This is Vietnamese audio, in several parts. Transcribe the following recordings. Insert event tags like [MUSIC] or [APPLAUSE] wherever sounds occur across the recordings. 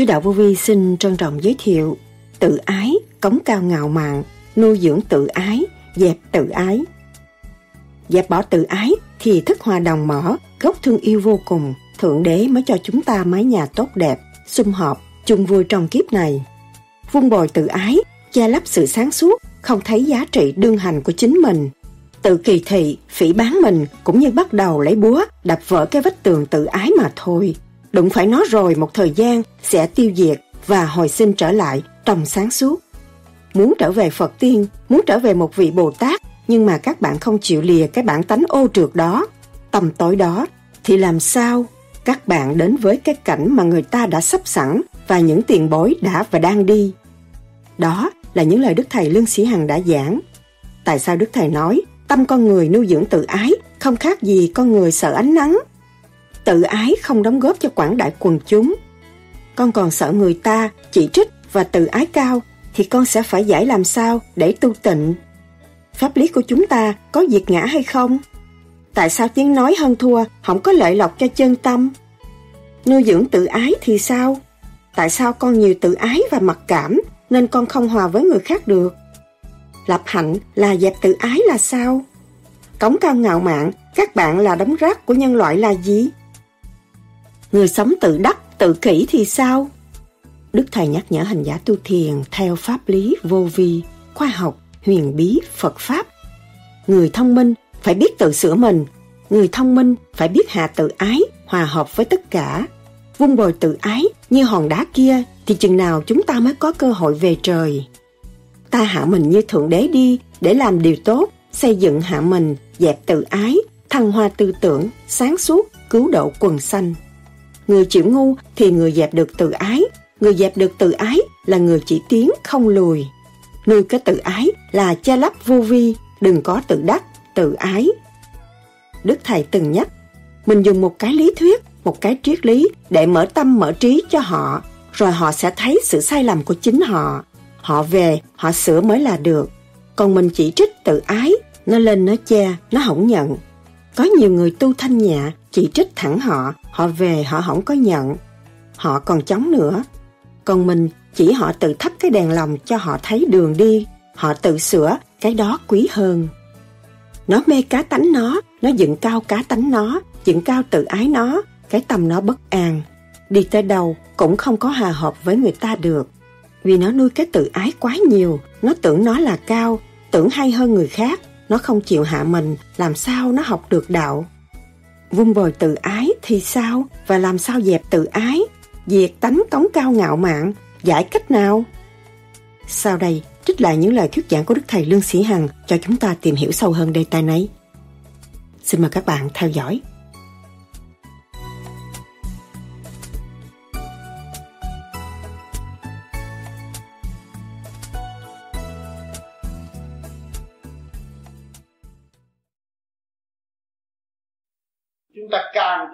Sư đạo vô vi xin trân trọng giới thiệu tự ái, cống cao ngạo mạn, nuôi dưỡng tự ái, dẹp tự ái. Dẹp bỏ tự ái thì thức hòa đồng mở, gốc thương yêu vô cùng, Thượng Đế mới cho chúng ta mái nhà tốt đẹp, sum họp, chung vui trong kiếp này. Vun bồi tự ái, che lấp sự sáng suốt, không thấy giá trị đương hành của chính mình. Tự kỳ thị, phỉ bán mình cũng như bắt đầu lấy búa đập vỡ cái vách tường tự ái mà thôi. Đụng phải nó rồi một thời gian sẽ tiêu diệt và hồi sinh trở lại trong sáng suốt. Muốn trở về Phật tiên, muốn trở về một vị Bồ Tát, nhưng mà các bạn không chịu lìa cái bản tánh ô trượt đó, tầm tối đó, thì làm sao các bạn đến với cái cảnh mà người ta đã sắp sẵn và những tiền bối đã và đang đi. Đó là những lời Đức Thầy Lương Sĩ Hằng đã giảng. Tại sao Đức Thầy nói tâm con người nuôi dưỡng tự ái không khác gì con người sợ ánh nắng? Tự ái không đóng góp cho quảng đại quần chúng. Con còn sợ người ta chỉ trích và tự ái cao thì con sẽ phải giải làm sao để tu tịnh. Pháp lý của chúng ta có diệt ngã hay không? Tại sao tiếng nói hơn thua không có lợi lộc cho chân tâm? Nuôi dưỡng tự ái thì sao? Tại sao con nhiều tự ái và mặc cảm nên con không hòa với người khác được? Lập hạnh là dẹp tự ái là sao? Cống cao ngạo mạn, các bạn là đống rác của nhân loại là gì? Người sống tự đắc, tự kỷ thì sao? Đức Thầy nhắc nhở hành giả tu thiền theo pháp lý vô vi, khoa học, huyền bí, Phật Pháp. Người thông minh phải biết tự sửa mình, người thông minh phải biết hạ tự ái, hòa hợp với tất cả. Vun bồi tự ái như hòn đá kia thì chừng nào chúng ta mới có cơ hội về trời. Ta hạ mình như Thượng Đế đi để làm điều tốt, xây dựng hạ mình, dẹp tự ái, thăng hoa tư tưởng, sáng suốt, cứu độ quần sanh. Người chịu ngu thì người dẹp được tự ái, người dẹp được tự ái là người chỉ tiến không lùi. Nuôi cái tự ái là che lấp vô vi, đừng có tự đắc, tự ái. Đức Thầy từng nhắc, mình dùng một cái lý thuyết, một cái triết lý để mở tâm mở trí cho họ, rồi họ sẽ thấy sự sai lầm của chính họ. Họ về, họ sửa mới là được. Còn mình chỉ trích tự ái, nó lên nó che, nó không nhận. Có nhiều người tu thanh nhạ chỉ trích thẳng họ, họ về họ không có nhận. Họ còn chống nữa. Còn mình chỉ họ tự thắp cái đèn lòng cho họ thấy đường đi, họ tự sửa, cái đó quý hơn. Nó mê cá tánh nó, nó dựng cao cá tánh nó, dựng cao tự ái nó, cái tâm nó bất an. Đi tới đâu cũng không có hòa hợp với người ta được. Vì nó nuôi cái tự ái quá nhiều, nó tưởng nó là cao, tưởng hay hơn người khác, nó không chịu hạ mình, làm sao nó học được đạo. Vung bồi tự ái thì sao? Và làm sao dẹp tự ái? Diệt tánh cống cao ngạo mạn, giải cách nào? Sau đây, trích lại những lời thuyết giảng của Đức Thầy Lương Sĩ Hằng cho chúng ta tìm hiểu sâu hơn đề tài này. Xin mời các bạn theo dõi.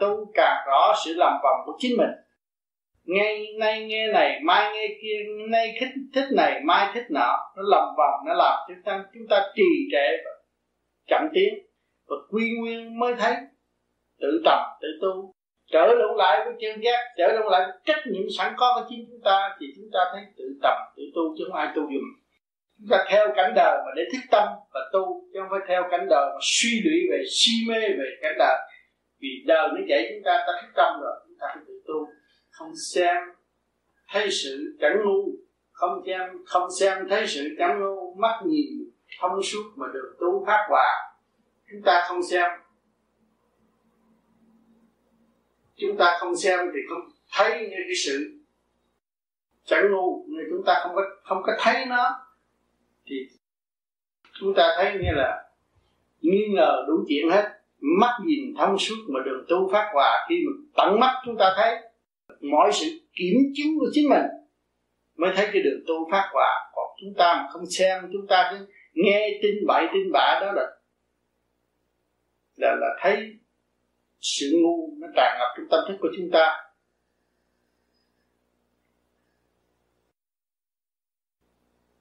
Tu càng rõ sự làm vòng của chính mình. Ngay nay nghe này, mai nghe kia, nay thích thích này, mai thích nọ, nó lầm vòng, nó làm chúng ta chúng ta trì trệ và chậm tiến và quy nguyên mới thấy tự tập tự tu. Trở lộn lại với chân giác, trở lộn lại với trách nhiệm sẵn có của chính chúng ta thì chúng ta thấy tự tập tự tu chứ không ai tu dùm chúng ta theo cảnh đời mà để thức tâm và tu, chứ không phải theo cảnh đời mà suy lụy về si mê về cảnh đời vì đời nó dạy chúng ta ta thức tâm rồi, chúng ta phải tự tu. Không xem thấy sự chẳng ngu, không xem không xem thấy sự chẳng ngu, mắt nhìn thông suốt mà được tu phát hòa. Chúng ta không xem. Chúng ta không xem thì không thấy như cái sự chẳng ngu nhưng chúng ta không có không có thấy nó. Thì chúng ta thấy như là nghi ngờ đủ chuyện hết mắt nhìn thông suốt mà đường tu phát hòa khi mà tận mắt chúng ta thấy, mọi sự kiểm chứng của chính mình mới thấy cái đường tu phát hòa. Còn chúng ta mà không xem chúng ta cứ nghe tin bậy tin bạ đó là là là thấy sự ngu nó tràn ngập trong tâm thức của chúng ta.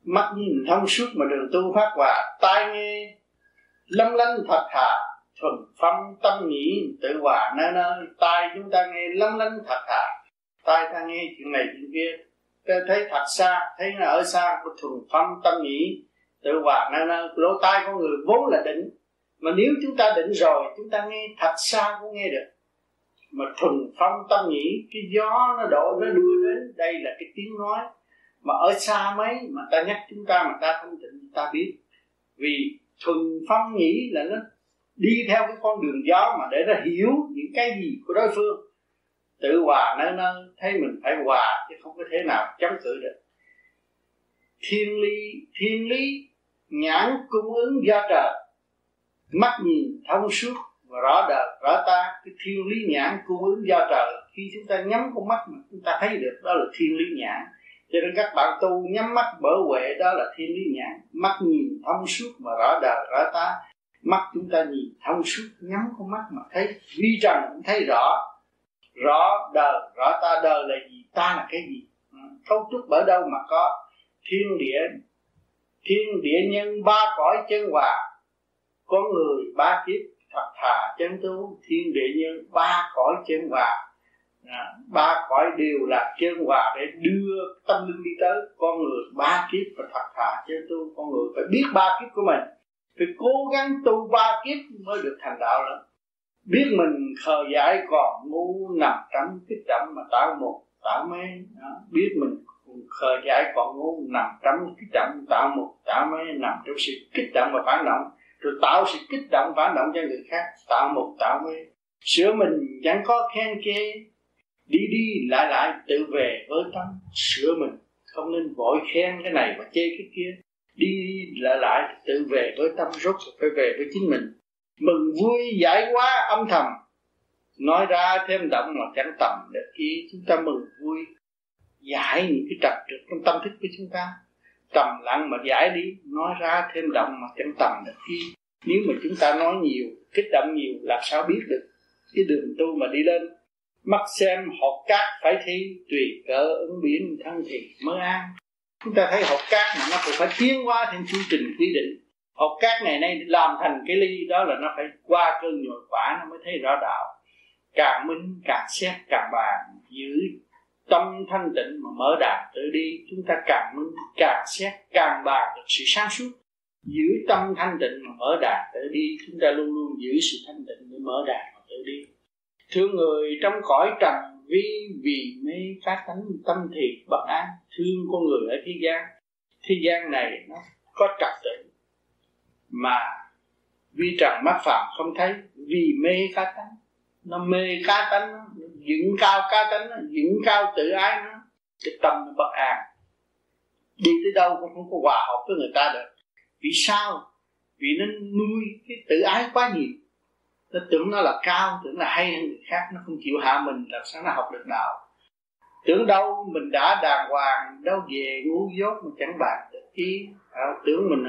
Mắt nhìn thông suốt mà đường tu phát hòa, tai nghe, lâm lanh thật thà thuần phong tâm nghĩ tự hòa nơi nơi tai chúng ta nghe lâm lanh thật thà. Tai ta nghe chuyện này chuyện kia. Ta thấy thật xa, thấy là ở xa của thuần phong tâm nhĩ tự hòa nơi nơi lỗ tai con người vốn là định mà nếu chúng ta định rồi, chúng ta nghe thật xa cũng nghe được. Mà thuần phong tâm nhĩ cái gió nó đổ, nó đưa đến, đây là cái tiếng nói. Mà ở xa mấy, mà ta nhắc chúng ta mà ta không định, ta biết. Vì thuần phong nhĩ là nó đi theo cái con đường gió mà để nó hiểu những cái gì của đối phương. Tự hòa nơi nơi, thấy mình phải hòa chứ không có thể nào chống cự được. Thiên lý thiên lý, nhãn cung ứng do trời. Mắt nhìn thông suốt và rõ đời, rõ ta. Cái thiên lý nhãn cung ứng do trời. Khi chúng ta nhắm con mắt mà chúng ta thấy được, đó là thiên lý nhãn. Cho nên các bạn tu nhắm mắt bở huệ, đó là thiên lý nhãn. Mắt nhìn thông suốt mà rõ đời, rõ ta mắt chúng ta nhìn thông suốt nhắm con mắt mà thấy. Vi trần cũng thấy rõ. Rõ đời rõ ta đời là gì ta là cái gì? Ừ, cấu trúc ở đâu mà có? Thiên địa thiên địa nhân ba cõi chân hòa. Con người ba kiếp thật thà chân tu thiên địa nhân ba cõi chân hòa. À, ba cõi đều là chân hòa để đưa tâm linh đi tới. Con người ba kiếp và thật thà chân tu con người phải biết ba kiếp của mình phải cố gắng tu ba kiếp mới được thành đạo lắm biết mình khờ dại còn ngu, nằm trong cái chậm mà tạo một tạo mê. Đó. biết mình khờ dại còn ngu, nằm trong cái chậm tạo một tạo mê. Nằm trong sự kích động và phản động. Rồi tạo sự kích động phản động cho người khác tạo một tạo mê. Sửa mình chẳng có khen chê. Đi đi lại lại tự về với tâm. Sửa mình, không nên vội khen cái này và chê cái kia đi lại lại, tự về với tâm rốt phải về với chính mình. Mừng vui, giải quá, âm thầm. Nói ra thêm động mà chẳng tầm, để ý chúng ta mừng vui, giải những cái trật trượt trong tâm thức của chúng ta. Trầm lặng mà giải đi, nói ra thêm động mà chẳng tầm được ý nếu mà chúng ta nói nhiều, kích động nhiều, làm sao biết được? Cái đường tu mà đi lên, mắt xem học cát phải thi, tùy cỡ ứng biến thân thì mới an chúng ta thấy học cát mà nó cũng phải tiến qua theo chương trình quy định. Học cát ngày nay làm thành cái ly đó là nó phải qua cơn nhồi quả nó mới thấy rõ đạo. Càng minh, càng xét, càng bàn, giữ tâm thanh tịnh mà mở đạt tự đi. Chúng ta càng minh, càng xét, càng bàn được sự sáng suốt. Giữ tâm thanh tịnh mà mở đạt tự đi. Chúng ta luôn luôn giữ sự thanh tịnh để mở đạt mà tự đi. Thương người trong cõi trần vi vì mê cá tánh tâm thiệt bất an, thương con người ở thế gian. Thế gian này nó có trật tự, mà vi trần mắt phạm không thấy. Vì mê cá tánh, nó mê cá tánh, nó dựng cao cá tánh, nó dựng cao tự ái nó. Cái tâm nó bất an. Đi tới đâu cũng không có hòa hợp với người ta được. Vì sao? Vì nó nuôi cái tự ái quá nhiều nó tưởng nó là cao tưởng là hay hơn người khác nó không chịu hạ mình làm sao nó học được đạo. Tưởng đâu mình đã đàng hoàng đâu về ngu dốt mà chẳng bàn được ý. À, tưởng mình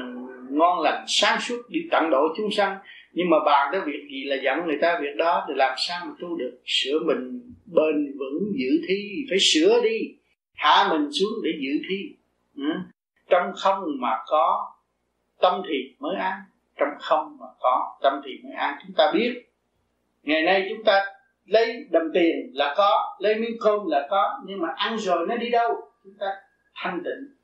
ngon lành sáng suốt đi tận độ chúng sanh. Nhưng mà bàn tới việc gì là dẫn người ta việc đó thì làm sao mà tu được? Sửa mình bền vững giữ thi phải sửa đi. Hạ mình xuống để giữ thi. Ừ. trong không mà có tâm thì mới an trong không mà có, tâm thì mới an. Chúng ta biết, ngày nay chúng ta lấy đồng tiền là có, lấy miếng cơm là có, nhưng mà ăn rồi nó đi đâu? Chúng ta thanh tịnh.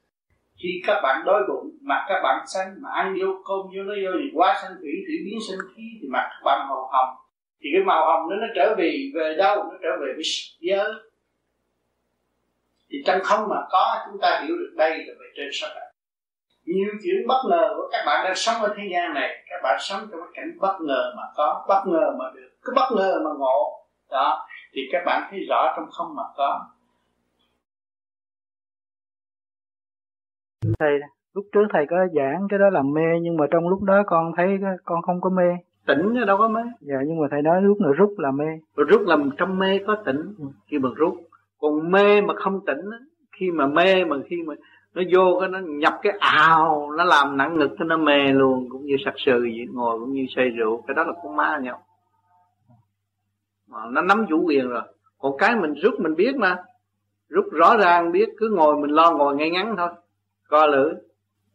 Khi các bạn đói bụng mà các bạn xanh mà ăn vô cơm vô nó vô thì quá xanh thủy thủy biến sinh khí, thì mặt các bạn màu hồng. Thì cái màu hồng đó nó trở về về đâu? Nó trở về với giới. Thì trong không mà có, chúng ta hiểu được đây là về trên sắc nhiều chuyện bất ngờ của các bạn đang sống ở thế gian này các bạn sống trong cái cảnh bất ngờ mà có bất ngờ mà được cứ bất ngờ mà ngộ. Đó thì các bạn thấy rõ trong không mà có. Thầy lúc trước thầy có giảng cái đó là mê nhưng mà trong lúc đó con thấy con không có mê. Tỉnh đâu có mê. Dạ nhưng mà thầy nói lúc nào rút là mê. Rút là trong mê có tỉnh khi mà rút. Còn mê mà không tỉnh khi mà mê mà khi mà nó vô cái nó nhập cái ào nó làm nặng ngực cái nó mê luôn cũng như sặc sừ vậy ngồi cũng như say rượu cái đó là con ma nhau. Mà nó nắm chủ quyền rồi. Còn cái mình rút mình biết mà. Rút rõ ràng biết cứ ngồi mình lo ngồi ngay ngắn thôi. Co lử.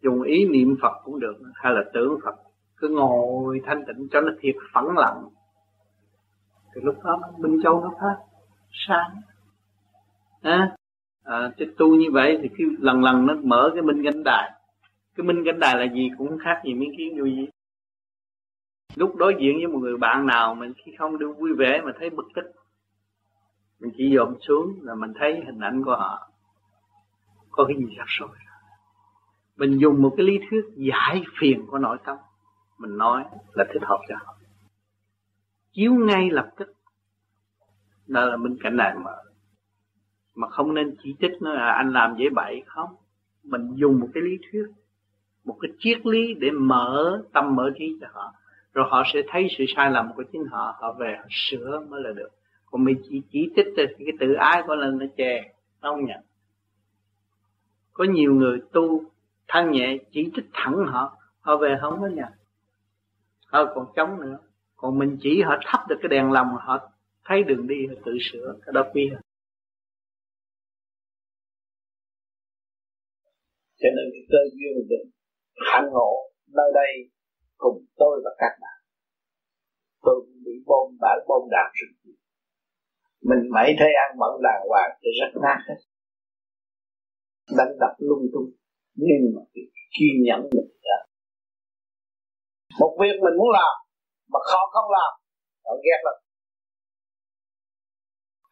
Dùng ý niệm phật cũng được hay là tưởng phật. Cứ ngồi thanh tịnh cho nó thiệt phẳng lặng. Thì lúc đó minh châu nó phát sáng. À, à, cái tu như vậy thì khi lần lần nó mở cái minh cánh đài. Cái minh cánh đài là gì cũng khác gì miếng kiến vô gì. Lúc đối diện với một người bạn nào mình khi không được vui vẻ mà thấy bực tức mình chỉ dòm xuống là mình thấy hình ảnh của họ. Có cái gì sắp sôi mình dùng một cái lý thuyết giải phiền của nội tâm. Mình nói là thích hợp cho họ. Chiếu ngay lập tức. Đó là minh cảnh này mở mà không nên chỉ trích nó là anh làm dễ bậy. Không. Mình dùng một cái lý thuyết, một cái triết lý để mở tâm mở trí cho họ. Rồi họ sẽ thấy sự sai lầm của chính họ họ về họ sửa mới là được. Còn mình chỉ chỉ trích thì cái tự ái của lần nó chè, nó không nhận. Có nhiều người tu thân nhẹ, chỉ trích thẳng họ họ về không có nhận. Họ còn chống nữa. Còn mình chỉ họ thắp được cái đèn lòng họ thấy đường đi, họ tự sửa, cái đó quý cho nên cái cơ duyên được hạnh ngộ nơi đây cùng tôi và các bạn. Tôi bị bom bản bom đạn rất nhiều mình mấy thấy ăn mặn đàng hoàng thì rất nát hết. Đánh đập lung tung. Nhưng mà kiên nhẫn mình đã. Một việc mình muốn làm, mà khó không làm họ ghét lắm.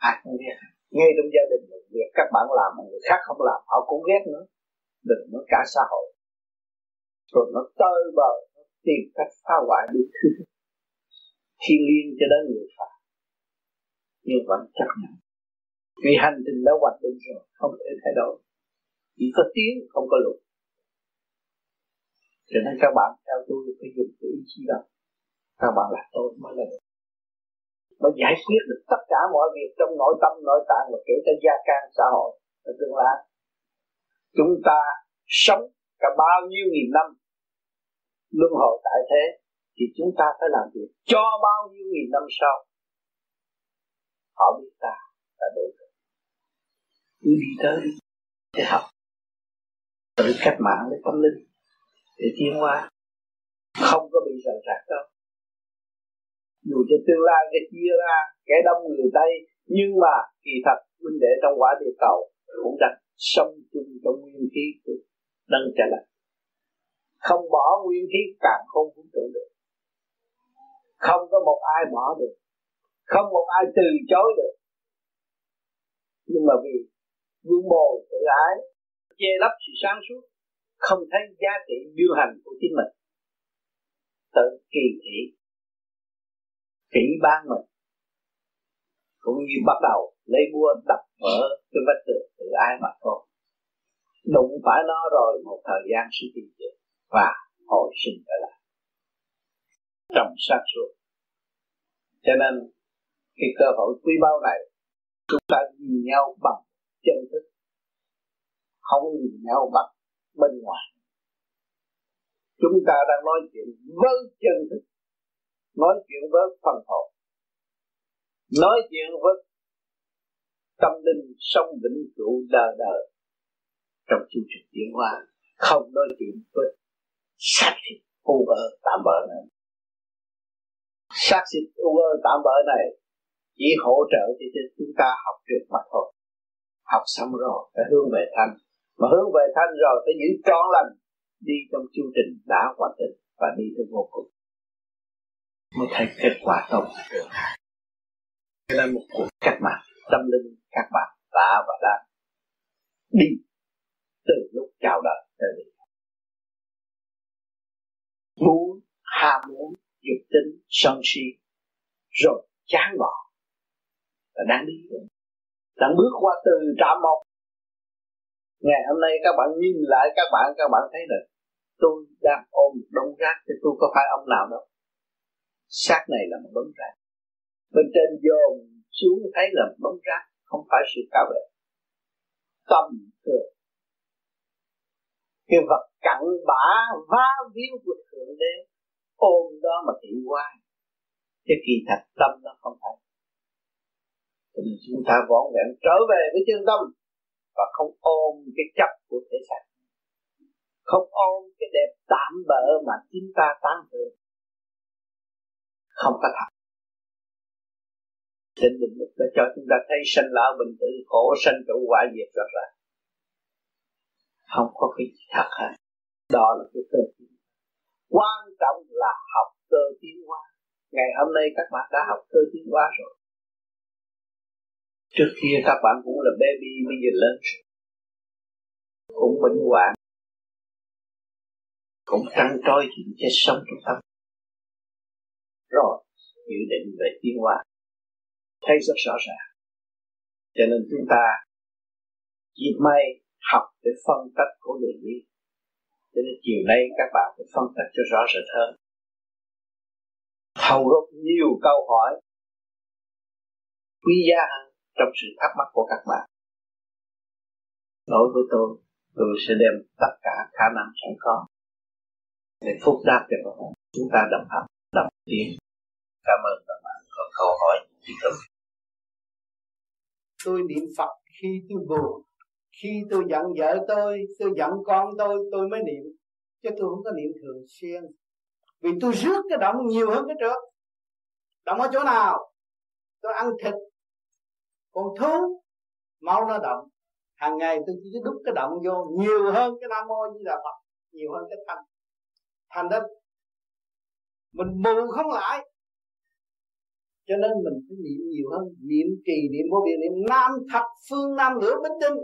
Ai cũng ghét. Ngay trong gia đình mình, việc các bạn làm mà người khác không làm, họ cũng ghét nữa đừng nói cả xã hội. Rồi nó tơi bờ nó tìm cách phá hoại đi thứ thiên liên cho đến người phạt nhưng vẫn chấp nhận. Vì hành trình đã hoạch định rồi, không thể thay đổi. Chỉ có tiến không có lùi cho nên các bạn theo tôi phải dùng cái ý chí đó. Các bạn là tôi mới là được. Mới giải quyết được tất cả mọi việc trong nội tâm, nội tạng và kể cả gia can xã hội và tương lai chúng ta sống cả bao nhiêu nghìn năm, luân hồi tại thế, thì chúng ta phải làm việc cho bao nhiêu nghìn năm sau. Họ biết ta là đối tượng. Cứ đi tới đi để học. Tự cách mạng với tâm linh, để tiến hóa. Không có bị rời rạc đâu. Dù cho tương lai cái chia ra kẻ đông người tây, nhưng mà kỳ thật huynh đệ trong quả địa cầu cũng đặt sống chung trong nguyên khí của đấng trả lại không bỏ nguyên khí, càng không cũng tưởng được. Không có một ai bỏ được. Không một ai từ chối được. Nhưng mà vì vương bồ tự ái, che lấp sự sáng suốt, không thấy giá trị điều hành của chính mình. Tự kỳ thị, kỹ ban mình cũng như bắt đầu lấy búa đập vỡ cái vách tường tự ái mà thôi đụng phải nó rồi một thời gian sẽ tìm được và hồi sinh trở lại. Trong sáng suốt. Cho nên, cái cơ hội quý báu này, chúng ta nhìn nhau bằng chân thức. Không nhìn nhau bằng bên ngoài. Chúng ta đang nói chuyện với chân thức. Nói chuyện với phần hồn nói chuyện với tâm linh sông vĩnh cửu đời đời trong chương trình tiến hóa. Không nói chuyện với xác thịt u ơ tạm bỡ này. Xác thịt u ơ tạm bỡ này chỉ hỗ trợ cho chúng ta học được mà thôi. Học xong rồi phải hướng về thanh. Mà hướng về thanh rồi phải giữ trọn lành, đi trong chương trình đã hoàn thành và đi tới vô cùng. Mới thấy kết quả tốt. được cho nên một cuộc cách mạng, tâm linh các bạn đã và đang đi từ lúc chào đời tới bây giờ. Muốn, ham muốn, dục tính, sân si, rồi chán bỏ là đang đi. Rồi đang bước qua từ trạm một. Ngày hôm nay các bạn nhìn lại các bạn các bạn thấy được tôi đang ôm một đống rác, thì tôi có phải ông nào đâu. Xác này là một đống rác bên trên dồn xuống thấy là bóng rác, không phải sự cao đẹp tâm thường. Cái vật cặn bã va víu của thượng đế, ôm đó mà thị hoài chứ kỳ thật tâm nó không phải. Thì chúng ta vọn vẹn trở về với chân tâm và không ôm cái chấp của thể xác. Không ôm cái đẹp tạm bỡ mà chúng ta tán thưởng. Không có thật trên định lực đã cho chúng ta thấy sanh lão bình tử khổ, sanh trụ quả diệt rất là không có cái gì thật hết. Đó là cái cơ tiến quan trọng là học cơ tiến hóa. Ngày hôm nay các bạn đã học cơ tiến hóa rồi. Trước kia các bạn cũng là baby, bây giờ lớn cũng bệnh hoạn. Cũng trăng trôi chuyện chết sống trong tâm. Rồi, dự định về tiến hóa thấy rất rõ ràng. Cho nên chúng ta dịp may học để phân tích của đường đi. Cho nên chiều nay các bạn phải phân tích cho rõ rệt hơn. Thâu gốc nhiều câu hỏi. Quý giá hơn trong sự thắc mắc của các bạn. Đối với tôi tôi sẽ đem tất cả khả năng sẵn có để phúc đáp cho các bạn. Chúng ta đồng hành, đồng tiến. Cảm ơn các bạn có câu hỏi gì không tôi niệm Phật khi tôi buồn. Khi tôi giận vợ tôi tôi giận con tôi tôi mới niệm. Chứ tôi không có niệm thường xuyên. Vì tôi rước cái động nhiều hơn cái trước. Động ở chỗ nào? Tôi ăn thịt. Còn thú, máu nó động hàng ngày tôi chỉ đúc cái động vô nhiều hơn cái nam mô như là phật, nhiều hơn cái thanh. Thành đó, mình mù không lại cho nên mình phải niệm nhiều hơn. Niệm trì, niệm vô biên, niệm nam thập phương nam lửa bính tinh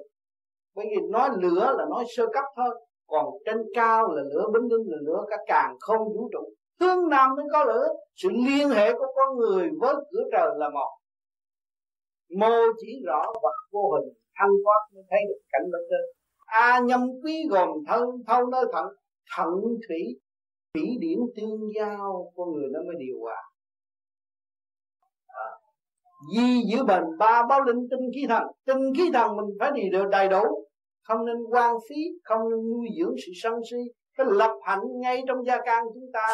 bởi vì nói lửa là nói sơ cấp thôi. Còn trên cao là lửa bính tinh là lửa cả càng không vũ trụ. Hướng nam mới có lửa. Sự liên hệ của con người với cửa trời là một. Mô chỉ rõ vật vô hình thanh thoát mới thấy được cảnh bên trên. A nhâm quý gồm thân, thâu nơi thận thận thủy thủy điển tương giao. Con người nó mới điều hòa. à di giữ bền ba báo linh tinh khí thần. Tinh khí thần mình phải đi được đầy đủ. Không nên quan phí, không nên nuôi dưỡng sự sân si. Phải lập hạnh ngay trong gia can chúng ta,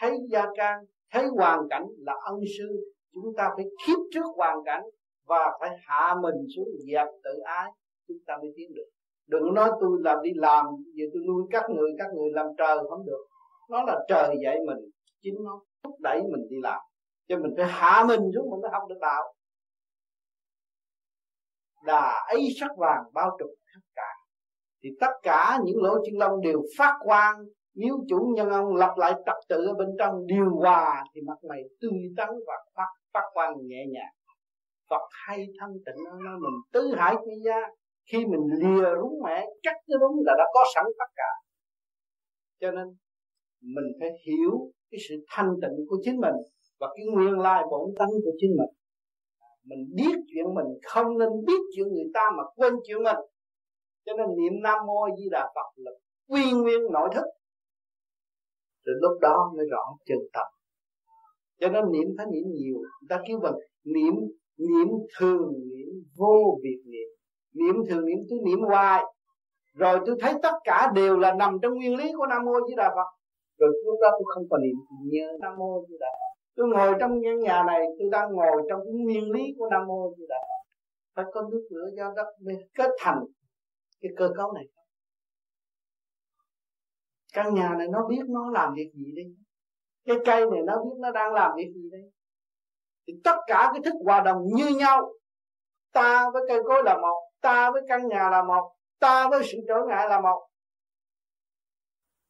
thấy gia can, thấy hoàn cảnh là ân sư. Chúng ta phải khiếp trước hoàn cảnh và phải hạ mình xuống dẹp tự ái. Chúng ta mới tiến được. Đừng nói tôi làm đi làm, giờ tôi nuôi các người các người làm trời không được. Nó là trời dạy mình, chính nó thúc đẩy mình đi làm cho mình phải hạ mình xuống mình mới học được đạo. Đà ấy sắc vàng bao trùm tất cả. Thì tất cả những lỗ chân lông đều phát quang. Nếu chủ nhân ông lập lại trật tự ở bên trong điều hòa, thì mặt mày tươi tắn và phát phát quang nhẹ nhàng. Phật hay thân tịnh nó nói mình tứ hải quy gia. Khi mình lìa đúng mẹ, chắc cái đúng là đã có sẵn tất cả. Cho nên mình phải hiểu cái sự thanh tịnh của chính mình và cái nguyên lai bổn tánh của chính mình mình biết chuyện mình không nên biết chuyện người ta mà quên chuyện mình. Cho nên niệm nam mô di đà phật là quy nguyên nội thức. Rồi lúc đó mới rõ chân tâm cho nên niệm phải niệm nhiều, người ta kêu bằng niệm niệm thường, niệm vô việc niệm. Niệm thường niệm, tôi niệm hoài. Rồi tôi thấy tất cả đều là nằm trong nguyên lý của nam mô di đà phật. Rồi lúc đó tôi không còn niệm nhớ nam mô di đà phật tôi ngồi trong căn nhà này tôi đang ngồi trong cái nguyên lý của nam mô di đà phật. Phải có nước lửa do đất kết thành cái cơ cấu này. Căn nhà này nó biết nó làm việc gì đây? Cái cây này nó biết nó đang làm việc gì đây? Thì tất cả cái thức hòa đồng như nhau. Ta với cây cối là một, ta với căn nhà là một, ta với sự trở ngại là một.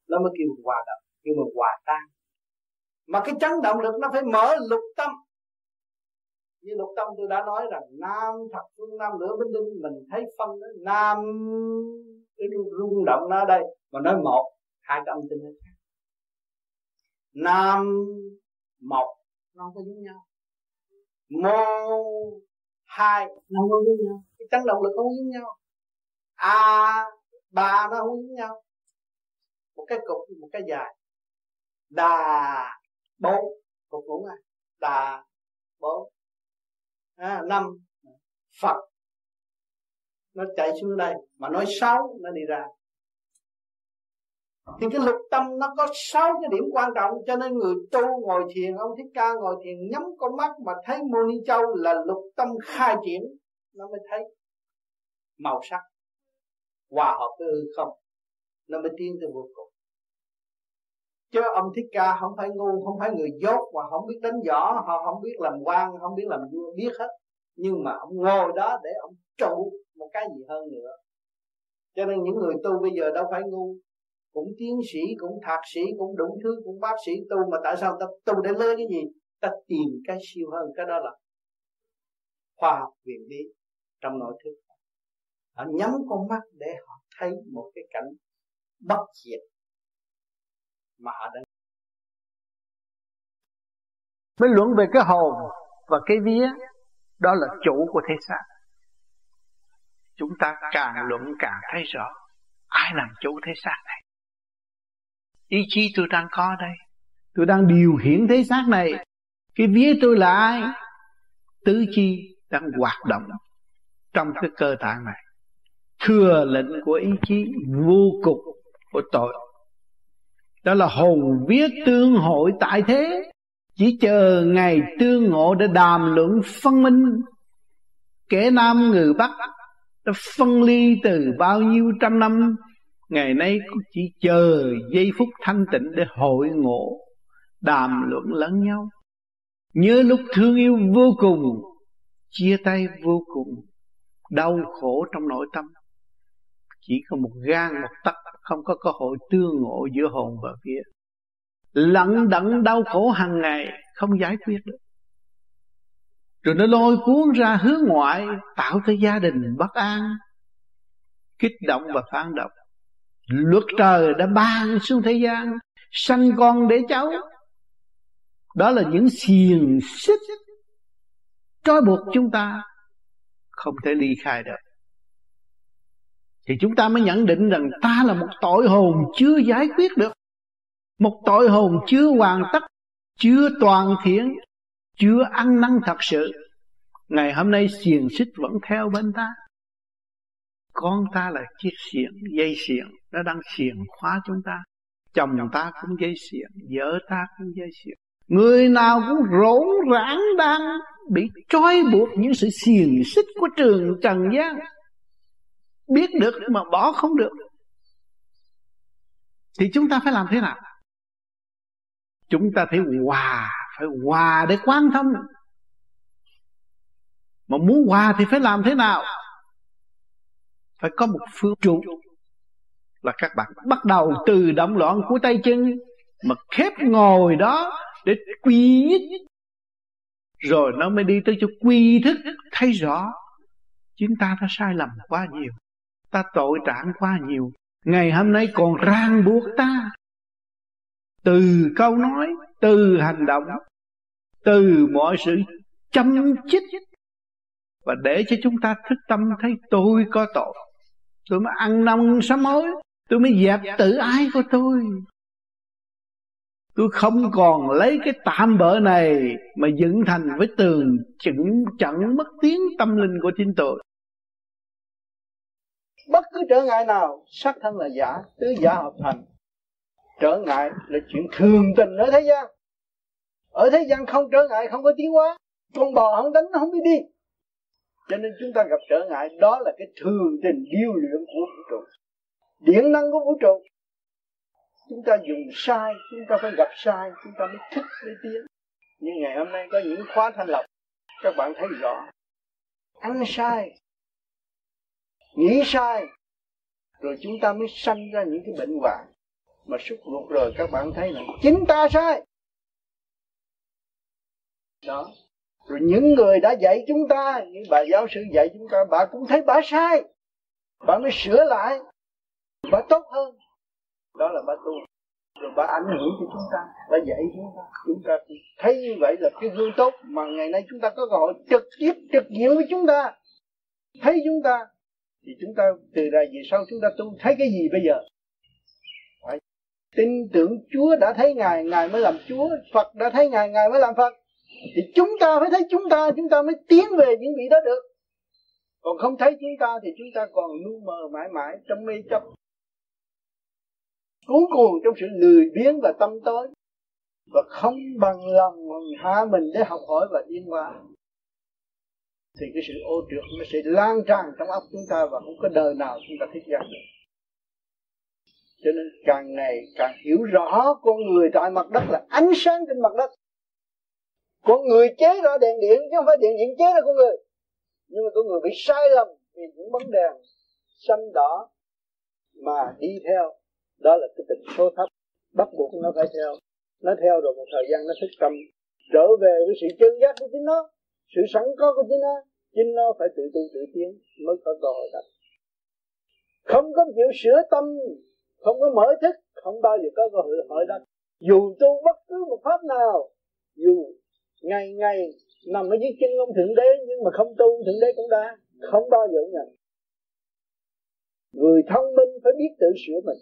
Nó mới kêu hòa đồng, kêu mà hòa tan mà cái chấn động lực nó phải mở lục tâm. Như lục tâm tôi đã nói rằng, nam thập phương nam lửa binh đinh mình thấy phân đó, nam, cái rung động nó đây, mà nói một, hai cái âm tin nó khác. Nam, một, nó không có giống nhau. Mô, hai, nó không có giống nhau. Cái chấn động lực không giống nhau. A, ba nó không giống nhau. Một cái cục, một cái dài. Đà bốn cục ngủ à đà bốn à, năm. Phật nó chạy xuống đây mà nói sáu nó đi ra. Thì cái lục tâm nó có sáu cái điểm quan trọng cho nên người tu ngồi thiền ông thích ca ngồi thiền nhắm con mắt mà thấy mô ni châu là lục tâm khai triển nó mới thấy màu sắc hòa hợp với hư không nó mới tiến tới vô cùng chứ ông thích ca không phải ngu, không phải người dốt và không biết đánh võ, họ không biết làm quan, không biết làm vua, biết hết. Nhưng mà ông ngồi đó để ông trụ một cái gì hơn nữa. Cho nên những người tu bây giờ đâu phải ngu. Cũng tiến sĩ, cũng thạc sĩ, cũng đủ thứ, cũng bác sĩ tu, mà tại sao ta tu để lên cái gì? Ta tìm cái siêu hơn, cái đó là khoa học viện lý trong nội thức. Họ nhắm con mắt để họ thấy một cái cảnh bất diệt mà họ đã mới luận về cái hồn và cái vía đó là chủ của thế xác. Chúng ta càng luận càng thấy rõ ai làm chủ thế xác này. Ý chí tôi đang có đây. Tôi đang điều khiển thế xác này. Cái vía tôi là ai? Tứ chi đang hoạt động trong cái cơ tạng này. Thừa lệnh của ý chí vô cùng của tội đó là hồn vía tương hội tại thế. Chỉ chờ ngày tương ngộ để đàm luận phân minh. Kẻ nam người bắc, đã phân ly từ bao nhiêu trăm năm. Ngày nay cũng chỉ chờ giây phút thanh tịnh để hội ngộ, đàm luận lẫn nhau. Nhớ lúc thương yêu vô cùng, chia tay vô cùng, đau khổ trong nội tâm. Chỉ có một gan, một tấc không có cơ hội tương ngộ giữa hồn và vía. Lận đận đau khổ hàng ngày, không giải quyết được. Rồi nó lôi cuốn ra hướng ngoại, tạo cho gia đình bất an, kích động và phản động. Luật trời đã ban xuống thế gian, sanh con để cháu. Đó là những xiềng xích trói buộc chúng ta không thể ly khai được thì chúng ta mới nhận định rằng ta là một tội hồn chưa giải quyết được. Một tội hồn chưa hoàn tất, chưa toàn thiện, chưa ăn năn thật sự. Ngày hôm nay xiềng xích vẫn theo bên ta. Con ta là chiếc xiềng, dây xiềng, nó đang xiềng khóa chúng ta. Chồng ta cũng dây xiềng, vợ ta cũng dây xiềng. Người nào cũng rỗn rãng đang bị trói buộc những sự xiềng xích của trường trần gian biết được mà bỏ không được. Thì chúng ta phải làm thế nào? Chúng ta phải hòa phải hòa để quan thông. Mà muốn hòa thì phải làm thế nào? Phải có một phương trụ là các bạn bắt đầu từ động loạn của tay chân, mà khép ngồi đó để quy nhất. Rồi nó mới đi tới chỗ quy thức, thấy rõ, chúng ta đã sai lầm quá nhiều ta tội trạng quá nhiều. Ngày hôm nay còn ràng buộc ta. Từ câu nói, từ hành động, từ mọi sự chăm chích và để cho chúng ta thức tâm thấy tôi có tội. Tôi mới ăn năn sám hối, tôi mới dẹp tự ái của tôi. Tôi không còn lấy cái tạm bỡ này mà dựng thành với tường chững chẳng mất tiếng tâm linh của chính tôi bất cứ trở ngại nào, sắc thân là giả, tứ giả hợp thành. Trở ngại là chuyện thường tình ở thế gian. Ở thế gian không trở ngại, không có tiến hóa. Con bò không đánh, nó không biết đi. Cho nên chúng ta gặp trở ngại, đó là cái thường tình điêu luyện của vũ trụ. Điện năng của vũ trụ. Chúng ta dùng sai, chúng ta phải gặp sai, chúng ta mới thích mới tiến. Nhưng ngày hôm nay có những khóa thanh lọc, các bạn thấy rõ. Ăn sai nghĩ sai, rồi chúng ta mới sanh ra những cái bệnh hoạn. Mà xuất ruột rồi các bạn thấy là chính ta sai. Đó. Rồi những người đã dạy chúng ta, như bà giáo sư dạy chúng ta, bà cũng thấy bà sai. Bà mới sửa lại. Bà tốt hơn. Đó là bà tu. Rồi bà ảnh hưởng cho chúng ta, bà dạy chúng ta. Chúng ta thấy như vậy là cái gương tốt. Mà ngày nay chúng ta có cơ hội trực tiếp, trực diện với chúng ta. Thấy chúng ta thì chúng ta từ ra về sau chúng ta tu thấy cái gì bây giờ. Phải tin tưởng Chúa đã thấy ngài ngài mới làm Chúa. Phật đã thấy ngài ngài mới làm Phật. Thì chúng ta phải thấy chúng ta chúng ta mới tiến về những vị đó được. Còn không thấy chúng ta thì chúng ta còn lu mờ mãi mãi trong mê chấp. Cuốn cuồng trong sự lười biếng và tâm tối. Và không bằng lòng hạ mình để học hỏi và tiến hóa thì cái sự ô trượt nó sẽ lan tràn trong óc chúng ta và không có đời nào chúng ta thích giác được. Cho nên càng ngày càng hiểu rõ con người tại mặt đất là ánh sáng trên mặt đất. Con người chế ra đèn điện chứ không phải điện điện chế ra con người. Nhưng mà con người bị sai lầm vì những bóng đèn xanh đỏ mà đi theo. Đó là cái tình số thấp. Bắt buộc nó phải theo. Nó theo rồi một thời gian nó thức tâm trở về với sự chân giác của chính nó sự sẵn có của chính nó chính nó phải tự tu tự tiến mới có cơ hội thành. Không có chịu sửa tâm, không có mở thức, không bao giờ có cơ hội hỏi đó dù tu bất cứ một pháp nào, dù ngày ngày nằm ở dưới chân ông thượng đế, nhưng mà không tu, thượng đế cũng đã không bao giờ nhận. Người thông minh phải biết tự sửa mình.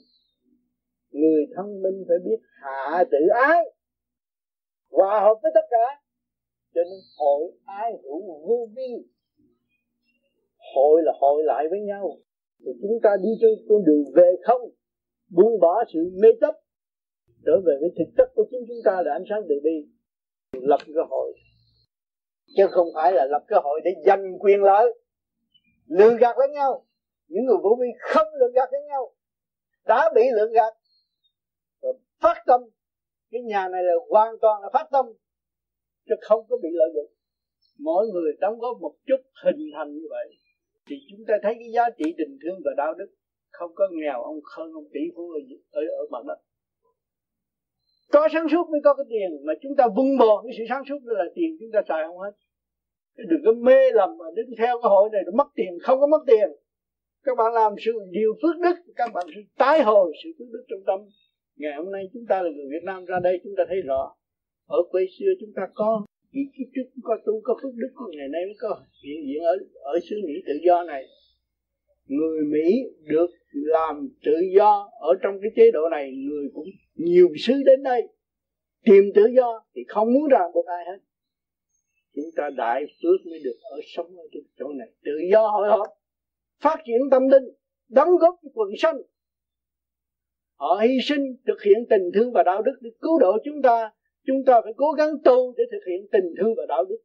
Người thông minh phải biết hạ tự ái. Hòa hợp với tất cả cho nên hội ai hữu vô vi. Hội là hội lại với nhau. Thì chúng ta đi trên con đường về không, buông bỏ sự mê chấp, trở về với thực chất của chính chúng ta là ánh sáng từ bi. Lập cơ hội. Chứ không phải là lập cơ hội để giành quyền lợi, lừa gạt lẫn nhau. Những người vô vi không lừa gạt lẫn nhau. Đã bị lừa gạt và phát tâm. Cái nhà này là hoàn toàn là phát tâm chứ không có bị lợi dụng. Mỗi người đóng góp một chút hình thành như vậy thì chúng ta thấy cái giá trị tình thương và đạo đức. Không có nghèo ông khơn ông tỷ phú ở ở, ở mặt đất. Có sáng suốt mới có cái tiền mà chúng ta vung bò cái sự sáng suốt đó là tiền chúng ta xài không hết. Đừng có mê lầm mà đứng theo cái hội này rồi mất tiền không có mất tiền. Các bạn làm sự điều phước đức các bạn sẽ tái hồi sự phước đức trong tâm. Ngày hôm nay chúng ta là người Việt Nam ra đây chúng ta thấy rõ ở quê xưa chúng ta có vì kiếp trước cũng có tu, có phước đức ngày nay mới có hiện diện ở ở xứ Mỹ tự do này. Người Mỹ được làm tự do ở trong cái chế độ này, người cũng nhiều xứ đến đây tìm tự do thì không muốn ràng buộc ai hết. Chúng ta đại phước mới được ở sống ở chỗ này. Tự do hội họp, phát triển tâm linh, đóng góp cho quần sanh. Họ hy sinh thực hiện tình thương và đạo đức để cứu độ chúng ta chúng ta phải cố gắng tu để thực hiện tình thương và đạo đức,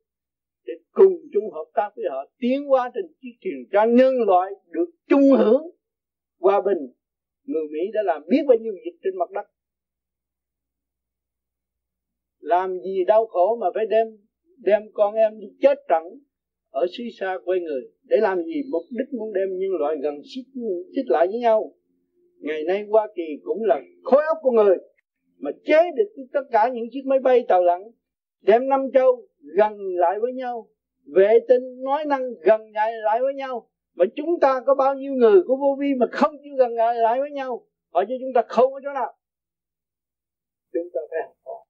để cùng chung hợp tác với họ, tiến qua trên chiếc thuyền cho nhân loại được chung hưởng hòa bình. Người Mỹ đã làm biết bao nhiêu việc trên mặt đất. Làm gì đau khổ mà phải đem đem con em đi chết trận ở xứ xa quê người. Để làm gì? Mục đích muốn đem nhân loại gần xích xích lại với nhau. Ngày nay Hoa Kỳ cũng là khối óc của người mà chế được tất cả những chiếc máy bay tàu lặn đem năm châu gần lại với nhau vệ tinh nói năng gần lại lại với nhau mà chúng ta có bao nhiêu người của vô vi mà không chịu gần lại lại với nhau hỏi cho chúng ta không ở chỗ nào. Chúng ta phải học hỏi.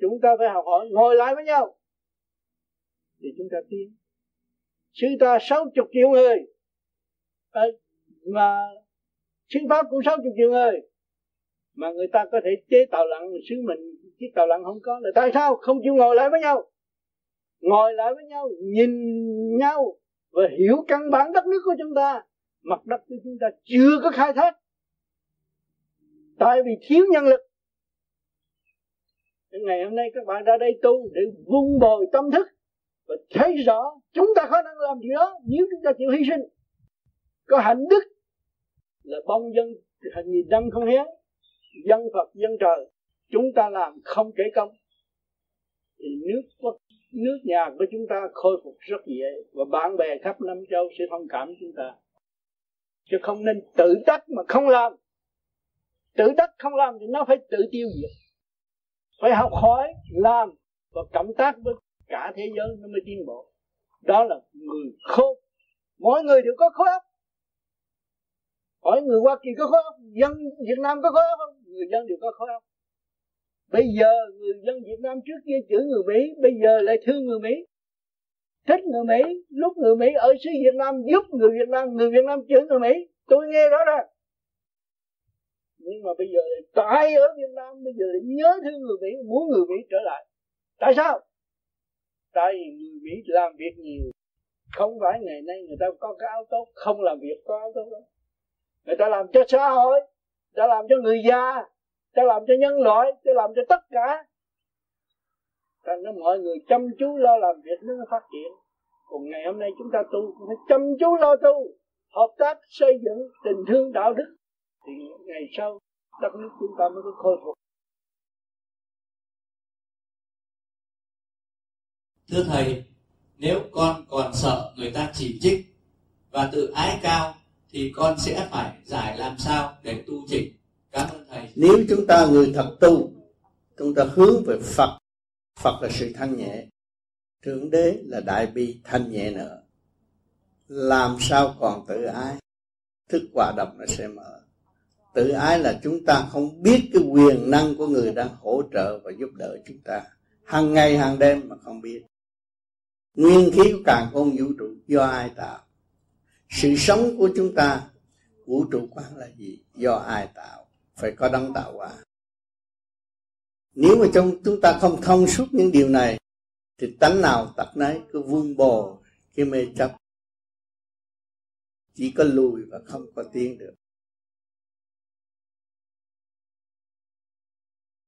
Chúng ta phải học hỏi ngồi lại với nhau. Thì chúng ta tiến. Sư ta sáu chục triệu người. À, mà sư pháp cũng sáu chục triệu người mà người ta có thể chế tạo lặng sứ mình chiếc tàu lặng không có là tại sao không chịu ngồi lại với nhau? Ngồi lại với nhau, nhìn nhau và hiểu căn bản đất nước của chúng ta. Mặt đất của chúng ta chưa có khai thác. Tại vì thiếu nhân lực. Ngày hôm nay các bạn ra đây tu để vun bồi tâm thức và thấy rõ chúng ta khả năng làm gì đó nếu chúng ta chịu hy sinh. Có hạnh đức là bông dân thành gì đâm không hiến dân Phật, dân trời, chúng ta làm không kể công. Thì nước quốc, nước nhà của chúng ta khôi phục rất dễ và bạn bè khắp năm châu sẽ thông cảm chúng ta. Chứ không nên tự đắc mà không làm. Tự đắc không làm thì nó phải tự tiêu diệt. Phải học hỏi, làm và cộng tác với cả thế giới nó mới tiến bộ. Đó là người khôn. Mỗi người đều có khối óc. Hỏi người Hoa Kỳ có khối óc, dân Việt Nam có khối óc không? Người dân đều có khối óc bây giờ người dân Việt Nam trước kia chửi người Mỹ, bây giờ lại thương người Mỹ thích người Mỹ, lúc người Mỹ ở xứ Việt Nam giúp người Việt Nam, người Việt Nam chửi người Mỹ. Tôi nghe rõ ra. nhưng mà bây giờ tại ở Việt Nam, bây giờ lại nhớ thương người Mỹ, muốn người Mỹ trở lại. Tại sao? Tại vì người Mỹ làm việc nhiều. Không phải ngày nay người ta có cái áo tốt, không làm việc có áo tốt đâu. Người ta làm cho xã hội đã làm cho người già đã làm cho nhân loại đã làm cho tất cả. Thành ra mọi người chăm chú lo làm việc nó phát triển. Còn ngày hôm nay chúng ta tu cũng phải chăm chú lo tu, hợp tác, xây dựng tình thương đạo đức. Thì ngày sau, đất nước chúng ta mới có khôi phục. Thưa thầy, nếu con còn sợ người ta chỉ trích và tự ái cao thì con sẽ phải giải làm sao để tu chỉnh cảm ơn thầy. Nếu chúng ta người thật tu, chúng ta hướng về phật phật là sự thanh nhẹ. Thượng đế là đại bi thanh nhẹ nữa làm sao còn tự ái? Thức quả độc nó sẽ mở. Tự ái là chúng ta không biết cái quyền năng của người đang hỗ trợ và giúp đỡ chúng ta. Hàng ngày hàng đêm mà không biết. Nguyên khí của càng con vũ trụ, do ai tạo? Sự sống của chúng ta vũ trụ quan là gì? Do ai tạo? Phải có đấng tạo hóa. Nếu mà trong chúng ta không thông suốt những điều này, thì tánh nào tật nấy cứ vương bồ cái mê chấp. Chỉ có lùi và không có tiến được.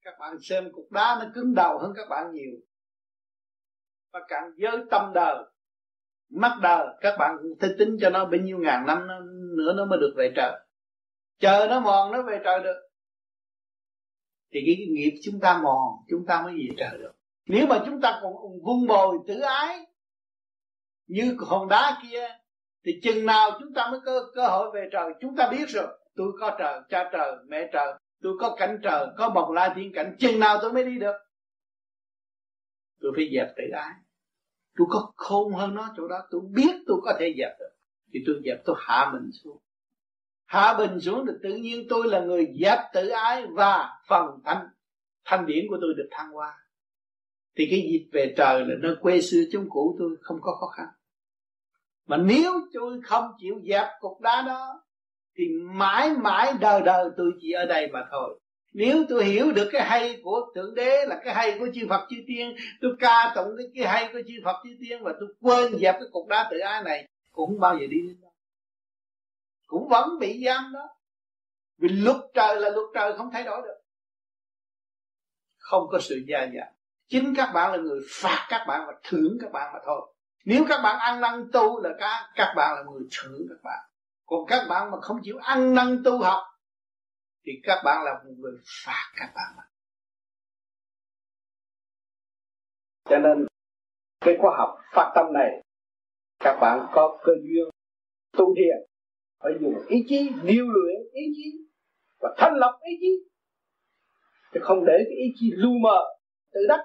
Các bạn xem cục đá nó cứng đầu hơn các bạn nhiều. Và càng giới tâm đời mắt đời các bạn phải tính cho nó bao nhiêu ngàn năm nữa nó mới được về trời. Chờ nó mòn, nó về trời được. Thì cái nghiệp chúng ta mòn, chúng ta mới về trời được. Nếu mà chúng ta còn vung bồi tự ái, như hòn đá kia, thì chừng nào chúng ta mới có cơ hội về trời. Chúng ta biết rồi, tôi có trời, cha trời, mẹ trời, tôi có cảnh trời, có bồng lai thiên cảnh, chừng nào tôi mới đi được. Tôi phải dẹp tự ái tôi có khôn hơn nó, chỗ đó tôi biết tôi có thể dẹp được. Thì tôi dẹp, tôi hạ mình xuống. Hạ bình xuống thì tự nhiên tôi là người dẹp tự ái và phần thanh thanh điển của tôi được thăng hoa. Thì cái dịp về trời là nơi quê xưa chúng cũ tôi không có khó khăn. Mà nếu tôi không chịu dẹp cục đá đó, thì mãi mãi đời đời tôi chỉ ở đây mà thôi nếu tôi hiểu được cái hay của thượng đế là cái hay của chư phật chư tiên tôi ca tụng cái, cái hay của chư phật chư tiên và tôi quên dẹp cái cục đá tự ái này cũng không bao giờ đi đến đâu. Cũng vẫn bị giam đó. Vì luật trời là luật trời không thay đổi được. Không có sự gia giảm chính các bạn là người phạt các bạn và thưởng các bạn mà thôi. Nếu các bạn ăn năn tu là các các bạn là người thưởng các bạn. Còn các bạn mà không chịu ăn năn tu học thì các bạn là một người phạt các bạn mà. cho nên, cái khoa học phát tâm này, các bạn có cơ duyên tu thiền, phải dùng ý chí điều luyện ý chí và thanh lập ý chí. Chứ không để cái ý chí lu mờ tự đắc.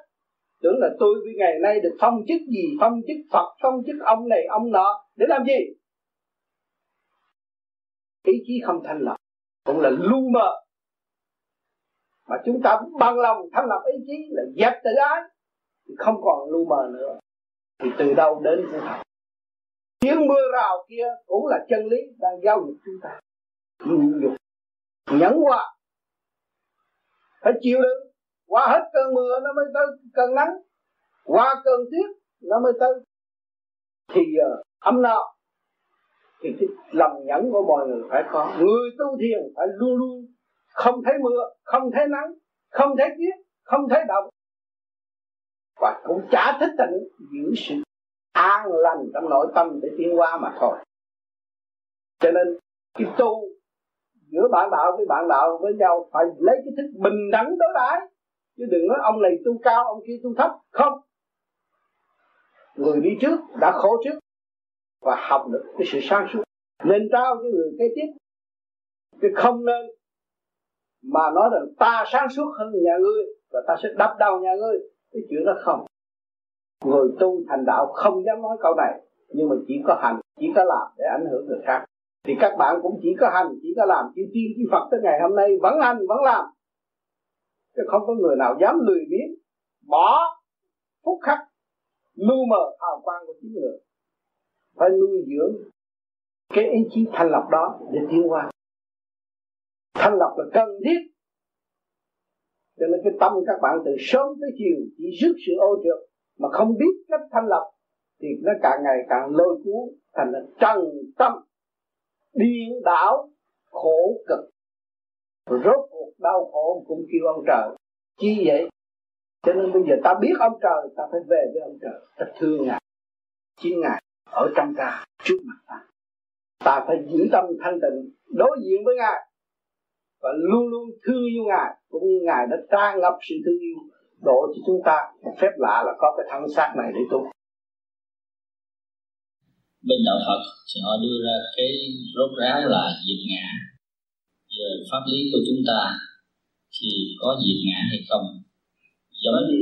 Tưởng là tôi với ngày nay được phong chức gì, phong chức phật, phong chức ông này, ông nọ, để làm gì? Ý chí không thanh lập cũng là lu mờ mà chúng ta bằng lòng thanh lập ý chí là dẹp tự ái thì không còn lu mờ nữa. Thì từ đâu đến sự thật. Tiếng mưa rào kia cũng là chân lý đang giáo dục chúng ta. Nhịn nhục nhẫn hòa phải chịu đựng. Qua hết cơn mưa nó mới tới cơn nắng. Qua cơn tuyết nó mới tới. Thì ờ, uh, ấm no thì cái lòng nhẫn của mọi người phải có. Người tu thiền phải luôn luôn không thấy mưa, không thấy nắng, không thấy tuyết, không thấy động. Và cũng chả thích tịnh giữ sự an lành trong nội tâm để tiến qua mà thôi. Cho nên cái tu giữa bạn đạo với bạn đạo với nhau phải lấy cái thức bình đẳng đối đãi. Chứ đừng nói ông này tu cao, ông kia tu thấp. Không. Người đi trước đã khổ trước và học được cái sự sáng suốt. Nên trao cho người kế tiếp chứ không nên mà nói rằng ta sáng suốt hơn nhà ngươi và ta sẽ đập đầu nhà ngươi. Cái chuyện đó không. Người tu thành đạo không dám nói câu này, nhưng mà chỉ có hành, chỉ có làm để ảnh hưởng người khác. Thì các bạn cũng chỉ có hành, chỉ có làm. Chỉ tiên, chư phật tới ngày hôm nay vẫn hành, vẫn làm. Chứ không có người nào dám lười biếng, bỏ phút khắc lu mờ hào quang của chính người phải nuôi dưỡng cái ý chí thanh lọc đó để tiến qua thanh lọc là cần thiết. Cho nên cái tâm các bạn từ sớm tới chiều chỉ rước sự ô trượt mà không biết cách thanh lọc thì nó càng ngày càng lôi cuốn, thành là trần tâm, điên đảo, khổ cực. Rốt cuộc đau khổ cũng kêu ông trời. Chi vậy? Cho nên bây giờ ta biết ông trời, ta phải về với ông trời. Ta thương ngài chính ngài ở trong ta, trước mặt ta. Ta phải giữ tâm thanh tịnh, đối diện với ngài. Và luôn luôn thương yêu ngài, cũng như ngài đã tràn ngập sự thương yêu độ cho chúng ta. Phép lạ là có cái thân xác này để tu. Bên đạo Phật thì họ đưa ra cái rốt ráo là diệt ngã. Giờ pháp lý của chúng ta thì có diệt ngã hay không? Giống như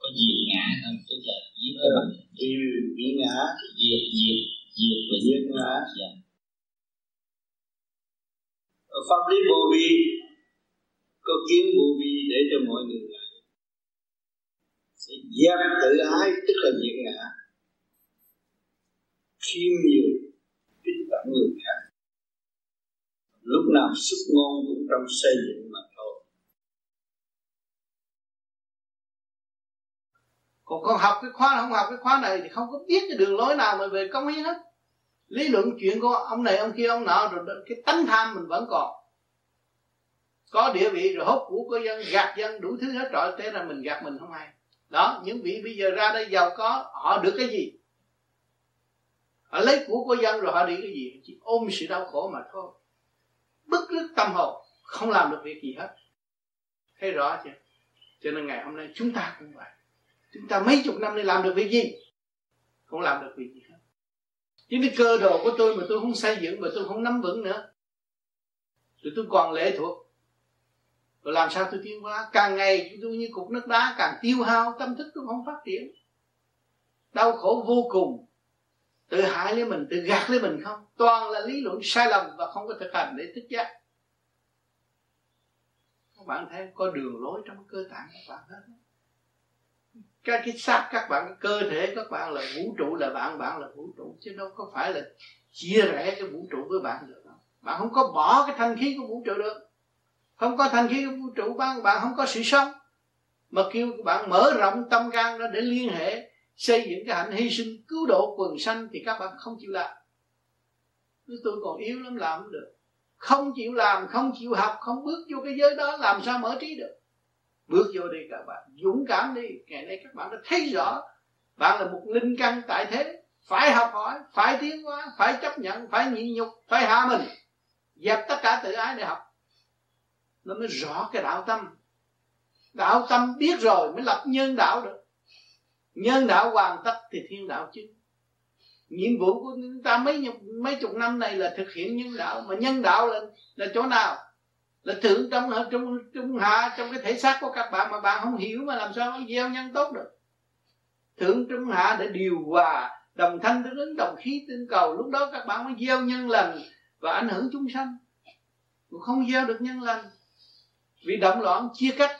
có diệt ngã không? Tức là giết cái bằng diệt ngã. Diệt diệt diệt là giết ngã. Dạ. ở pháp lý vô vi có kiến vô vi để cho mọi người lại. Dẹp tự ái tức là diệt ngã. Khiêm nhiều kính tặng người khác. Lúc nào xuất ngôn cũng trong xây dựng mà còn con học cái khóa không học cái khóa này thì không có biết cái đường lối nào mà về công hiến hết. Lý luận chuyện của ông này, ông kia, ông nọ, rồi cái tánh tham mình vẫn còn. Có địa vị rồi hốt của của dân, gạt dân, đủ thứ hết trọi thế là mình gạt mình không hay đó, những vị bây giờ ra đây giàu có, họ được cái gì? Họ lấy của của dân rồi họ đi cái gì? Chỉ ôm sự đau khổ mà thôi. Bức rứt tâm hồn, không làm được việc gì hết. Thấy rõ chưa? Cho nên ngày hôm nay chúng ta cũng vậy chúng ta mấy chục năm nay làm được việc gì? Không làm được việc gì hết. Những cái cơ đồ của tôi mà tôi không xây dựng mà tôi không nắm vững nữa rồi tôi còn lệ thuộc. Rồi làm sao tôi tiến hóa? Càng ngày tôi như cục nước đá, càng tiêu hao, tâm thức tôi không phát triển. Đau khổ vô cùng. Tự hại lấy mình, tự gạt lấy mình không? Toàn là lý luận sai lầm và không có thực hành để thức giác. Các bạn thấy có đường lối trong cơ tạng các bạn hết các cái xác, các bạn, cái cơ thể, các bạn là vũ trụ, là bạn bạn là vũ trụ. Chứ đâu có phải là chia rẽ cái vũ trụ với bạn được đâu. Bạn không có bỏ cái thanh khí của vũ trụ được. Không có thanh khí của vũ trụ, bạn bạn không có sự sống. Mà kêu bạn mở rộng tâm can ra để liên hệ, xây dựng cái hạnh hy sinh, cứu độ quần sanh thì các bạn không chịu làm. Nếu tôi còn yếu lắm, làm không được. Không chịu làm, không chịu học, không bước vô cái giới đó, làm sao mở trí được? Bước vô đi các bạn dũng cảm đi. Ngày nay các bạn đã thấy rõ bạn là một linh căn tại thế. Phải học hỏi, phải tiến hóa, phải chấp nhận, phải nhịn nhục, phải hạ mình. Dẹp tất cả tự ái để học. Nó mới rõ cái đạo tâm. Đạo tâm biết rồi mới lập nhân đạo được. Nhân đạo hoàn tất thì thiên đạo chứ nhiệm vụ của chúng ta mấy mấy chục năm này là thực hiện nhân đạo, mà nhân đạo là là chỗ nào? Là thượng trong trong trung hạ trong cái thể xác của các bạn mà bạn không hiểu mà làm sao gieo nhân tốt được. Thượng trung hạ để điều hòa đồng thanh tương ứng đồng khí tương cầu. Lúc đó các bạn mới gieo nhân lành và ảnh hưởng chúng sanh. Không gieo được nhân lành vì động loạn chia cách.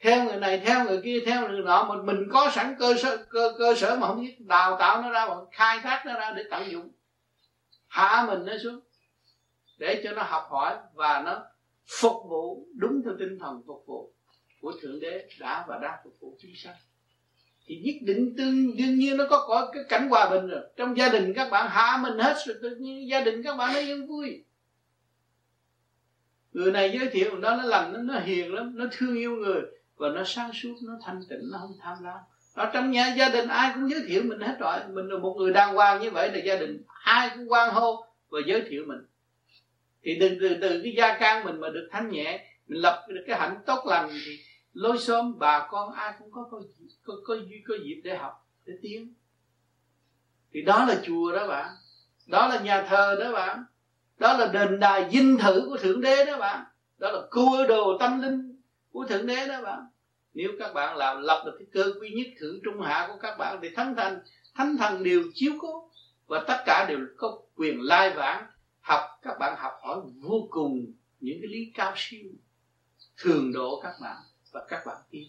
Theo người này theo người kia theo người nọ mà mình có sẵn cơ sở cơ, cơ sở mà không biết đào tạo nó ra mà khai thác nó ra để tận dụng. Hạ mình nó xuống để cho nó học hỏi và nó phục vụ đúng theo tinh thần phục vụ của thượng đế đã và đang phục vụ chúng sanh. Thì nhất định tương đương nhiên nó có có cái cảnh hòa bình rồi. Trong gia đình các bạn hạ mình hết rồi tự nhiên gia đình các bạn nó yên vui. Người này giới thiệu đó nó lành nó, nó hiền lắm nó thương yêu người và nó sáng suốt nó thanh tịnh nó không tham lam. Ở trong nhà gia đình ai cũng giới thiệu mình hết rồi. Mình là một người đàng hoàng như vậy là gia đình ai cũng quan hô và giới thiệu mình thì từ từ từ cái gia can mình mà được thanh nhẹ mình lập được cái hạnh tốt lành thì lối xóm bà con ai cũng có có có có, có dịp để học để tiến. Thì đó là chùa đó bạn đó là nhà thờ đó bạn đó là đền đài dinh thự của thượng đế đó bạn đó là cua đồ tâm linh của thượng đế đó bạn nếu các bạn làm lập được cái cơ quy nhất thượng trung hạ của các bạn thì thánh thần thánh thần đều chiếu cố và tất cả đều có quyền lai vãng học, các bạn học hỏi vô cùng những cái lý cao siêu, thường độ các bạn và các bạn tin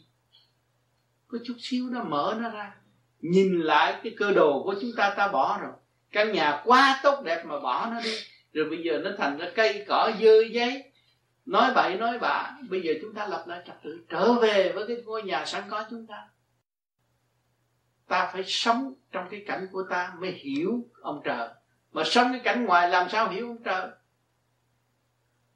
có chút xíu nó mở nó ra. Nhìn lại cái cơ đồ của chúng ta ta bỏ rồi. Căn nhà quá tốt đẹp mà bỏ nó đi. Rồi bây giờ nó thành ra cây cỏ dơ giấy. Nói bậy, nói bạ. Bây giờ chúng ta lập lại trật tự. Trở về với cái ngôi nhà sẵn có chúng ta. Ta phải sống trong cái cảnh của ta mới hiểu ông trời mà sống cái cảnh ngoài làm sao hiểu ông trời?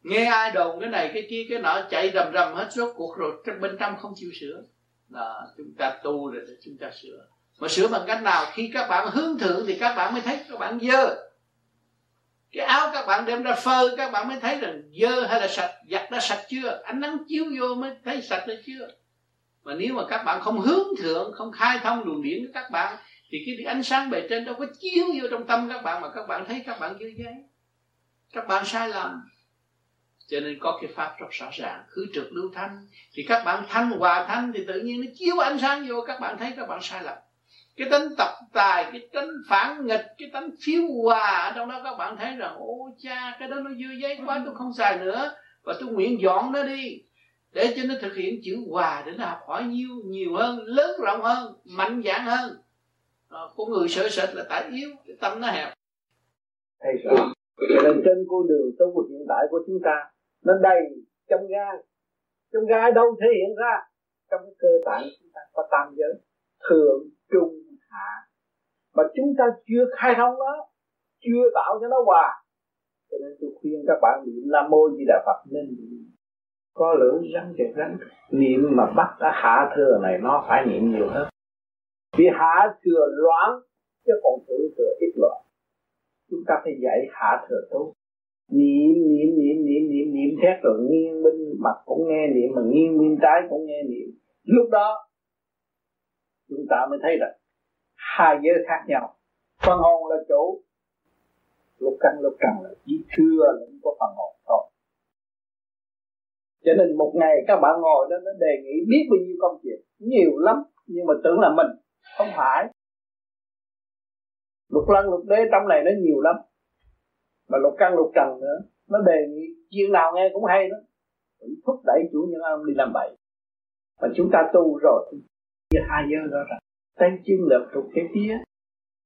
Nghe ai đồn cái này cái kia, cái nọ, chạy rầm rầm hết suốt cuộc rồi, trong bên trong không chịu sửa. Là chúng ta tu rồi để chúng ta sửa. Mà sửa bằng cách nào? Khi các bạn hướng thượng thì các bạn mới thấy các bạn dơ. Cái áo các bạn đem ra phơi các bạn mới thấy rằng dơ hay là sạch, giặt đã sạch chưa? Ánh nắng chiếu vô mới thấy sạch hay chưa? Mà nếu mà các bạn không hướng thượng, không khai thông luồng điển của các bạn thì cái ánh sáng bề trên đâu có chiếu vô trong tâm các bạn mà các bạn thấy các bạn dơ giấy các bạn sai lầm. Cho nên có cái pháp rất rõ ràng. Khứ trực lưu thanh. Thì các bạn thanh hòa thanh thì tự nhiên nó chiếu ánh sáng vô, các bạn thấy các bạn sai lầm. Cái tính tập tài, cái tính phản nghịch, cái tính phiếu hòa ở trong đó các bạn thấy rằng ô cha, cái đó nó dư giấy quá, tôi không xài nữa. Và tôi nguyện dọn nó đi. Để cho nó thực hiện chữ hòa để nó học hỏi nhiều nhiều hơn, lớn rộng hơn, mạnh dạng hơn. Ờ, đó, con người sợ sệt là tại yếu cái tâm nó hẹp. Thầy rõ cho nên trên con đường tu hiện tại của chúng ta nó đầy trong gai. Trong gai đâu thể hiện ra. Trong cái cơ bản chúng ta có tam giới thượng trung hạ. Mà chúng ta chưa khai thông nó chưa tạo cho nó hòa. Cho nên tôi khuyên các bạn niệm nam mô di đà phật nên có lưỡi rắn thì rắn. Niệm mà bắt đã hạ thừa này nó phải niệm nhiều hơn vì hạ thừa loạn, chứ còn thượng thừa ít loạn. Chúng ta phải dạy hạ thừa tốt. Niệm niệm niệm niệm niệm niệm thét rồi nghiêng bên mặt cũng nghe niệm, mà nghiêng bên trái cũng nghe niệm. Lúc đó, chúng ta mới thấy rằng hai giới khác nhau. Phần hồn là chủ, lục căn, lục trần là chỉ thừa lĩnh của phần hồn thôi. Cho nên một ngày các bạn ngồi đó, nó đề nghị biết bao nhiêu công việc. Nhiều lắm, nhưng mà tưởng là mình không phải. Lục lăng lục đế trong này nó nhiều lắm. Mà lục căn lục trần nữa. Nó đề nghị chuyện nào nghe cũng hay đó. Thúc đẩy chủ nhân ông đi làm bậy. Mà chúng ta tu rồi như hai giới đó rằng tay chân lực thuộc cái phía.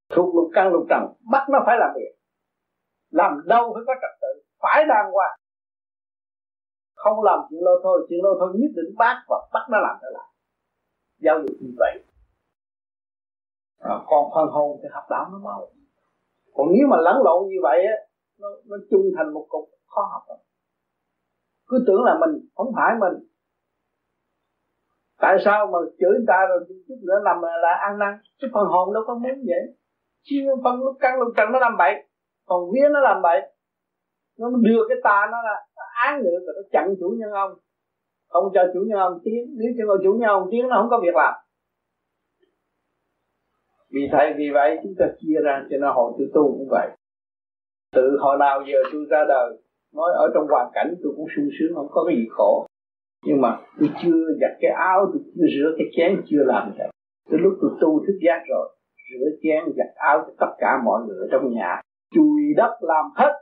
Thuộc lục căn lục trần. Bắt nó phải làm việc. Làm đâu phải có trật tự. Phải đàng hoàng. Không làm chuyện lô thôi. Chuyện lô thôi nhất định bác và bắt nó làm trở lại giáo dục như vậy. Ờ, à, còn phần hồn thì học đạo nó mau. Còn nếu mà lẫn lộn như vậy á nó, nó chung thành một cục khó học lắm. Cứ tưởng là mình không phải mình. Tại sao mà chửi người ta rồi chút nữa làm là, là ăn năn? Cái phần hồn đâu có muốn vậy. Chứ phân lúc căng lúc trần nó làm bậy. Còn vía nó làm bậy. Nó đưa cái tà nó là án nữa rồi nó chặn chủ nhân ông. Không cho chủ nhân ông tiếng nếu cho chủ nhân ông tiếng nó không có việc làm vì vậy vì vậy, chúng ta chia ra cho nó hồi tu tu cũng vậy. Tự hồi nào giờ tôi ra đời, nói ở trong hoàn cảnh tôi cũng sung sướng, không có cái gì khổ. Nhưng mà tôi chưa giặt cái áo, tôi chưa rửa cái chén, chưa làm vậy tới lúc tôi tu thức giác rồi, rửa chén, giặt áo cho tất cả mọi người ở trong nhà. Chùi đất làm hết.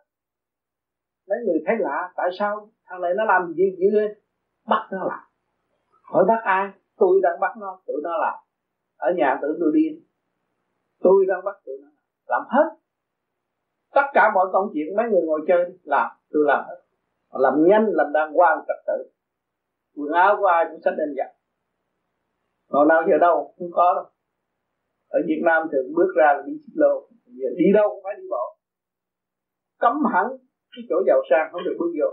Mấy người thấy lạ, tại sao thằng này nó làm gì dữ lên bắt nó làm. Hỏi bắt ai? Tôi đang bắt nó, tụi nó làm. Ở nhà tự tôi điên tôi đang bắt tụi nó. Làm hết. Tất cả mọi công chuyện mấy người ngồi chơi làm, tôi làm hết. Làm nhanh, làm đàng hoàng, trật tự. Quần áo của ai cũng sách đơn giản còn nào giờ đâu không có đâu. Ở Việt Nam thường bước ra là đi xích lô. Giờ đi đâu cũng phải đi bộ. Cấm hẳn cái chỗ giàu sang, không được bước vô.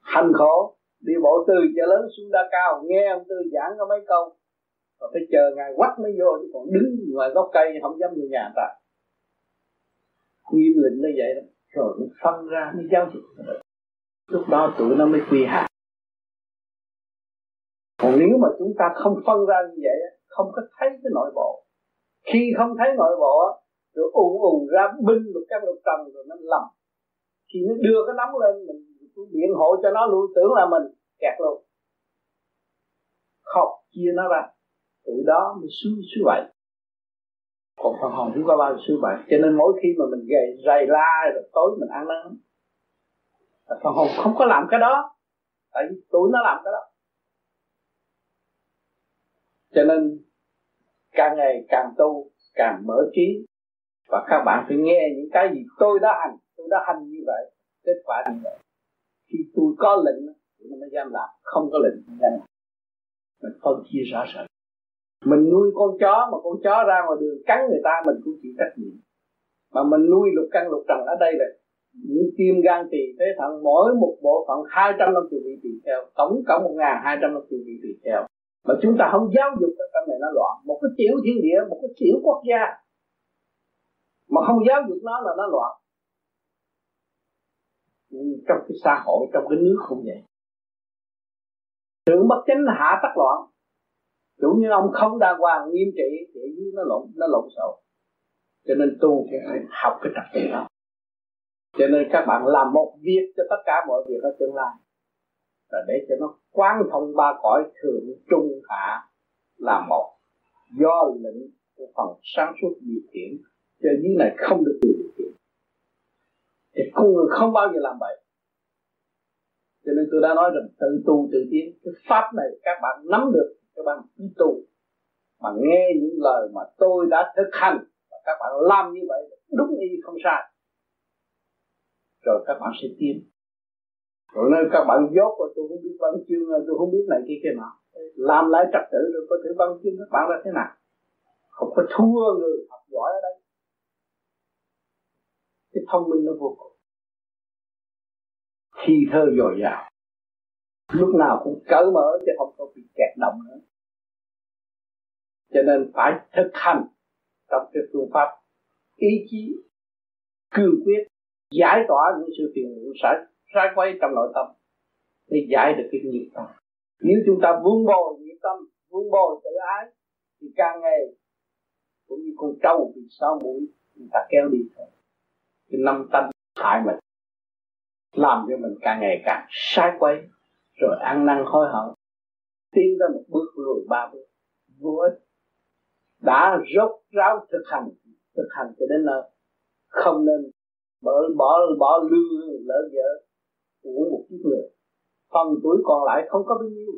Hành khổ, đi bộ từ chợ lớn xuống đa cao. Nghe ông tư giảng có mấy câu và phải chờ ngài quắt mới vô, chứ còn đứng ngoài gốc cây không dám vô nhà ta. Nghiêm lệnh nó vậy đó. Rồi nó phân ra mới giáo dục. Lúc đó tụi nó mới quy hạ. Còn nếu mà chúng ta không phân ra như vậy không có thấy cái nội bộ. Khi không thấy nội bộ rồi ù ù ra binh lục căn lục trần rồi nó lầm. Khi nó đưa cái nóng lên, mình biện hộ cho nó luôn tưởng là mình kẹt luôn. Không, chia nó ra từ đó mới xuống suy vậy còn phần hồn chúng ta bao suy vậy cho nên mỗi khi mà mình gầy dày la, rồi tối mình ăn lắm phần hồn không có làm cái đó. Tại vì tuổi nó làm cái đó. Cho nên càng ngày càng tu, càng mở trí. Và các bạn phải nghe những cái gì tôi đã hành. Tôi đã hành như vậy, kết quả như vậy. Khi tôi có lệnh, thì nó dám làm. Không có lệnh, không dám làm. Mình phân chia rõ ràng mình nuôi con chó mà con chó ra ngoài đường cắn người ta, mình cũng chịu trách nhiệm. Mà mình nuôi lục căn lục trần ở đây là những tim gan tỳ phế thận, mỗi một bộ phận 250 vị tỳ kheo, tổng cộng 1250 vị tỳ kheo. Mà chúng ta không giáo dục cái tâm này nó loạn. Một cái tiểu thiên địa, một cái tiểu quốc gia mà không giáo dục nó là nó loạn. Trong cái xã hội, trong cái nước không vậy. Thượng bất chánh hạ tắc loạn chủ như ông không đa hoàng, nghiêm trị, thì dưới nó lộn nó lộn xộn. Cho nên tu phải học cái trật tự đó. Cho nên các bạn làm một việc cho tất cả mọi việc ở tương lai. Là để cho nó quán thông ba cõi thượng trung hạ là một. Do lệnh của phần sáng suốt điều khiển, cho dưới này không được điều khiển. Thì con người không bao giờ làm vậy. Cho nên tôi đã nói rằng tự tu tự tiến. Cái pháp này các bạn nắm được các bạn đi tu mà nghe những lời mà tôi đã thực hành và các bạn làm như vậy đúng y không sai. Rồi các bạn sẽ tin rồi nên các bạn dốt rồi tôi không biết văn chương, tôi không biết này kia kia nào làm lại trật tự rồi có thể văn chương các bạn ra thế nào? Không có thua người học giỏi ở đây. Cái thông minh nó vô cùng. Thi thơ dồi dào lúc nào cũng cởi mở chứ không có bị kẹt động nữa. Cho nên phải thực hành trong cái phương pháp ý chí, cương quyết, giải tỏa những sự phiền muộn sai sai quay trong nội tâm để giải được cái nghiệp tâm. Nếu chúng ta vun bồi nghiệp tâm, vun bồi tự ái, thì càng ngày cũng như con trâu bị sao mũi, người ta kéo đi thôi. Cái năm tâm hại mình làm cho mình càng ngày càng sai quay rồi ăn năn hối hận. Tiến ra một bước lùi ba bước. Vô ích đã rốt ráo thực hành thực hành cho đến nơi. Không nên bỏ bỏ bỏ lương lỡ vợ của một chút người phần tuổi còn lại không có bao nhiêu.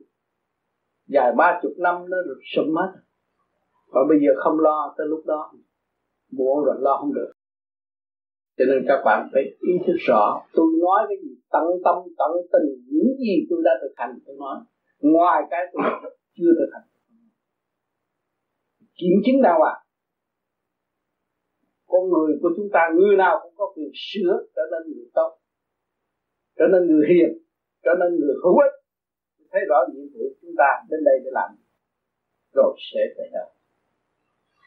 Dài ba chục năm nó được sụm mất. Và bây giờ không lo tới lúc đó. Muộn rồi lo không được. Cho nên các bạn phải ý thức rõ, tôi nói cái gì tận tâm, tận tình những gì tôi đã thực hành, tôi nói. Ngoài cái tôi chưa thực hành. Kiểm chứng nào à? Con người của chúng ta, người nào cũng có quyền sửa trở nên người tốt, trở nên người hiền, trở nên người hữu ích. Thấy rõ nhiệm vụ chúng ta đến đây để làm. Rồi sẽ về đâu.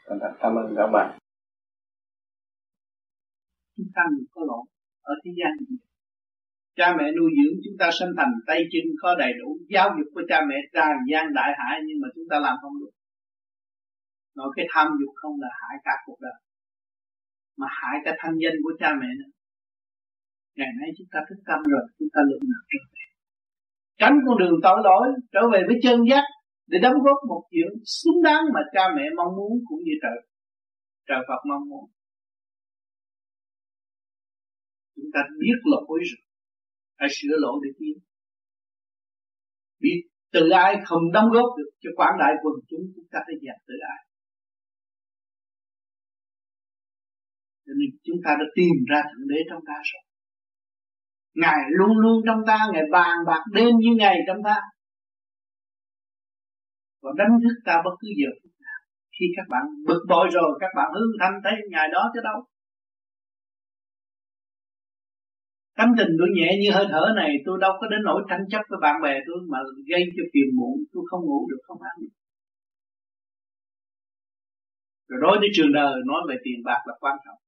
Thành thật, cảm ơn các bạn. Chúng ta đừng có lỗi. Ở thế gian cha mẹ nuôi dưỡng chúng ta sinh thành tay chân có đầy đủ giáo dục của cha mẹ tràn gian đại hải nhưng mà chúng ta làm không được. Nói cái tham dục không là hại cả cuộc đời, mà hại cả thanh danh của cha mẹ nữa. Ngày nay chúng ta thức tâm rồi, chúng ta lượng nào trở về tránh con đường tội lỗi trở về với chân giác để đóng góp một chuyện xứng đáng mà cha mẹ mong muốn cũng như trời trời Phật mong muốn. Chúng ta biết lỗi rồi phải sửa lỗi để tiến vì tự ai không đóng góp được cho quảng đại quần chúng chúng ta phải dẹp tự ai. Cho nên chúng ta đã tìm ra thượng đế trong ta rồi. Ngài luôn luôn trong ta, ngài bàn bạc đêm như ngày trong ta. Và đánh thức ta bất cứ giờ phút nào. Khi các bạn bực bội rồi, các bạn hư thanh thấy ngài đó chứ đâu. Tâm tình tôi nhẹ như hơi thở này, Tôi đâu có đến nỗi tranh chấp với bạn bè tôi Mà gây cho phiền muộn. Tôi không ngủ được, không ăn được. Rồi nói với trường đời, Nói về tiền bạc là quan trọng.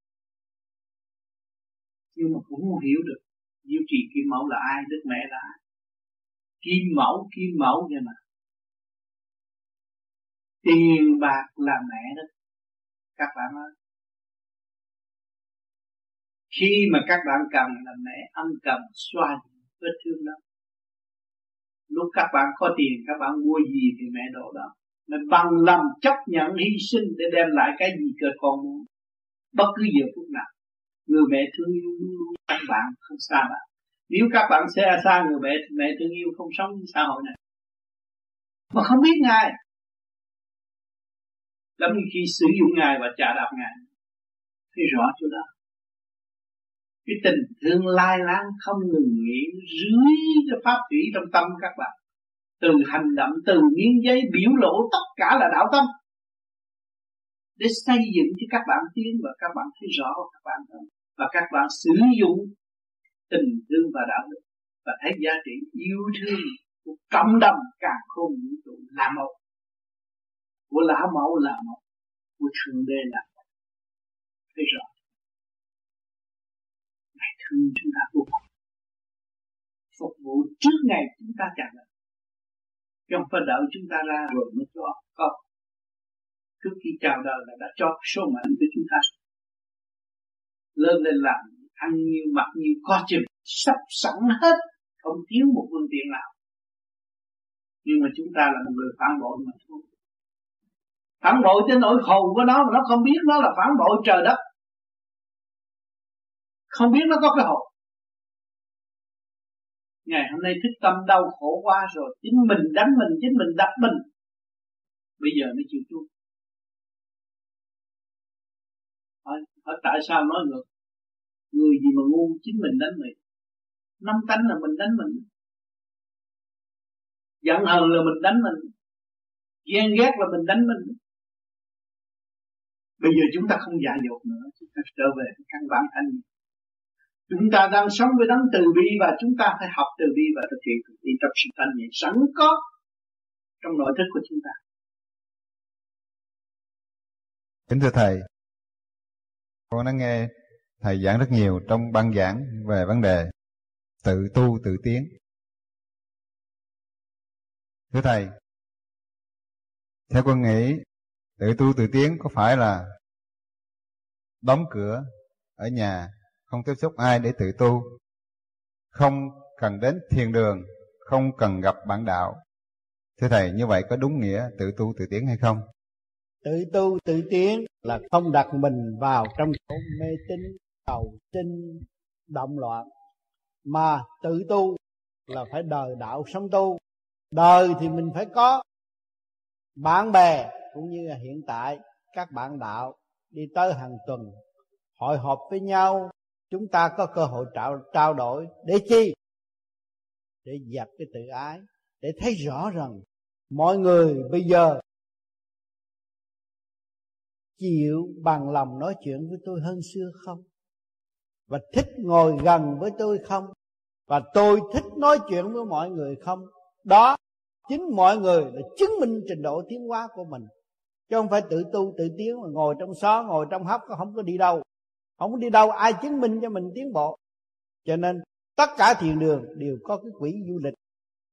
Nhưng mà cũng không hiểu được Diệu trì kim mẫu là ai, Đức mẹ là ai? Kim mẫu kim mẫu vậy mà. Tiền bạc là mẹ đó. Các bạn ơi khi mà các bạn cần là mẹ ân cần xoa vết thương đó. Lúc các bạn có tiền, các bạn mua gì thì mẹ đổ đó. Mẹ bằng lòng chấp nhận hy sinh để đem lại cái gì cho con muốn. Bất cứ giờ phút nào, người mẹ thương yêu luôn luôn các bạn, không xa bạn. Nếu các bạn sẽ xa người mẹ mẹ thương yêu không sống xã hội này. Mà không biết ngài. Lắm khi sử dụng ngài và trả đạp ngài. Thấy rõ chỗ đó cái tình thương lai láng không ngừng nghỉ dưới cái pháp thủy trong tâm các bạn. Từ hành động, từ miếng giấy biểu lộ tất cả là đạo tâm. Để xây dựng cho các bạn tiến và các bạn thấy rõ các bạn hơn. Và các bạn sử dụng tình thương và đạo đức và thấy giá trị yêu thương của cộng đồng càng không vũ trụ là một. Của lão mẫu là một, của thượng đế là một. Thấy rõ thương chúng ta vô cùng phục vụ trước ngày chúng ta chào đời trong không phải đợi chúng ta ra rồi mới cho có trước khi chào đời là đã cho số mệnh với chúng ta. Lên lên làm, ăn nhiều, mặc nhiều có chừng, sắp sẵn hết. Không thiếu một phương tiện nào. Nhưng mà chúng ta là một người phản bội mà thôi. Phản bội tới nỗi hồn của nó mà nó không biết nó là phản bội trời đất không biết nó có cái hồn ngày hôm nay thức tâm đau khổ quá rồi chính mình đánh mình chính mình đập mình. Bây giờ mới chịu chuông hỏi, hỏi tại sao nói ngược? Người gì mà ngu chính mình đánh mình năm tánh là mình đánh mình. Giận hờn là mình đánh mình. Ghen ghét là mình đánh mình. Bây giờ chúng ta không dại dột nữa chúng ta trở về căn bản thanh chúng ta đang sống với đấng từ bi và chúng ta phải học từ bi và thực hiện từ bi trong sự thanh nhẹ sẵn có trong nội thức của chúng ta. Kính thưa thầy, con đã nghe thầy giảng rất nhiều trong băng giảng về vấn đề tự tu tự tiến. Thưa thầy, theo con nghĩ, tự tu tự tiến có phải là đóng cửa ở nhà không tiếp xúc ai để tự tu. Không cần đến thiền đường không cần gặp bạn đạo. Thưa thầy như vậy có đúng nghĩa tự tu tự tiến hay không? Tự tu tự tiến là không đặt mình vào trong chỗ mê tín cầu sinh, động loạn. Mà tự tu là phải đời đạo sống tu. Đời thì mình phải có. Bạn bè cũng như là hiện tại các bạn đạo đi tới hàng tuần hội họp với nhau chúng ta có cơ hội trao, trao đổi để chi? Để dập cái tự ái để thấy rõ rằng mọi người bây giờ chịu bằng lòng nói chuyện với tôi hơn xưa không? Và thích ngồi gần với tôi không? Và tôi thích nói chuyện với mọi người không? Đó chính mọi người là chứng minh trình độ tiến hóa của mình. Chứ không phải tự tu tự tiến mà ngồi trong xó ngồi trong hấp không có đi đâu không đi đâu, ai chứng minh cho mình tiến bộ. Cho nên, tất cả thiền đường đều có cái quỹ du lịch.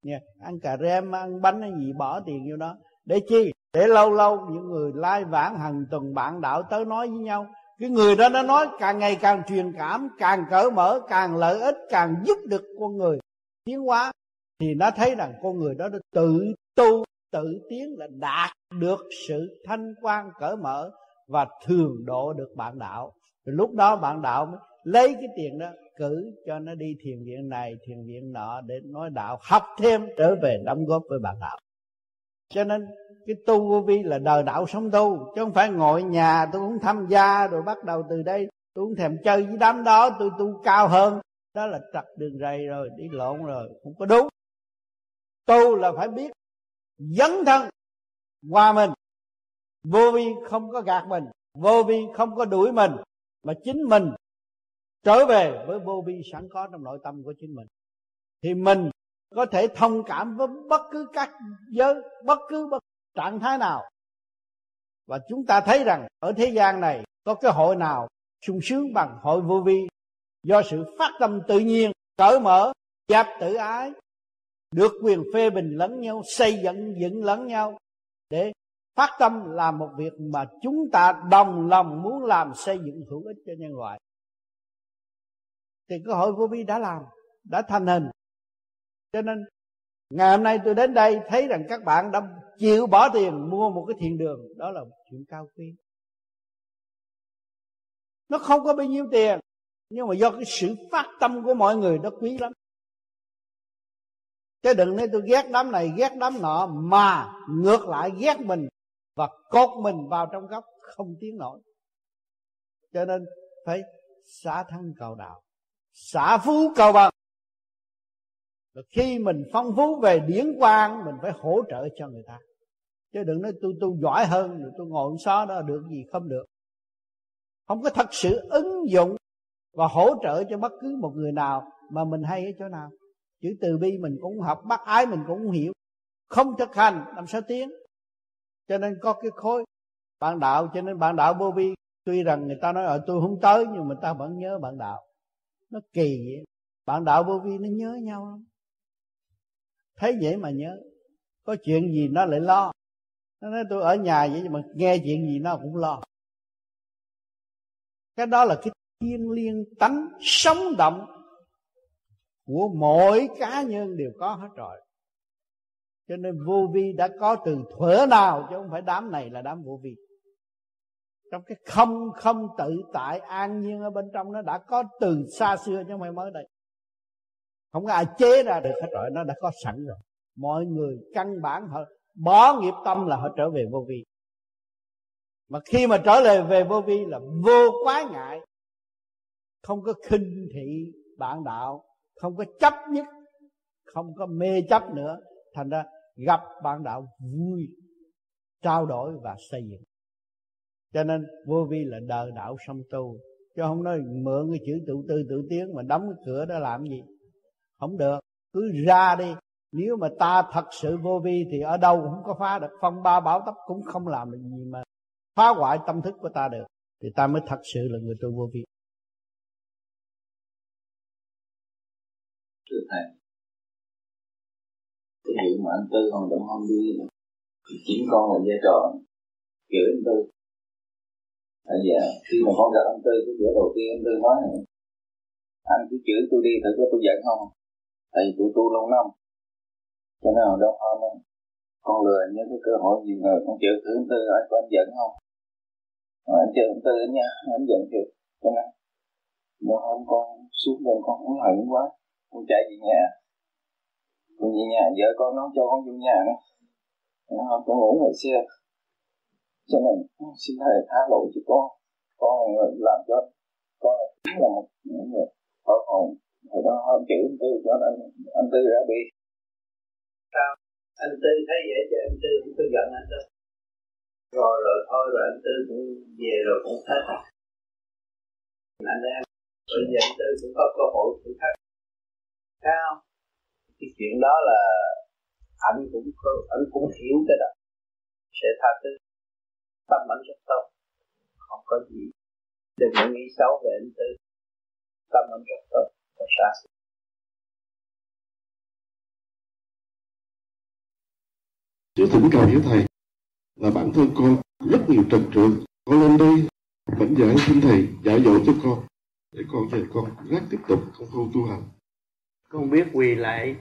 Nha, ăn cà rem, ăn bánh hay gì, bỏ tiền vô đó. Để chi? Để lâu lâu những người lai vãng hàng tuần bạn đạo tới nói với nhau. Cái người đó nó nói càng ngày càng truyền cảm, càng cởi mở, càng lợi ích, càng giúp được con người. Tiến hóa. Thì nó thấy rằng con người đó đã tự tu, tự tiến là đạt được sự thanh quan, cởi mở và thường độ được bạn đạo rồi lúc đó bạn đạo mới lấy cái tiền đó cử cho nó đi thiền viện này, thiền viện nọ để nói đạo, học thêm trở về đóng góp với bạn đạo. Cho nên cái tu vô vi là đời đạo sống tu, chứ không phải ngồi nhà tôi cũng tham gia rồi bắt đầu từ đây. Tôi cũng thèm chơi với đám đó, tôi tu cao hơn. Đó là trật đường rầy rồi, đi lộn rồi, không có đúng. Tu là phải biết dấn thân qua mình. Vô vi không có gạt mình, vô vi không có đuổi mình mà chính mình trở về với vô vi sẵn có trong nội tâm của chính mình. Thì mình có thể thông cảm với bất cứ các giới, bất cứ bất trạng thái nào. Và chúng ta thấy rằng ở thế gian này có cái hội nào sung sướng bằng hội vô vi do sự phát tâm tự nhiên, cởi mở, giáp tự ái, được quyền phê bình lẫn nhau, xây dựng dựng lẫn nhau để phát tâm làm một việc mà chúng ta đồng lòng muốn làm xây dựng hữu ích cho nhân loại. Thì cơ hội vô vi đã làm, đã thành hình. Cho nên, ngày hôm nay tôi đến đây thấy rằng các bạn đã chịu bỏ tiền mua một cái thiền đường, đó là chuyện cao quý. Nó không có bao nhiêu tiền, nhưng mà do cái sự phát tâm của mọi người nó quý lắm. Chứ đừng nói tôi ghét đám này, ghét đám nọ, mà ngược lại ghét mình và cột mình vào trong góc không tiến nổi. Cho nên phải xả thân cầu đạo, xả phú cầu bằng rồi khi mình phong phú về điển quang, mình phải hỗ trợ cho người ta. Chứ đừng nói tôi tôi giỏi hơn, rồi tôi ngồi xó đó, được gì không được. Không có thật sự ứng dụng và hỗ trợ cho bất cứ một người nào mà mình hay ở chỗ nào. Chữ từ bi mình cũng học, bác ái mình cũng hiểu. Không thực hành, làm sao tiến? Cho nên có cái khối bạn đạo, cho nên bạn đạo vô vi. Tuy rằng người ta nói ở tôi không tới, nhưng mà ta vẫn nhớ bạn đạo. Nó kỳ vậy. Bạn đạo vô vi nó nhớ nhau lắm. Thấy vậy mà nhớ. Có chuyện gì nó lại lo. Nó nói tôi ở nhà vậy mà nghe chuyện gì nó cũng lo. Cái đó là cái thiên liên tánh sống động của mỗi cá nhân đều có hết rồi cho nên vô vi đã có từ thuở nào, chứ không phải đám này là đám vô vi. Trong cái không không tự tại an nhiên ở bên trong, nó đã có từ xa xưa chứ không phải mới đây. Không có ai chế ra được hết rồi, nó đã có sẵn rồi. Mọi người căn bản họ bỏ nghiệp tâm là họ trở về vô vi. Mà khi mà trở lại về vô vi là vô quá ngại. Không có khinh thị bạn đạo, không có chấp nhất, không có mê chấp nữa. Thành ra gặp bạn đạo vui, trao đổi và xây dựng. Cho nên vô vi là đời đạo song tu. Chứ không nói mượn cái chữ tự tư tự tiến mà đóng cái cửa đó làm gì? Không được. Cứ ra đi. Nếu mà ta thật sự vô vi thì ở đâu cũng có phá được. Phong ba bảo tấp cũng không làm được gì mà phá hoại tâm thức của ta được. Thì ta mới thật sự là người tu vô vi. Thưa thầy cái chuyện mà anh tư còn động không đi chiếm con là vai trò. Kiểu anh tư. Tại vì khi mà con gặp anh tư, cái bữa đầu tiên anh tư nói này anh cứ chửi tôi đi, thử có tôi giận không? Tại vì tụi tôi lâu năm. Cho nên là đâu hơn con lừa nhớ cái cơ hội gì người con chửi thử anh tư anh có anh giận không? Mà anh chịu anh tư nha, anh giận thiệt. Cho nên, nó không con xuống đây con hối hận quá. Con chạy về nhà con về nhà vợ con nó cho con vô nhà nữa. Nó con ngủ ngoài xe. Cho nên, xin thầy tha lỗi cho con. Con làm cho, con là một người ở hồn hồi đó hôm chữ anh tư, cho nên anh tư đã bị sao? Anh tư thấy vậy cho anh tư cũng có giận anh đâu. Rồi rồi thôi, rồi anh tư cũng về rồi cũng hết. Anh em, bây giờ anh tư cũng có cơ hội thử thách. Sao cái chuyện đó là anh cũng anh cũng hiểu cái đó. Sẽ tha thứ. Tâm anh rất tốt. Không có gì. Đừng có nghĩ xấu về anh tư. Tâm anh rất tốt. Và xa Chứ thỉnh cầu với Thầy là bản thân con rất nhiều trần trượt. Con lên đây mạnh giải xin Thầy giải dỗ cho con. Để con về con ráng tiếp tục công phu tu hành. Con biết quỳ lại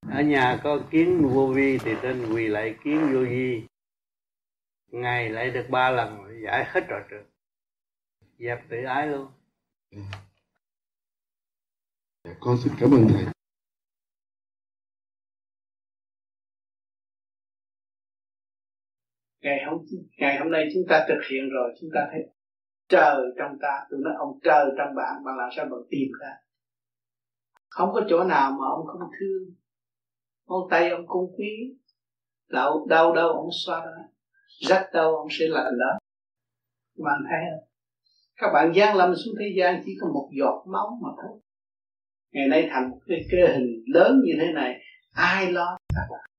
ở nhà có kiến vô vi thì tên quỳ lại kiến vô vi ngày lại được ba lần giải hết rồi trượt. Dẹp tự ái luôn. Dạ, con xin cảm ơn thầy ngày hôm ngày hôm nay chúng ta thực hiện rồi chúng ta thấy trời trong ta tôi nói ông trời trong bạn bạn làm sao bạn tìm ra? Không có chỗ nào mà ông không thương ngón tay ông cung quý. Đau đau đâu ông xoa đó rất đau ông sẽ lạnh đó bạn thấy không? Các bạn gian lâm xuống thế gian chỉ có một giọt máu mà thôi. Ngày nay thành một cái cơ hình lớn như thế này, ai lo các bạn?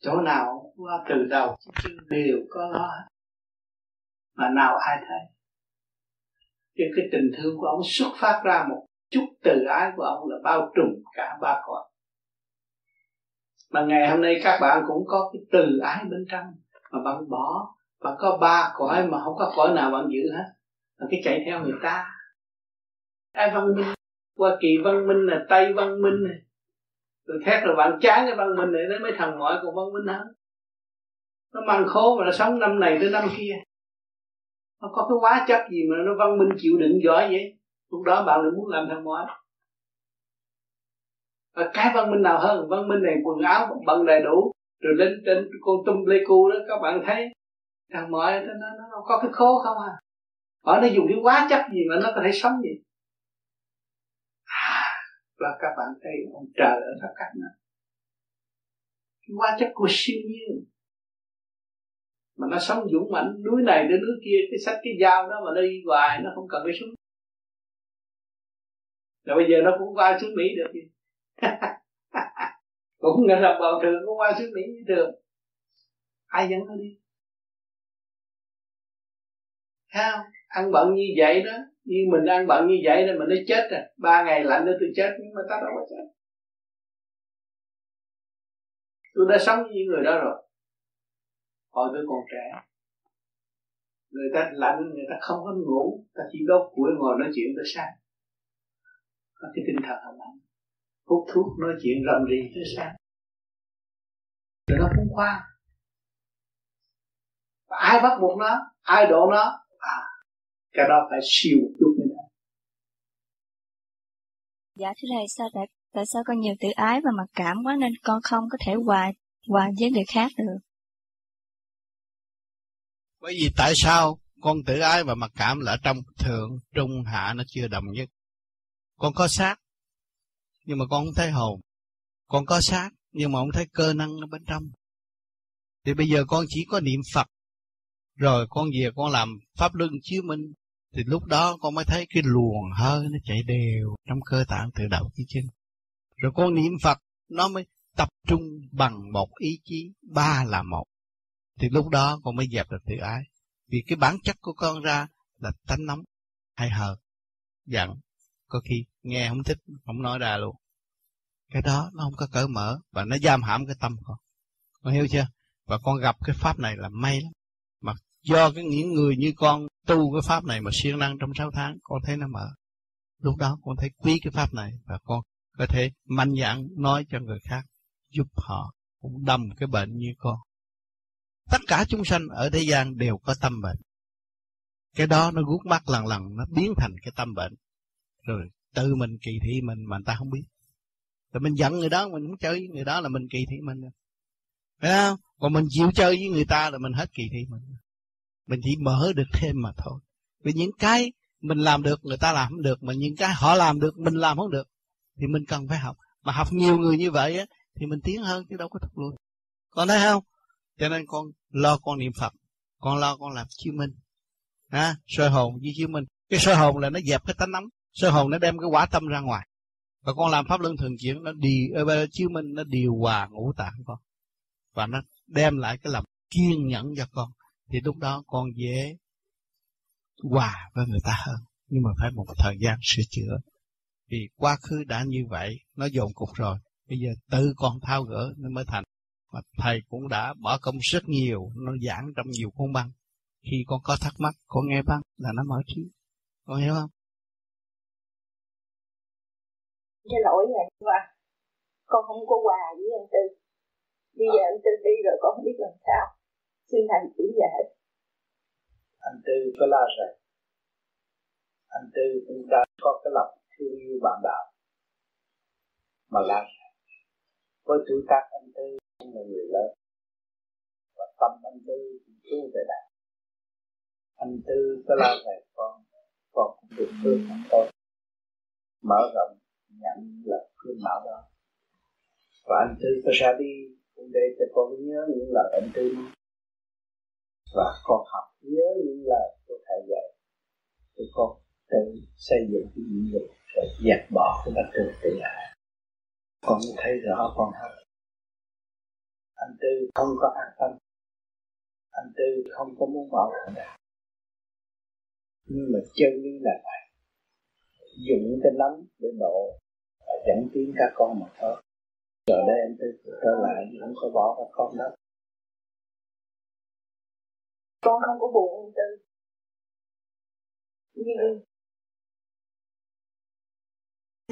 Chỗ nào qua từ đầu chứ đều có lo mà nào ai thấy? Chứ cái tình thương của ông xuất phát ra một chút từ ái của ông là bao trùm cả ba cõi. Mà ngày hôm nay các bạn cũng có cái từ ái bên trong, mà bạn bỏ, bạn có ba cõi mà không có cõi nào bạn giữ hết. Là cái chạy theo người ta. Ai văn minh? Hoa kỳ văn minh là tây văn minh này. Rồi khác rồi bạn chán cái văn minh này đến mấy thằng mọi còn văn minh hơn. Nó mang khố mà nó sống năm này tới năm kia. Nó có cái quá chấp gì mà nó văn minh chịu đựng giỏi vậy? Lúc đó bạn lại muốn làm thằng ngoại và cái văn minh nào hơn? Văn minh này quần áo bận đầy đủ rồi lên trên con tum pleiku đó các bạn thấy. Thằng mọi nó, nó, nó có cái khố không à? Ở nó dùng cái quá chất gì mà nó có thể sống gì à, và các bạn thấy ông trời ở khắp cách nào? Cái hóa chất của siêu nhiên. Mà nó sống dũng mãnh núi này đến núi kia cái sách cái dao đó mà nó đi hoài nó không cần cái súng rồi bây giờ nó cũng qua xứ Mỹ được gì [LAUGHS] cũng nghe là bầu thường cũng qua xứ Mỹ như thường. Ai dẫn nó đi? Không? Ăn bận như vậy đó. Như mình ăn bận như vậy nên mình nó chết rồi ba ngày lạnh nữa tôi chết, nhưng mà ta đâu có chết. Tôi đã sống với những người đó rồi. Hồi tôi còn trẻ, người ta lạnh, người ta không có ngủ. Ta chỉ đốt củi ngồi nói chuyện tới sáng có cái tinh thần hầm mạnh hút thuốc nói chuyện rầm rì tới sáng. Rồi nó cũng khoan. Và ai bắt buộc nó? Ai độ nó? À cái đó phải siêu chút được dạ thưa thầy sao tại tại sao con nhiều tự ái và mặc cảm quá nên con không có thể hòa hòa với người khác được? Bởi vì tại sao con tự ái và mặc cảm là trong thượng trung hạ nó chưa đồng nhất con có xác, nhưng mà con không thấy hồn. Con có xác, nhưng mà không thấy cơ năng ở bên trong. Thì bây giờ con chỉ có niệm phật, rồi con về con làm pháp luân chiếu minh. Thì lúc đó con mới thấy cái luồng hơi nó chạy đều trong cơ tạng tự đầu chí chân. Rồi con niệm phật, nó mới tập trung bằng một ý chí ba là một. Thì lúc đó con mới dẹp được tự ái. Vì cái bản chất của con ra là tánh nóng, hay hờ giận có khi nghe không thích, không nói ra luôn. Cái đó nó không có cởi mở và nó giam hãm cái tâm con con hiểu chưa? Và con gặp cái pháp này là may lắm. Mà do cái những người như con tu cái pháp này mà siêng năng trong 6 tháng, con thấy nó mở. Lúc đó con thấy quý cái pháp này và con có thể mạnh dạn nói cho người khác, giúp họ cũng đâm cái bệnh như con. Tất cả chúng sanh ở thế gian đều có tâm bệnh. Cái đó nó guốc mắt lần lần, nó biến thành cái tâm bệnh rồi tự mình kỳ thị mình mà người ta không biết. Rồi mình giận người đó mình muốn chơi với người đó là mình kỳ thị mình. Phải không? Còn mình chịu chơi với người ta là mình hết kỳ thị mình. Mình chỉ mở được thêm mà thôi. Vì những cái mình làm được người ta làm không được mà những cái họ làm được mình làm không được thì mình cần phải học. Mà học nhiều người như vậy á thì mình tiến hơn chứ đâu có thụt lùi. Con thấy không? Cho nên con lo con niệm phật con lo con làm chiếu minh. À, soi hồn với chiếu minh. Cái soi hồn là nó dẹp cái tánh nóng sơ hồn nó đem cái quả tâm ra ngoài. Và con làm pháp luân thường chuyển nó đi ờ, chiếu minh nó điều hòa ngũ tạng con. Và nó đem lại cái lòng kiên nhẫn cho con. Thì lúc đó con dễ hòa với người ta hơn. Nhưng mà phải một thời gian sửa chữa. Vì quá khứ đã như vậy nó dồn cục rồi. Bây giờ tự con thao gỡ nó mới thành. Mà thầy cũng đã bỏ công rất nhiều nó giảng trong nhiều cuốn băng. Khi con có thắc mắc con nghe băng là nó mở trí. Con hiểu không? Cái lỗi này qua con không có quà với anh tư. Bây giờ anh tư đi rồi con không biết làm sao. Xin thầy chỉ dạy. Anh tư có la rồi anh tư cũng đã có cái lòng thương yêu bạn đạo. Mà la với tuổi tác anh tư là người lớn, và tâm anh tư cũng tu về đạo. Anh tư có la về con con cũng được thương thằng con mở rộng nhận lập khuyên bảo đó. Và anh tư có ra đi cũng để cho con nhớ những lời anh tư nói. Và con học nhớ những lời của thầy dạy. Thì con tự xây dựng cái nhiệm vụ để dẹp bỏ cái bất thường tự lại. con thấy rõ con hết anh tư không có an tâm. Anh tư không có muốn bảo thằng đạo nhưng mà chân lý là vậy. Dụng cái nắm để độ và dẫn tiến các con mà thôi. Rồi đây anh tư trở lại không có bỏ các con đâu con không có buồn anh tư. Nhưng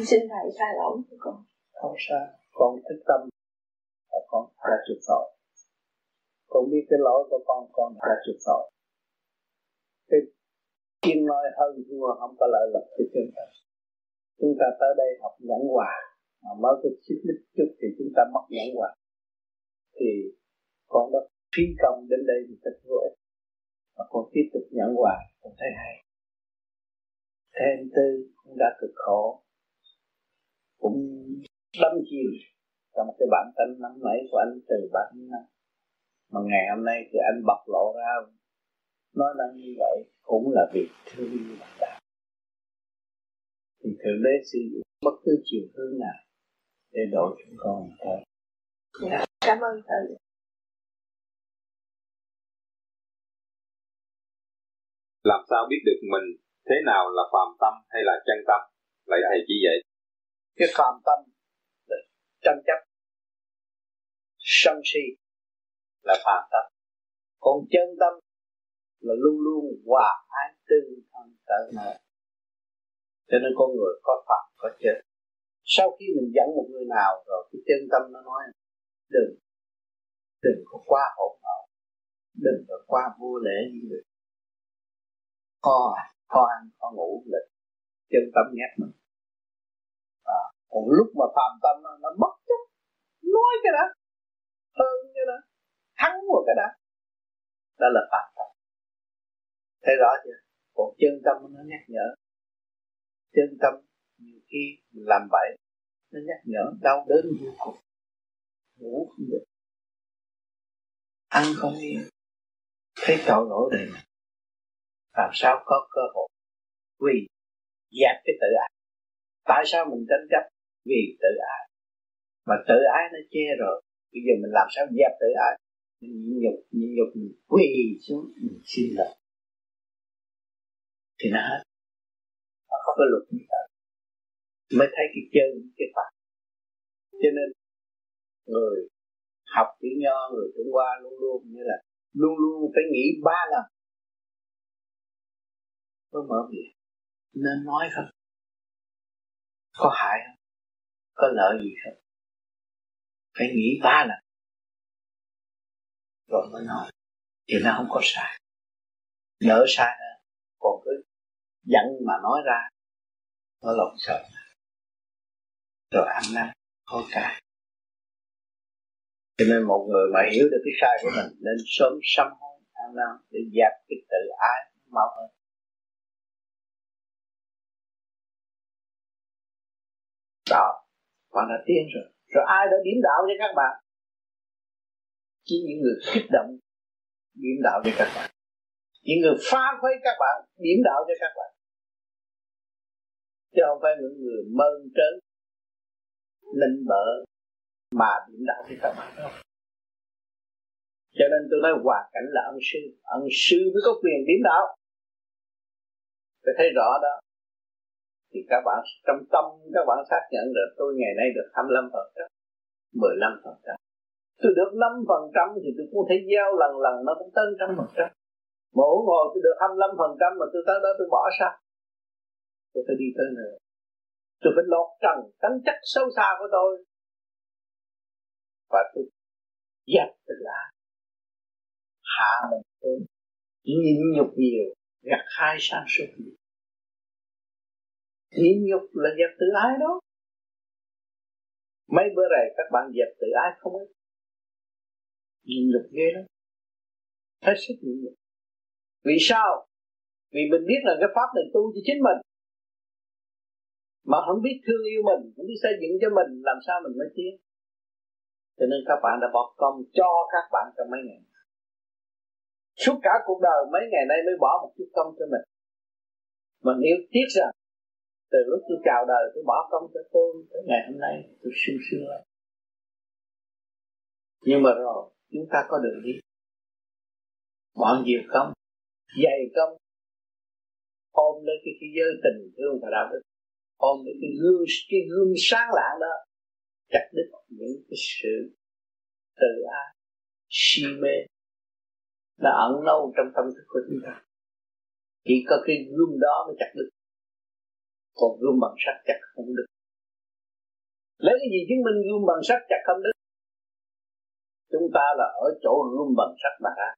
xin thầy tha lỗi cho con. Không sao con thức tâm và con đã chịu tội. Con biết cái lỗi của con con đã chịu tội. Cái chuyên nói hơn thua không có lợi lực cho chúng ta chúng ta tới đây học nhẫn hòa mà mới có xích lít chút thì chúng ta mất nhẫn hòa thì con đã phí công đến đây thì thật vô ích. Mà con tiếp tục nhẫn hòa con thấy hay. Thêm tư cũng đã cực khổ. Cũng đâm chìm trong cái bản tính nắm nảy của anh từ bản năm mà ngày hôm nay thì anh bộc lộ ra. Nói năng như vậy cũng là việc thương yêu bạn đạo thì thượng đế sử dụng bất cứ chiều hướng nào để độ chúng con thôi dạ, cảm ơn thầy. Làm sao biết được mình thế nào là phàm tâm hay là chân tâm? Lại thầy chỉ vậy cái phàm tâm là tranh chấp sân si là phàm tâm. Còn chân tâm là luôn luôn hòa ái tương thân cởi mở cho nên con người có phật có chết. Sau khi mình dẫn một người nào rồi cái chân tâm nó nói đừng đừng có qua hỗn loạn, đừng có qua vô lễ như người. Có có ăn có ngủ là chân tâm nhắc mình. À, còn lúc mà phàm tâm nó, nó bất chấp nói cái đó hơn cái đó thắng một cái đó đó là phàm tâm. Thấy rõ chưa? Còn chân tâm nó nhắc nhở chân tâm, nhiều khi mình làm vậy, nó nhắc nhở đau đớn vô cùng. Ngủ không được. Ăn không yên. Thấy tội lỗi đầy làm sao có cơ hội? Vì dẹp cái tự ái. Tại sao mình tranh chấp? Vì tự ái. Mà tự ái nó che rồi. Bây giờ mình làm sao dẹp tự ái? Mình nhịn nhục nhịn nhục mình quỳ xuống, mình xin lỗi. Thì nó hết nó không có luật như vậy mới thấy cái chân, cái phật cho nên người học chữ nho, người Trung Hoa luôn luôn như là luôn luôn phải nghĩ ba lần. Mới mở miệng. Nên nói không? Có hại không? Có lợi gì không? Phải nghĩ ba lần. Rồi mới nói. Thì nó không có sai. Đỡ sai nữa còn cứ giận mà nói ra nó lòng sợ. Rồi ăn năn hối cải cho nên một người mà hiểu được cái sai của mình, nên sớm sám hối ăn năn để dẹp cái tự ái, mau hơn. Đó bạn đã tiến rồi. Rồi ai đã điểm đạo cho các bạn? Chỉ những người kích động, điểm đạo cho các bạn. Những người phá khuấy các bạn, điểm đạo cho các bạn chứ không phải những người mơn trớn linh bợ, mà điểm đạo thì các bạn đâu cho nên tôi nói hoàn cảnh là ân sư ân sư mới có quyền điểm đạo. Phải thấy rõ đó. Thì các bạn, trong tâm các bạn xác nhận được tôi ngày nay được 25 phần trăm 15 phần trăm. Tôi được 5 phần trăm thì tôi cũng thấy giao lần lần nó cũng tới trăm phần trăm. Mỗi ngồi tôi được 25 phần trăm mà tôi tới đó tôi bỏ sao tôi phải đi tới nữa tôi phải lột trần tánh chất sâu xa của tôi. Và tôi dẹp từ lá hạ mình xuống. Nhịn nhục nhiều, gặt hai sang suốt nhiều. Nhịn nhục là dẹp tự ái đó. Mấy bữa này các bạn dẹp tự ái không ấy? Nhịn nhục ghê lắm. Hết sức nhịn nhục. Vì sao? Vì mình biết là cái pháp này tu cho chính mình mà không biết thương yêu mình không biết xây dựng cho mình làm sao mình mới tiến. Cho nên các bạn đã bỏ công cho các bạn trong mấy ngày. Suốt cả cuộc đời mấy ngày nay mới bỏ một chút công cho mình. Mình yêu tiếc rằng từ lúc tôi chào đời tôi bỏ công cho tôi tới ngày hôm nay tôi sung sướng lắm. Nhưng mà rồi chúng ta có đường đi bỏ nhiều công dày công ôm lấy cái, cái giới tình thương và đạo đức ôm được cái gương cái gương sáng lạng đó, chặt đứt những cái sự tự ái, si mê nó ẩn lâu trong tâm thức của chúng ta. Chỉ có cái gương đó mới chặt đứt. Còn gương bằng sắt chặt không được lấy cái gì chứng minh gương bằng sắt chặt không được chúng ta là ở chỗ gương bằng sắt mà ra.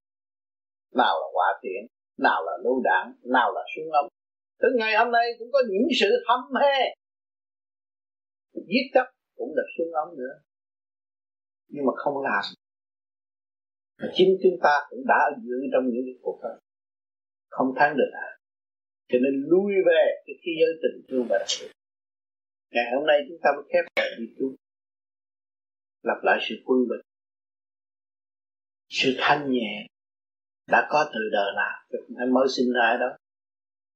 Nào là quả tiện nào là lưu đạn nào là súng ống tới ngày hôm nay cũng có những sự hâm hê. Giết chấp cũng là súng ấm nữa. Nhưng mà không làm. Mà chính chúng ta cũng đã giữ trong những cái cuộc đó không thắng được à cho nên lui về cái thế giới tình thương và đặc biệt. Ngày hôm nay chúng ta mới khép lại đi tu. Lặp lại sự quân bình. Sự thanh nhẹ đã có từ đời nào. Anh mới sinh ra đó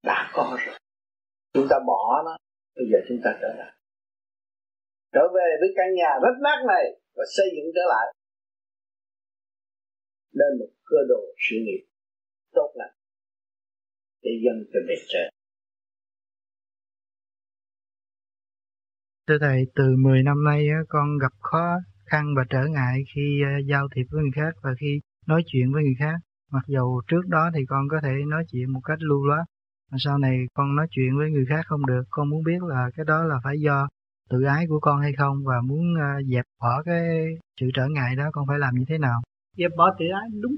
đã có rồi. Chúng ta bỏ nó bây giờ chúng ta trở lại. Trở về với căn nhà rất nát này và xây dựng trở lại. Lên một cơ đồ sự nghiệp tốt lành để dân cho bề trên. Thưa Thầy, từ 10 năm nay con gặp khó khăn và trở ngại khi ờ, giao thiệp với người khác và khi nói chuyện với người khác. Mặc dù trước đó thì con có thể nói chuyện một cách lưu loát, sau này con nói chuyện với người khác không được, con muốn biết là cái đó là phải do tự ái của con hay không và muốn à, dẹp bỏ cái sự trở ngại đó con phải làm như thế nào? Dẹp bỏ tự ái đúng.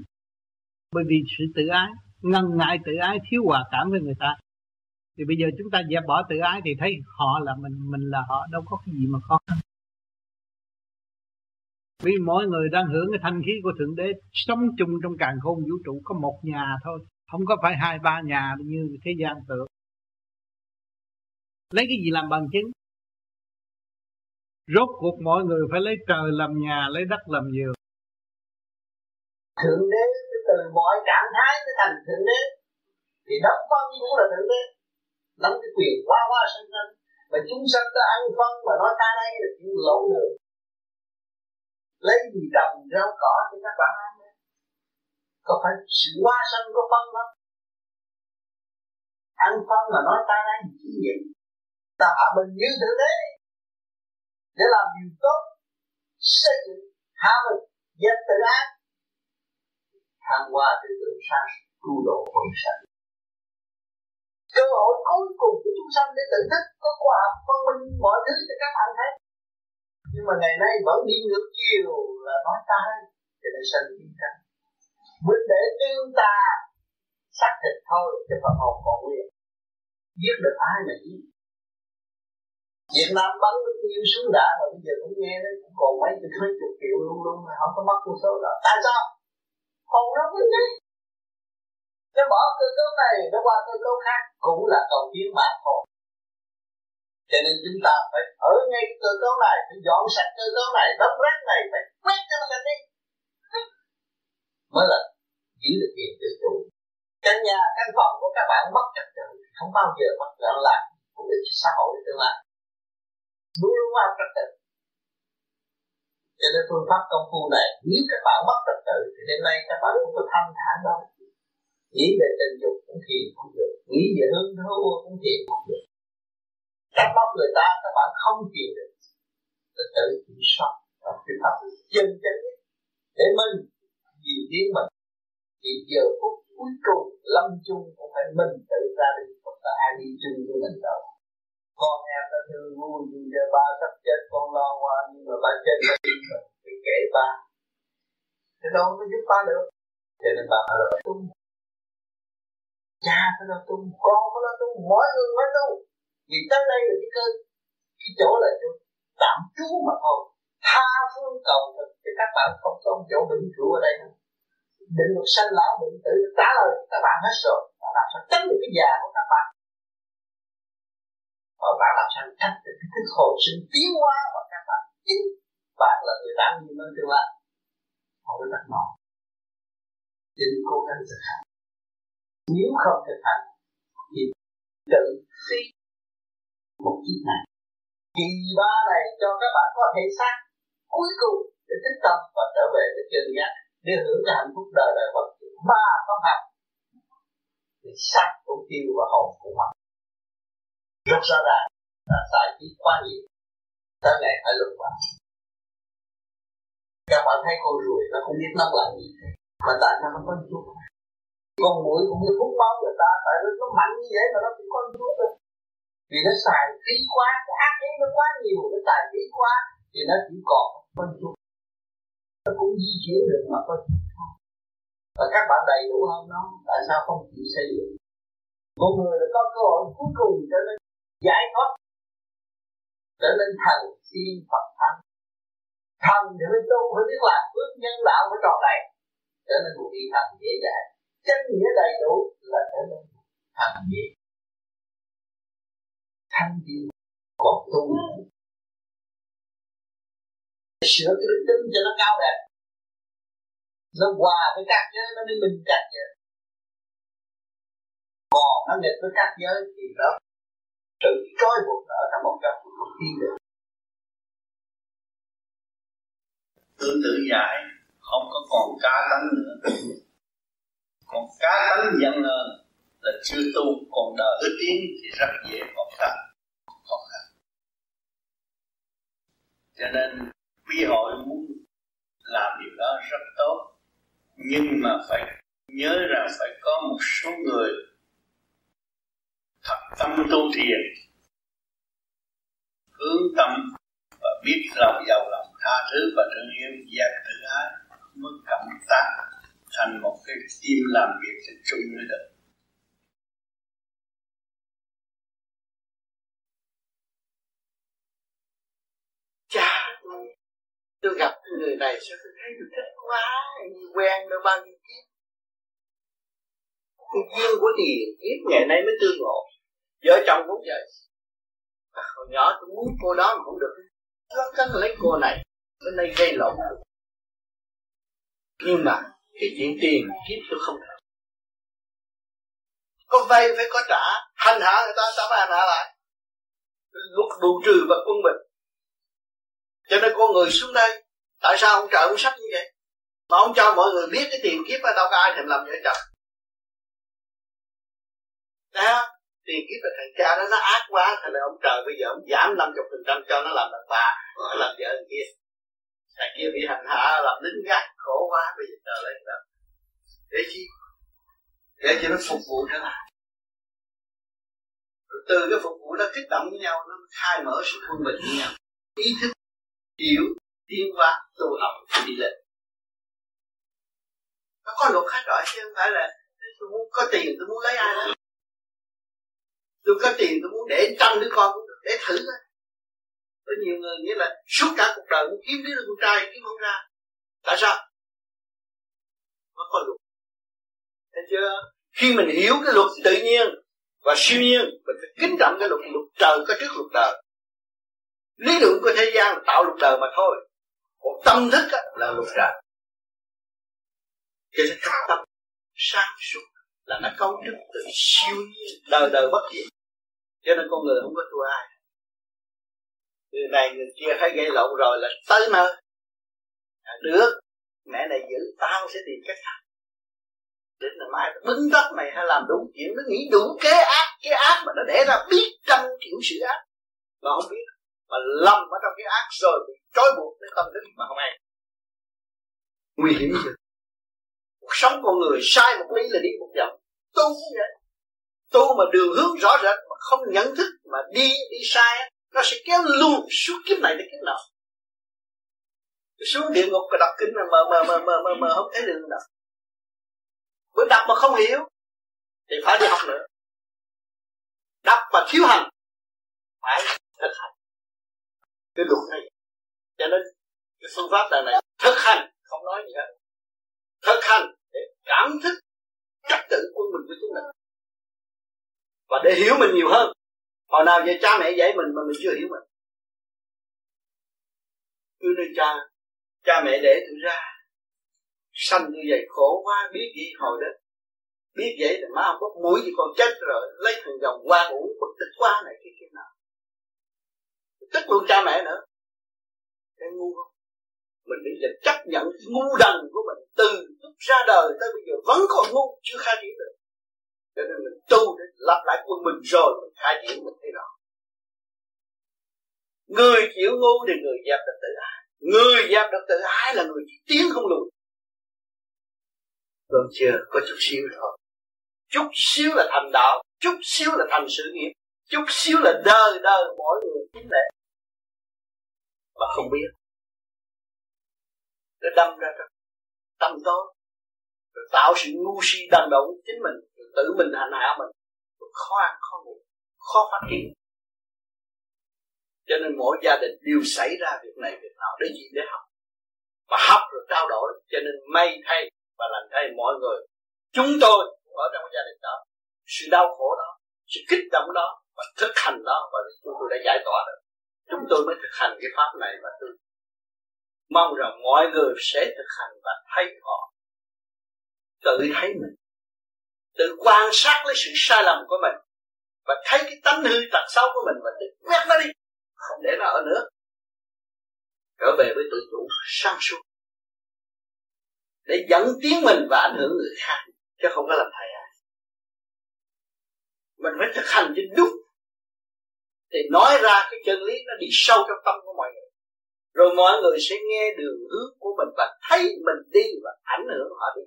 Bởi vì sự tự ái, ngần ngại tự ái thiếu hòa cảm với người ta. Thì bây giờ chúng ta dẹp bỏ tự ái thì thấy họ là mình, mình là họ, đâu có cái gì mà khó khăn. Vì mỗi người đang hưởng cái thanh khí của Thượng Đế Sống chung trong càng khôn vũ trụ Có một nhà thôi không có phải hai, ba nhà như thế gian tưởng Lấy cái gì làm bằng chứng? Rốt cuộc mọi người phải lấy trời làm nhà, Lấy đất làm giường. Thượng Đế từ mọi trạng thái nó thành Thượng Đế. Thì đất phân cũng là Thượng Đế. Nắm cái quyền quá quá sanh sanh. Mà chúng sanh ta ăn phân mà nói ta đây là chuyện lỗ đường lấy gì trồng rau cỏ cho các bạn ăn? Có phải sự hoa sân có phân không? Ăn phân mà nói ta đang chỉ vậy ta hạ mình như thử thế để làm điều tốt, xây dựng hạ mình, dẹp tự ác. Thăng hoa tự tự sáng tu độ quần sanh. Cơ hội cuối cùng của chúng sanh để tự thức, có khoa học phân minh, mọi thứ cho các bạn thấy. Nhưng mà ngày nay vẫn đi ngược chiều là nói ta cho nên sanh chiến tranh mình để tương ta xác thịt thôi, chứ phần hồn còn nguyên giết được ai mà giết. Việt Nam bắn bao nhiêu súng đã mà bây giờ cũng nghe nó cũng còn mấy chục mấy chục triệu luôn luôn mà không có mất con số đó. Tại sao? Hồn nó vẫn đi nó bỏ cơ cấu này, nó qua cơ cấu khác, cũng là cầu tiến mà thôi cho nên chúng ta phải ở ngay cơ cấu này, phải dọn sạch cơ cấu này đống rác này, phải quét cho nó sạch đi mới là giữ được quyền tự chủ căn nhà, căn phòng của các bạn mất trật tự, không bao giờ mất loạn lại cũng được xã hội tương lai luôn luôn vào trật tự. Cho nên phương pháp công phu này, nếu các bạn mất trật tự, thì đêm nay các bạn không có thanh thản đâu nghĩ về tình dục cũng thiền không được, nghĩ về hương thơ cũng thiền không được. Các bóc người ta, các bạn không chịu được. Tự tự kiểm soát và phương pháp. Chân chánh để mình nhiều tiếng mình thì giờ phút cuối cùng lâm chung cũng phải mình tự ra đi, không là ai đi chung với mình đâu. Con em nó thương vui dù giờ ba sắp chết, con lo qua, nhưng mà ba chết nó đi mình thì kể ba. Thì đâu có giúp ba được. Cho nên ba phải là tung. Cha phải là tung, con phải là tung, mọi người phải tung. Vì tới đây là cái cơ cái chỗ là chỗ tạm trú mà thôi tha phương cầu thực thì các bạn không có chỗ vĩnh cửu ở đây nữa định luật sanh lão, định tử, trả lời các bạn hết rồi. Và làm sao tránh được cái già của các bạn? Và bạn làm sao tránh được cái thức hồi sinh tiến hóa của các bạn? Chính bạn là người đáng nhiên lên tương lai. Không có đặt mong nên cố gắng thực hành. Nếu không thực hành, thì tự phi một chiếc này. Kỳ ba này cho các bạn có thể xác cuối cùng để tích tâm và trở về với chân giác để hưởng cái hạnh phúc đời đời bất tử ba pháp hạnh thì sắc cũng tiêu và hồn cũng mất rất rõ ràng là xài phí quá nhiều. Tới ngày phải lục vào các bạn thấy con ruồi nó không biết nó làm gì. Mà tại sao nó có chút con mũi cũng như hút máu người ta, tại vì nó mạnh như vậy mà nó cũng có chút thôi vì nó xài khí quá, cái ác ý nó quá nhiều, nó xài khí quá, thì nó chỉ còn Vâng, phân chút nó cũng di chuyển được mà có và các bạn đầy đủ hơn nó, tại sao không chịu xây dựng? Một người đã có cơ hội cuối cùng trở nên giải thoát, trở nên thần tiên phật thánh. Thần thì mới tu, phải biết làm phước, nhân đạo phải tròn đầy, trở nên một vị thần dễ dàng. Chân nghĩa đầy đủ là trở nên thần dễ thanh tiên còn tu sửa cái đức tính cho nó cao đẹp. Nó hòa với các giới, nó mới minh các giới còn nó nghịch với các giới thì nó tự trói buộc ở trong một góc không tin được tự tự giải, không có còn cá tánh nữa. Còn cá tánh dần lên là chưa tu, còn đời tiến thì rất dễ còn khăn. Khó khăn. Cho nên quý hội muốn làm điều đó rất tốt. Nhưng mà phải nhớ rằng phải có một số người thật tâm tu thiền, hướng tâm và biết lòng giàu lòng tha thứ và thương yêu giác tự ái mới cảm tác thành một cái tim làm việc cho chung mới được cha tôi gặp người này sao tôi thấy tôi thích quá quen được bao nhiêu kiếp. Cái duyên của tiền kiếp ngày nay mới tương ngộ. Vợ chồng cũng vậy. À, hồi nhỏ tôi muốn cô đó mà cũng được. Nó cắn lấy cô này bên đây gây lộn. Nhưng mà cái chuyện tiền kiếp tôi không thể có vay phải có trả. Hành hạ người ta sao phải hành hạ lại? Luật bù trừ và quân bình cho nên con người xuống đây tại sao ông trời ông sắp như vậy? Mà ông cho mọi người biết cái tiền kiếp ở đâu có ai thèm làm vợ chồng. Đó, tiền kiếp là thằng cha đó, nó ác quá, thành là ông trời bây giờ ông giảm 50 phần trăm cho nó làm đàn bà, nó làm vợ thằng kia. Thằng kia bị hành hạ, làm lính gác, khổ quá, bây giờ trời lấy làm. Để chi? Để cho nó phục vụ trở lại. Từ cái phục vụ nó kích động với nhau, nó khai mở sự quân bình với nhau. Ý thức hiểu tiến hóa, tu học, đi lên. Nó có luật khác rồi chứ không phải là tôi muốn có tiền tôi muốn lấy ai đó. Tôi có tiền tôi muốn để trăm đứa con cũng được để thử thôi có nhiều người nghĩa là suốt cả cuộc đời muốn kiếm đứa con trai, kiếm không ra. Tại sao? Nó có luật. Thấy chưa? Khi mình hiểu cái luật tự nhiên và siêu nhiên, mình phải kính trọng cái luật luật trời có trước luật đời lý luận của thế gian là tạo luật đời mà thôi. Còn tâm thức là luật trời cho nên tâm sáng suốt là nó cấu trúc từ siêu nhiên đời đời bất diệt. Cho nên con người không có thua ai. Người này người kia thấy gây lộn rồi là tới nơi à, được mẹ này giữ tao sẽ tìm cách khác. Đến là mai bứng đất mày hay làm đúng chuyện nó nghĩ đủ kế ác cái ác mà nó để ra biết trăm kiểu sự ác. Mà không biết mà lầm ở trong cái ác rồi bị trói buộc đến tâm thức mà không hay nguy hiểm chưa cuộc sống con người sai một lý là đi một dặm tu cũng vậy. Tu mà đường hướng rõ rệt mà không nhận thức mà đi đi sai, nó sẽ kéo luôn suốt kiếp này đến kiếp nào xuống địa ngục và đọc kinh mà mờ mờ mờ mờ mờ mờ không thấy đường đâu bữa đọc mà không hiểu, thì phải đi học nữa. Đọc mà thiếu hành, phải thực hành cái luật này. Cho nên cái phương pháp này này thực hành, không nói gì hết. Thực hành để cảm thức trật tự quân mình với chúng mình. Và để hiểu mình nhiều hơn. Hồi nào giờ cha mẹ dạy mình mà mình chưa hiểu mình. Cứ nơi cha cha mẹ để tôi ra. Sanh như vậy khổ quá, biết gì hồi đó. Biết vậy thì má không bốc mũi thì còn chết rồi, lấy thằng dòng qua uống bực tức quá này kia kia nào tức luôn cha mẹ nữa. Cái ngu không? Mình bây giờ chấp nhận ngu đần của mình từ lúc ra đời tới bây giờ vẫn còn ngu, chưa khai triển được. Cho nên mình tu để lặp lại quân mình rồi mình khai triển mình thấy rõ người chịu ngu thì người dẹp được tự ái. Người dẹp được tự ái là người chỉ tiến không lùi. Vâng chưa, có chút xíu thôi. Chút xíu là thành đạo, chút xíu là thành sự nghiệp chút xíu là đời đời mỗi người chính lệ mà không biết. Nó đâm ra trong tâm tối. Rồi tạo sự ngu si đần độn chính mình. Rồi tự mình hành hạ mình. Rồi khó ăn, khó ngủ, khó phát triển. Cho nên mỗi gia đình đều xảy ra việc này, việc nào để gì? Để học. Mà học rồi trao đổi. Cho nên may thay và lành thay mọi người. Chúng tôi ở trong gia đình đó. Sự đau khổ đó. Sự kích động đó và thực hành đó, và chúng tôi đã giải tỏa được. Chúng tôi mới thực hành cái pháp này và tôi mong rằng mọi người sẽ thực hành và thấy họ, tự thấy mình, tự quan sát lấy sự sai lầm của mình và thấy cái tánh hư tật xấu của mình và tự quét nó đi, không để nó ở nữa. Trở về với tự chủ, sáng suốt, để dẫn tiến mình và ảnh hưởng người khác, chứ không có làm thầy ai. Mình phải thực hành cho đúng thì nói ra cái chân lý nó đi sâu trong tâm của mọi người. Rồi mọi người sẽ nghe đường hướng của mình và thấy mình đi và ảnh hưởng họ đi.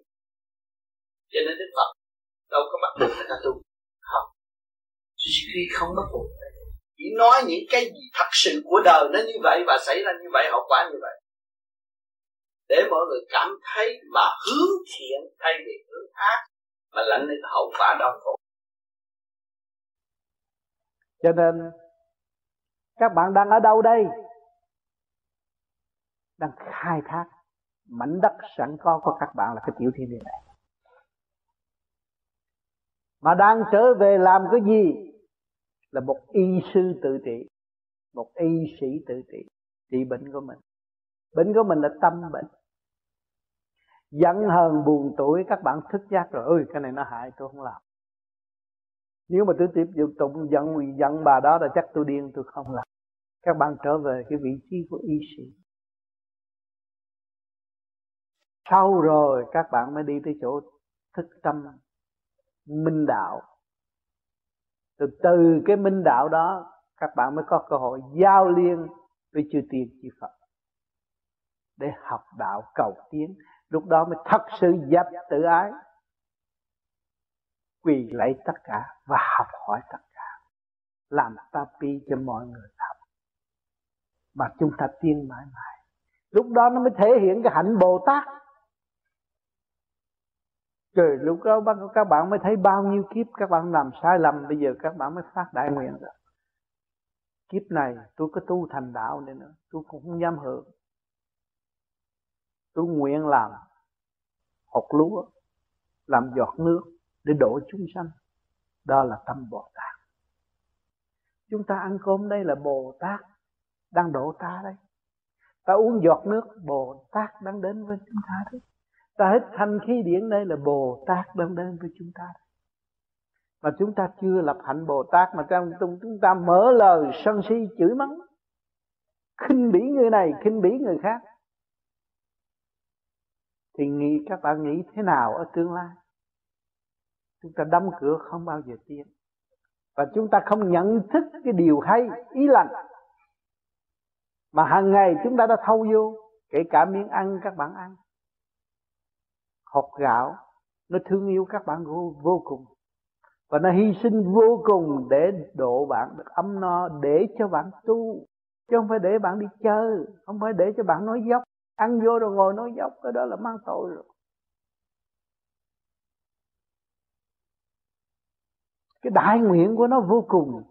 Cho nên Đức Phật đâu có bắt buộc người ta tu. Không. Khi không bắt buộc. Chỉ nói những cái gì thật sự của đời nó như vậy và xảy ra như vậy, hậu quả như vậy. Để mọi người cảm thấy mà hướng thiện thay vì hướng ác, mà lãnh lên hậu quả đau khổ. Cho nên các bạn đang ở đâu đây? Đang khai thác mảnh đất sẵn có của các bạn là cái tiểu thiên địa này. Mà đang trở về làm cái gì? Là một y sư tự trị. Một y sĩ tự trị. Trị bệnh của mình. Bệnh của mình là tâm bệnh. Giận hờn buồn tuổi, các bạn thức giác rồi ơi cái này nó hại, tôi không làm nếu mà tôi tiếp tục giận giận bà đó là chắc tôi điên, tôi không làm. Các bạn trở về cái vị trí của y sĩ. Sau rồi các bạn mới đi tới chỗ thức tâm, minh đạo. Từ từ cái minh đạo đó, các bạn mới có cơ hội giao liên với chư tiên, chư Phật. Để học đạo cầu tiến. Lúc đó mới thật sự dập tự ái quỳ lạy tất cả và học hỏi tất cả, làm ta pi cho mọi người học. Mà chúng ta tiên mãi mãi. Lúc đó nó mới thể hiện cái hạnh bồ tát. Rồi lúc đó các bạn mới thấy bao nhiêu kiếp các bạn làm sai lầm, bây giờ các bạn mới phát đại nguyện rồi. Kiếp này tôi có tu thành đạo này nữa, tôi cũng không dám hưởng. Tôi nguyện làm hột lúa, làm giọt nước để độ chúng sanh. Đó là tâm bồ tát. Chúng ta ăn cơm đây là bồ tát đang độ ta đây. Ta uống giọt nước, bồ tát đang đến với chúng ta đấy ta hít thanh khí điển đây là bồ tát đang đến với chúng ta đấy. mà chúng ta chưa lập hạnh bồ tát mà trong chúng ta mở lời sân si chửi mắng, khinh bỉ người này, khinh bỉ người khác, thì nghĩ các bạn nghĩ thế nào ở tương lai? Chúng ta đóng cửa không bao giờ tiến. Và chúng ta không nhận thức cái điều hay ý lành mà hàng ngày chúng ta đã thâu vô kể cả miếng ăn các bạn ăn. Hột gạo nó thương yêu các bạn vô, vô cùng. Và nó hy sinh vô cùng để độ bạn được ấm no để cho bạn tu. Chứ không phải để bạn đi chơi không phải để cho bạn nói dốc. Ăn vô rồi ngồi nói dốc cái đó là mang tội rồi. Cái đại nguyện của nó vô cùng.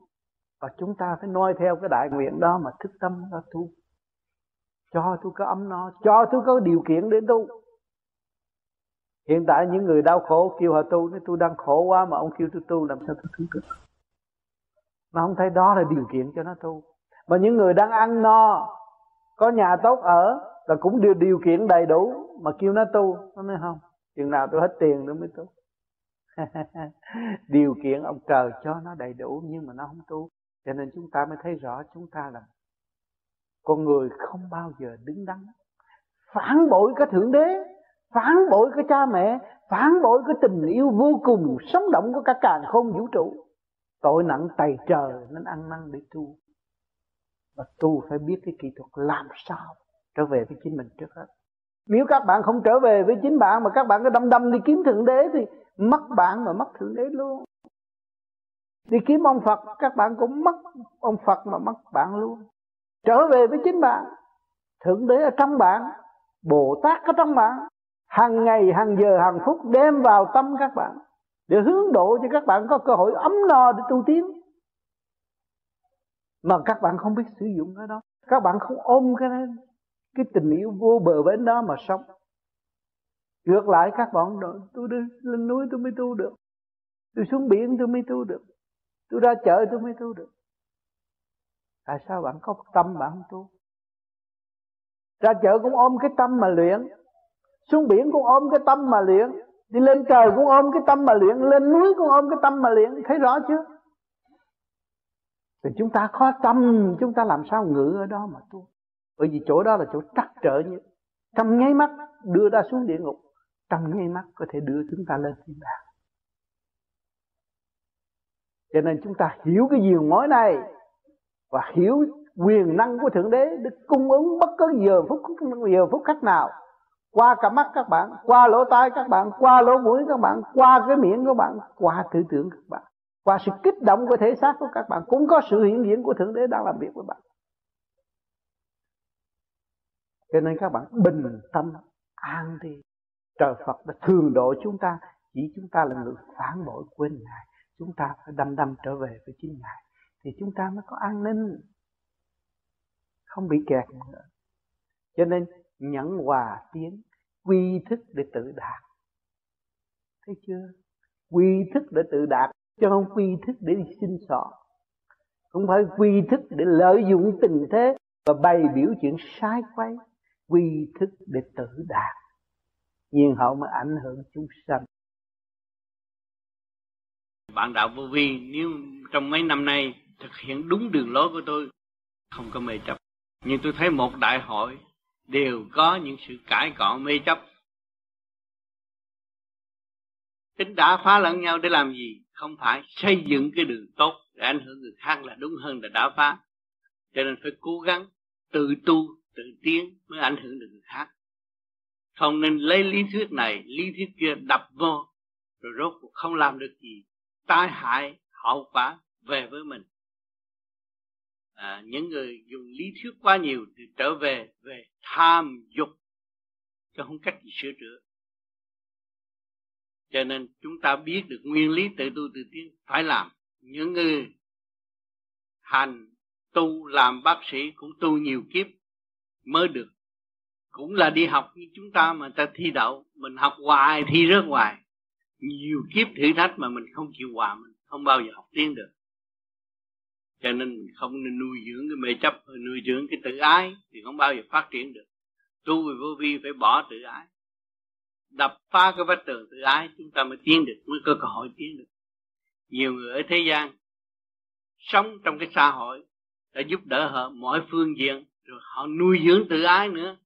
Và chúng ta phải noi theo cái đại nguyện đó mà thức tâm ra tu. Cho tôi có ấm no, cho tôi có điều kiện để tu. Hiện tại những người đau khổ kêu họ tu nói tôi đang khổ quá mà ông kêu tôi tu làm sao tôi tu được? Mà không thấy đó là điều kiện cho nó tu. Mà những người đang ăn no, có nhà tốt ở, là cũng điều điều kiện đầy đủ mà kêu nó tu, nó nói không. Chừng nào tôi hết tiền nữa mới tu. [LAUGHS] điều kiện ông trời cho nó đầy đủ nhưng mà nó không tu. Cho nên chúng ta mới thấy rõ chúng ta là con người không bao giờ đứng đắn. Phản bội cái thượng đế, phản bội cái cha mẹ, phản bội cái tình yêu vô cùng sống động của cả càng không vũ trụ. Tội nặng tày trời nên ăn năn để tu. Và tu phải biết cái kỹ thuật làm sao trở về với chính mình trước hết nếu các bạn không trở về với chính bạn mà các bạn cứ đâm đâm đi kiếm thượng đế thì mất bạn mà mất thượng đế luôn. Đi kiếm ông Phật, các bạn cũng mất ông Phật mà mất bạn luôn. Trở về với chính bạn. Thượng đế ở trong bạn, bồ tát ở trong bạn. Hàng ngày, hàng giờ, hàng phút đem vào tâm các bạn để hướng độ cho các bạn có cơ hội ấm no để tu tiến. Mà các bạn không biết sử dụng cái đó. Các bạn không ôm cái đó cái tình yêu vô bờ bến đó mà sống. Ngược lại các bạn tôi đi lên núi tôi mới tu được. Tôi xuống biển tôi mới tu được. Tôi ra chợ tôi mới tu được. Tại sao bạn có tâm bạn không tu? Ra chợ cũng ôm cái tâm mà luyện. Xuống biển cũng ôm cái tâm mà luyện. Đi lên trời cũng ôm cái tâm mà luyện. Lên núi cũng ôm cái tâm mà luyện. Thấy rõ chưa? Thì chúng ta khó tâm, chúng ta làm sao ngự ở đó mà tu? Bởi vì chỗ đó là chỗ trắc trở như trong nháy mắt, đưa ta xuống địa ngục. Trong nháy mắt có thể đưa chúng ta lên thiên đàng. Cho nên chúng ta hiểu cái diều mối này? Và hiểu quyền năng của thượng đế được cung ứng bất cứ giờ phút giờ phút khách nào. Qua cả mắt các bạn, qua lỗ tai các bạn, qua lỗ mũi các bạn, qua cái miệng các bạn, qua tư tưởng các bạn. Qua sự kích động của thể xác của các bạn, cũng có sự hiện diện của thượng đế đang làm việc với bạn cho nên các bạn bình tâm, an đi trời Phật đã thường độ chúng ta, chỉ chúng ta là người phản bội quên ngài. Chúng ta phải đâm đâm trở về với chính ngài. Thì chúng ta mới có an ninh, không bị kẹt nữa. Cho nên nhẫn hòa tiến, quy thức để tự đạt. Thấy chưa? Quy thức để tự đạt, chứ không quy thức để đi xin sọ không phải quy thức để lợi dụng tình thế và bày biểu chuyện sai quay quy thức để tự đạt. Nhiên hậu mới ảnh hưởng chúng sanh. Bạn đạo vô vi, nếu trong mấy năm nay thực hiện đúng đường lối của tôi, không có mê chấp. Nhưng tôi thấy một đại hội đều có những sự cãi cọ mê chấp. Tính đã phá lẫn nhau để làm gì? Không phải xây dựng cái đường tốt để ảnh hưởng người khác là đúng hơn là đã phá. Cho nên phải cố gắng tự tu tự tiến mới ảnh hưởng được người khác. Không nên lấy lý thuyết này lý thuyết kia đập vô rồi rốt cuộc không làm được gì tai hại hậu quả về với mình. À, những người dùng lý thuyết quá nhiều thì trở về về tham dục chứ không cách gì sửa chữa. Cho nên chúng ta biết được nguyên lý tự tu tự tiến phải làm. Những người hành tu làm bác sĩ cũng tu nhiều kiếp mới được. Cũng là đi học như chúng ta mà ta thi đậu, mình học hoài thi rớt hoài. Nhiều kiếp thử thách mà mình không chịu hòa, mình không bao giờ học tiến được. Cho nên mình không nên nuôi dưỡng cái mê chấp, nuôi dưỡng cái tự ái thì không bao giờ phát triển được. Tu về vô vi phải bỏ tự ái. Đập phá cái vách tường tự ái, chúng ta mới tiến được, mới có cơ hội tiến được. Nhiều người ở thế gian sống trong cái xã hội đã giúp đỡ họ mọi phương diện rồi họ nuôi dưỡng tự ái nữa.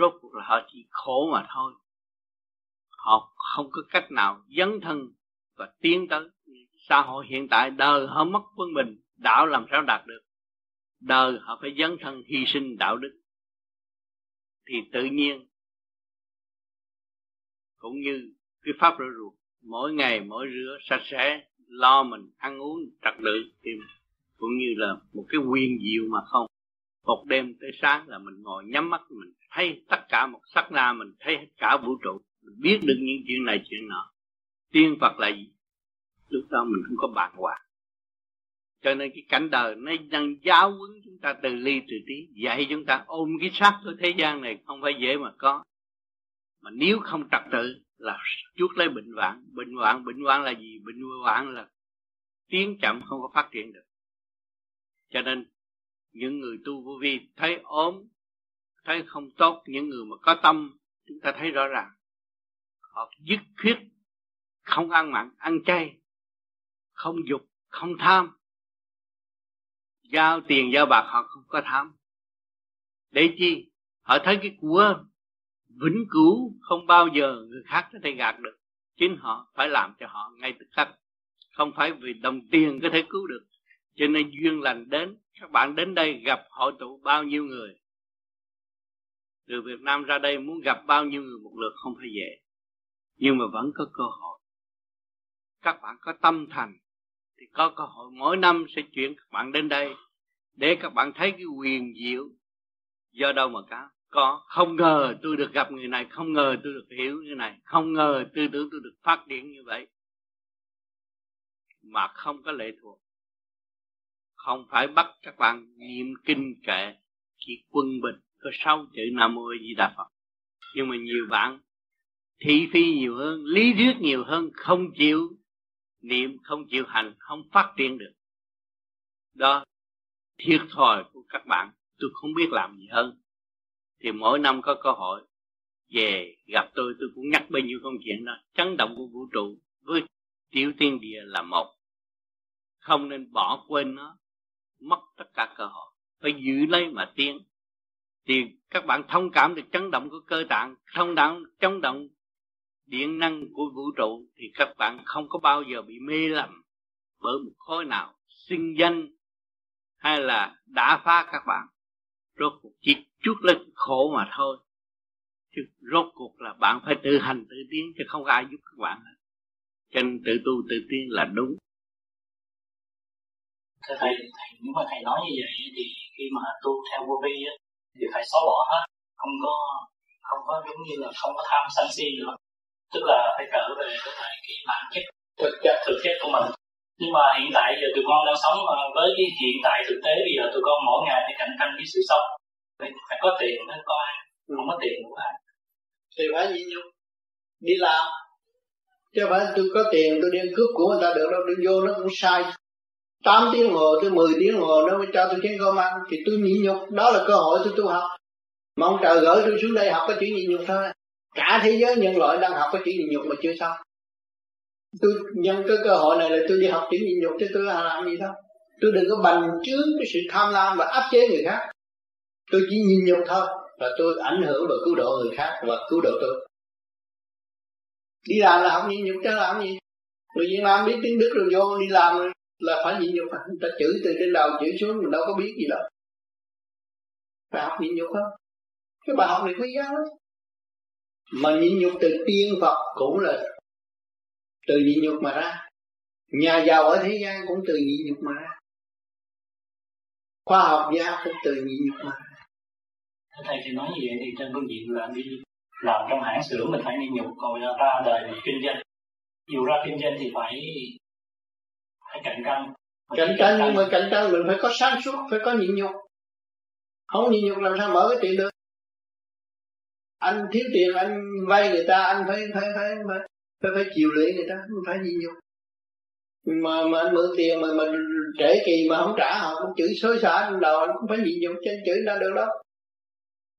Rốt cuộc là họ chỉ khổ mà thôi. Họ không có cách nào dấn thân và tiến tới. Xã hội hiện tại đời họ mất quân bình, đạo làm sao đạt được? Đời họ phải dấn thân hy sinh đạo đức. Thì tự nhiên, cũng như cái pháp rửa ruột, mỗi ngày mỗi rửa sạch sẽ, lo mình, ăn uống, trật tự thì cũng như là một cái quyền diệu mà không một đêm tới sáng là mình ngồi nhắm mắt, mình thấy tất cả một sắc na, mình thấy hết cả vũ trụ. Mình biết được những chuyện này, chuyện nọ. Tiên phật là gì? Lúc đó mình không có bàn hoàng. Cho nên cái cảnh đời nó đang giáo huấn chúng ta từ ly từ tí. Dạy chúng ta ôm cái xác của thế gian này không phải dễ mà có. Mà nếu không trật tự là chuốt lấy bệnh hoạn. Bệnh hoạn bệnh hoạn là gì? Bệnh hoạn là tiến chậm không có phát triển được. Cho nên những người tu vô vi thấy ốm, thấy không tốt, những người mà có tâm, chúng ta thấy rõ ràng. Họ dứt khuyết không ăn mặn, ăn chay, không dục, không tham. Giao tiền giao bạc họ không có tham. Để chi? Họ thấy cái của vĩnh cửu không bao giờ người khác có thể gạt được. Chính họ phải làm cho họ ngay tức khắc. Không phải vì đồng tiền có thể cứu được cho nên duyên lành đến, các bạn đến đây gặp hội tụ bao nhiêu người? Từ Việt Nam ra đây muốn gặp bao nhiêu người một lượt không phải dễ, nhưng mà vẫn có cơ hội. Các bạn có tâm thành, thì có cơ hội. Mỗi năm sẽ chuyển các bạn đến đây để các bạn thấy cái quyền diệu. Do đâu mà có có. Không ngờ tôi được gặp người này, không ngờ tôi được hiểu như này, không ngờ tư tưởng tôi được phát triển như vậy. Mà không có lệ thuộc không phải bắt các bạn niệm kinh kệ chỉ quân bình. Có sáu chữ nam mô di đà phật. Nhưng mà nhiều bạn thị phi nhiều hơn, lý thuyết nhiều hơn, không chịu niệm, không chịu hành, không phát triển được. Đó, thiệt thòi của các bạn. Tôi không biết làm gì hơn. Thì mỗi năm có cơ hội về gặp tôi tôi cũng nhắc bao nhiêu công chuyện đó. Chấn động của vũ trụ với tiểu tiên địa là một. Không nên bỏ quên nó mất tất cả cơ hội. Phải giữ lấy mà tiến. Thì các bạn thông cảm được chấn động của cơ tạng, thông động chấn động điện năng của vũ trụ, thì các bạn không có bao giờ bị mê lầm bởi một khối nào sinh danh hay là đã phá các bạn. Rốt cuộc chỉ chút lên khổ mà thôi. Chứ rốt cuộc là bạn phải tự hành tự tiến chứ không ai giúp các bạn cho nên tự tu tự tiến là đúng thưa thầy, thầy nếu mà thầy nói như vậy thì khi mà tu theo vô vi thì phải xóa bỏ hết. Không có không có giống như là không có tham sân si nữa. Tức là phải trở về với lại cái bản chất thực chất thực chất của mình. Nhưng mà hiện tại giờ tụi con đang sống với cái hiện tại thực tế bây giờ tụi con mỗi ngày phải cạnh tranh cái sự sống. Phải, có tiền mới có ăn không có tiền cũng ăn. Thì phải nhịn nhục đi làm. Chứ phải tôi có tiền tôi đi cướp của người ta được đâu tôi vô nó cũng sai 8 tiếng hồ, tới 10 tiếng hồ nó mới cho tôi chén cơm ăn. Thì tôi nhịn nhục. Đó là cơ hội tôi tu học. Mong trời gửi tôi xuống đây học cái chuyện nhịn nhục thôi. Cả thế giới nhân loại đang học cái chuyện nhịn nhục mà chưa xong. Tôi nhân cái cơ hội này là tôi đi học chuyện nhịn nhục chứ tôi làm gì đâu. Tôi đừng có bành trướng cái sự tham lam và áp chế người khác. Tôi chỉ nhịn nhục thôi và tôi ảnh hưởng và cứu độ người khác và cứu độ tôi. Đi làm là học nhịn nhục chứ làm gì? Người Việt Nam biết tiếng Đức rồi vô, đi làm rồi là phải nhịn nhục người ta chửi từ trên đầu chửi xuống mình đâu có biết gì đâu. Bà học nhịn nhục không? Cái bài học này quý giá lắm. Mà nhịn nhục từ tiên Phật cũng là từ nhịn nhục mà ra. Nhà giàu ở thế gian cũng từ nhịn nhục mà ra. Khoa học gia cũng từ nhịn nhục mà ra. Thầy, thì nói như vậy thì trên phương diện là đi làm trong hãng xưởng mình phải nhịn nhục, còn ra đời mình kinh doanh. Dù ra kinh doanh thì phải phải cạnh tranh. Cạnh tranh nhưng mà cạnh tranh mình phải có sáng suốt phải có nhịn nhục. Không nhịn nhục làm sao mở cái tiệm được? Anh thiếu tiền anh vay người ta anh phải phải phải phải phải, phải chịu lệ người ta không phải nhịn nhục. Mà mà anh mượn tiền mà mình trễ kỳ mà không trả họ cũng chửi xối xả trong đầu anh cũng phải nhịn nhục trên chửi ra được đâu.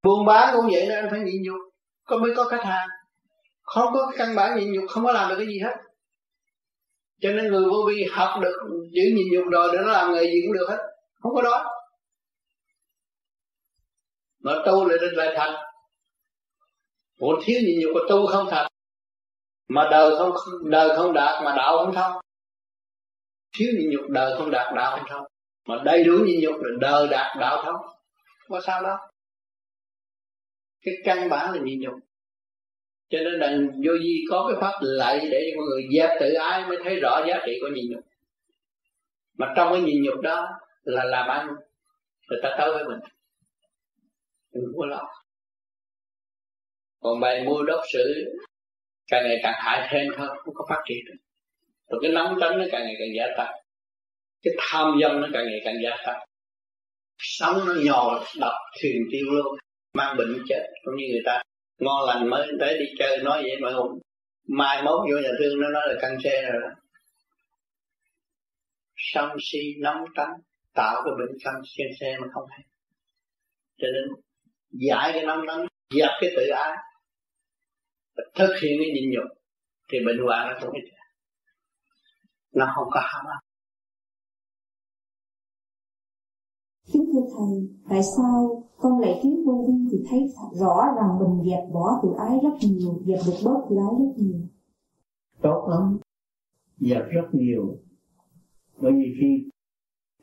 Buôn bán cũng vậy đó anh phải nhịn nhục. Có mới có khách hàng. Không có căn bản nhịn nhục không có làm được cái gì hết cho nên người vô vi học được chữ nhịn nhục rồi để nó làm nghề gì cũng được hết. Không có đó mà tu lại định lại thành một thiếu nhịn nhục của tu không thành mà đời không đời không đạt mà đạo không thông. Thiếu nhịn nhục, đời không đạt, đạo không thông. Mà đầy đủ nhịn nhục là đời đạt, đạo thông. Có sao đó cái căn bản là nhịn nhục cho nên là vô vi có cái pháp lợi để cho mọi người dẹp tự ái mới thấy rõ giá trị của nhịn nhục. Mà trong cái nhịn nhục đó là làm ăn người ta tới với mình. Đừng có lo. Còn bài mua đốc sử, càng ngày càng hại thêm thôi, không có phát triển được. Rồi cái nóng tính nó càng ngày càng gia tăng. Cái tham dâm nó càng ngày càng gia tăng. Sống nó nhò đập thuyền tiêu luôn, mang bệnh chết cũng như người ta ngon lành mới tới đi chơi, nói vậy mà không mai mốt vô nhà thương nó nói là căng xe rồi đó. Sân si nóng tánh tạo cái bệnh căng xe xe mà không hay. Cho nên giải cái nóng tánh dập cái tự ái, thực hiện cái nhịn nhục thì bệnh hoạn nó cũng hết nó không có ham ăn Kính thưa Thầy, tại sao con lại kiến vô vi thì thấy rõ rằng mình dẹp bỏ tự ái rất nhiều, dẹp được bớt tự ái rất nhiều. Tốt lắm, dẹp rất nhiều. Bởi vì khi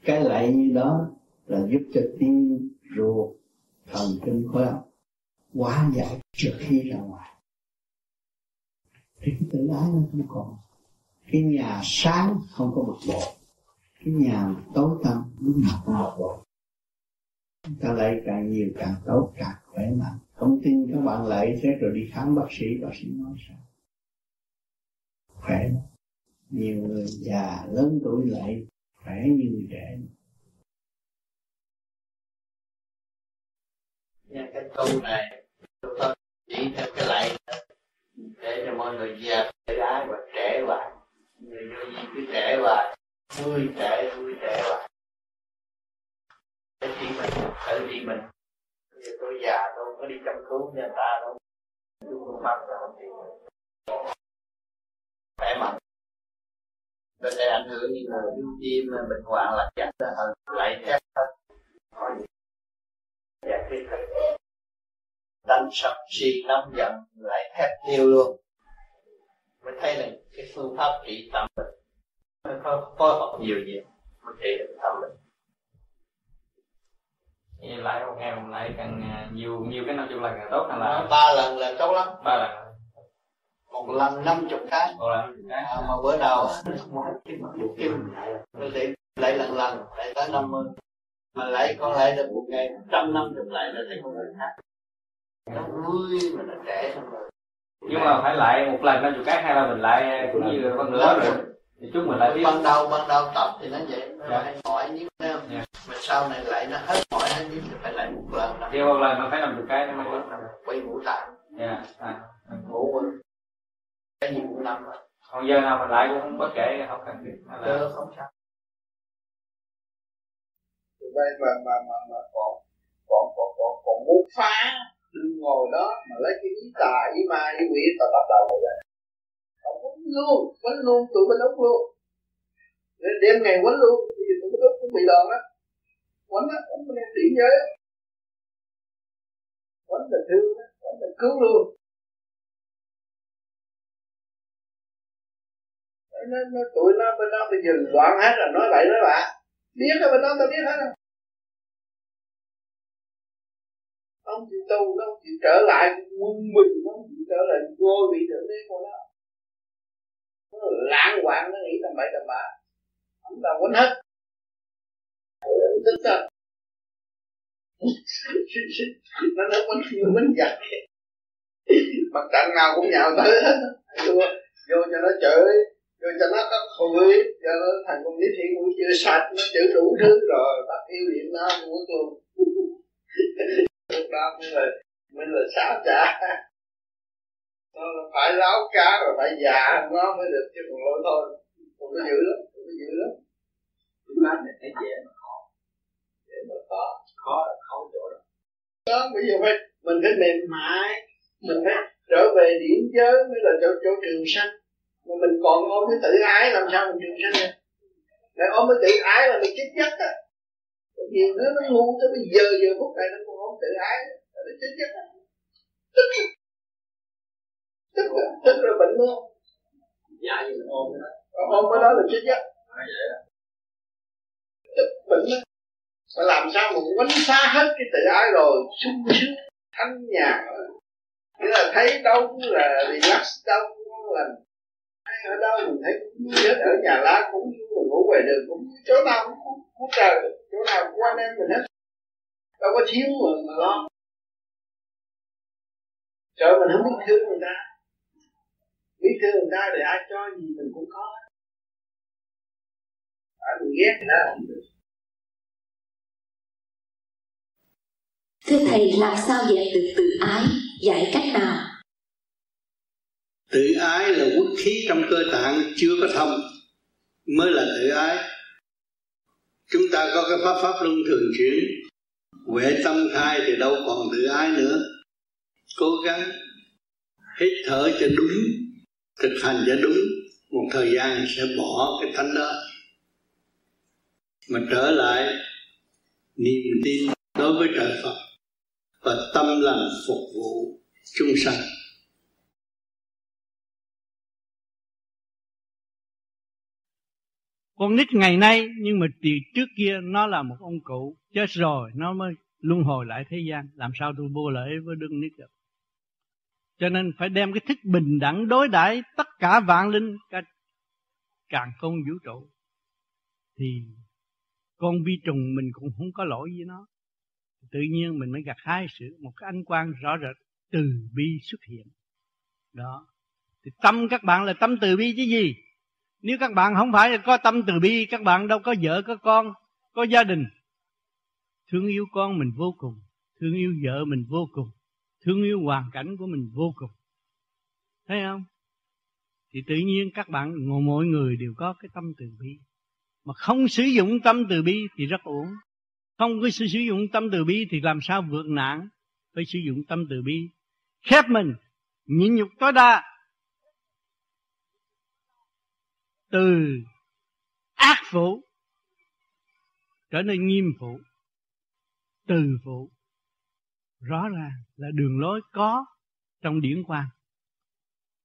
cái lại như đó là giúp cho tim ruột thần kinh khối óc giải trước khi ra ngoài. Thì cái tự ái nó không còn. Cái nhà sáng không có bực bội cái nhà tối tăm lúc nào cũng bực bội ta lấy càng nhiều, càng tốt, càng khỏe mạnh. Không tin các bạn lại thế rồi đi khám bác sĩ bác sĩ nói sao? Khỏe nhiều người già lớn tuổi lại khỏe như người trẻ. Nha, cái câu này tôi có chỉ theo cái lạy để cho mọi người già, trẻ gái và trẻ hoài người vô gì cứ trẻ hoài, vui trẻ vui trẻ hoài để trị mình tự trị mình. Bây giờ tôi già tôi không có đi chăm cứu người ta đâu. Tôi phương pháp là không trị khỏe mạnh. Bên đây ảnh hưởng như là viêm tim, bệnh hoạn là chắc là lại thép hết. Giải quyết hết đánh sập si nóng giận lại thét tiêu luôn. Mới thấy là cái phương pháp trị tâm mình. Nó có phối hợp nhiều nhiều mới trị được tâm mình lại một ngày mình lại càng à, nhiều nhiều cái năm chục lần càng tốt hay là ba lần là tốt lắm. Ba lần. Một lần năm chục cái. Một lần cái. À, mà bữa đầu rồi thì lại lần lần lại tới năm mươi. Mà lại con lại được một ngày trăm năm chục lại là thấy con người khác. Nó vui mà nó trẻ xong rồi. Nhưng mà phải lại một lần năm chục cái hay là mình lại cũng như con nữa rồi? thì chúng mình lại tiếp. Ban đầu ban đầu tập thì nó vậy nó Dạ. hay mỏi nhíu thấy không Dạ. Mà sau này lại nó hết mỏi hết nhíu thì phải lại một lần thì một lần nó phải năm chục cái nó mới quay ngũ tạng dạ à. ngủ rồi cái gì cũng năm rồi. Còn giờ nào mình lại cũng bất kể không cần thiết hay là Được, không sao. Đây mà mà mà mà còn còn còn còn còn muốn phá đừng ngồi đó mà lấy cái ý tà ý ma ý quỷ ta bắt đầu rồi vậy không quấn luôn quấn luôn tụi mình ốc luôn Để đêm ngày quấn luôn bây giờ tụi mình cũng bị đòn á quấn á quấn lên tỷ điểm giới quấn là thương á quấn là cứu luôn. Nó, nó tụi nó bên đó bây giờ loạn hết rồi nói vậy nói bạn biết rồi bên đó tao biết hết rồi. Ông chịu tu nó không chịu trở lại quân bình nó không chịu trở lại vô vị thượng đế của nó. Nó lãng hoạn nó nghĩ tầm bậy tầm bạ. Ông ta quên hết tính [LAUGHS] rồi nó nói quên nhiều mình giặt mặt trận nào cũng nhào tới hết. Vô vô cho nó chửi vô cho nó có hủi cho nó thành con lý thiện cũng chưa sạch nó chữ đủ thứ rồi bắt yêu điện nó cũng luôn. Lúc đó mới là mới là xáo trả nó là phải láo cá rồi phải già nó mới được chứ còn lỗi thôi. Còn nó dữ lắm còn nó dữ lắm. Chúng ta này thấy dễ mà dễ mà khó khó là khó chỗ đó. Đó bây giờ phải mình phải mềm mại mình phải trở về điểm giới mới là chỗ chỗ trường sanh. Mà mình còn ôm cái tự ái làm sao mình trường sanh được? Để ôm cái tự ái là mình chết nhất á. Nhiều đứa nó ngu tới bây giờ giờ phút này nó còn ôm tự ái là nó chết nhất á tức tức tức là bệnh luôn. Dạ như ôm ôm cái đó là chết vậy đó tức bệnh á mà làm sao mà quánh xa hết cái tự ái rồi sung sướng thanh nhàn. Nghĩa là thấy đâu cũng là relax đâu cũng là hay ở đâu mình thấy cũng vui hết ở nhà lá cũng vui mình ngủ ngoài đường cũng vui chỗ nào cũng cũng, cũng trời chỗ nào cũng anh em mình hết. Đâu có thiếu mà mà lo. Trời mình không biết thương người ta. Biết thương người ta thì ai cho gì mình cũng có. À, mình ghét người ta không được. Thưa Thầy, làm sao dẹp được tự ái? Dạy cách nào? tự ái là quốc khí trong cơ tạng chưa có thông mới là tự ái. Chúng ta có cái pháp pháp luân thường chuyển. Huệ tâm khai thì đâu còn tự ái nữa. Cố gắng hít thở cho đúng thực hành cho đúng. Một thời gian sẽ bỏ cái tánh đó. Mà trở lại niềm tin đối với trời Phật và tâm lành phục vụ chúng sanh. Con nít ngày nay, nhưng mà từ trước kia nó là một ông cụ chết rồi, nó mới luân hồi lại thế gian. Làm sao tôi vô lễ với đứa nít được cho nên phải đem cái thức bình đẳng đối đãi tất cả vạn linh, cả càng không vũ trụ. Thì con vi trùng mình cũng không có lỗi với nó tự nhiên mình mới gặt hái sự, một cái ánh quang rõ rệt từ bi xuất hiện. Đó. Thì tâm các bạn là tâm từ bi chứ gì? Nếu các bạn không phải là có tâm từ bi, các bạn đâu có vợ, có con, có gia đình. Thương yêu con mình vô cùng, thương yêu vợ mình vô cùng, thương yêu hoàn cảnh của mình vô cùng. Thấy không? Thì tự nhiên các bạn mọi người đều có cái tâm từ bi. Mà không sử dụng tâm từ bi thì rất uổng không có sử dụng tâm từ bi thì làm sao vượt nạn phải sử dụng tâm từ bi? Khép mình, nhịn nhục tối đa. Từ ác phụ trở nên nghiêm phụ. Từ phụ, rõ ràng là đường lối có trong điển quan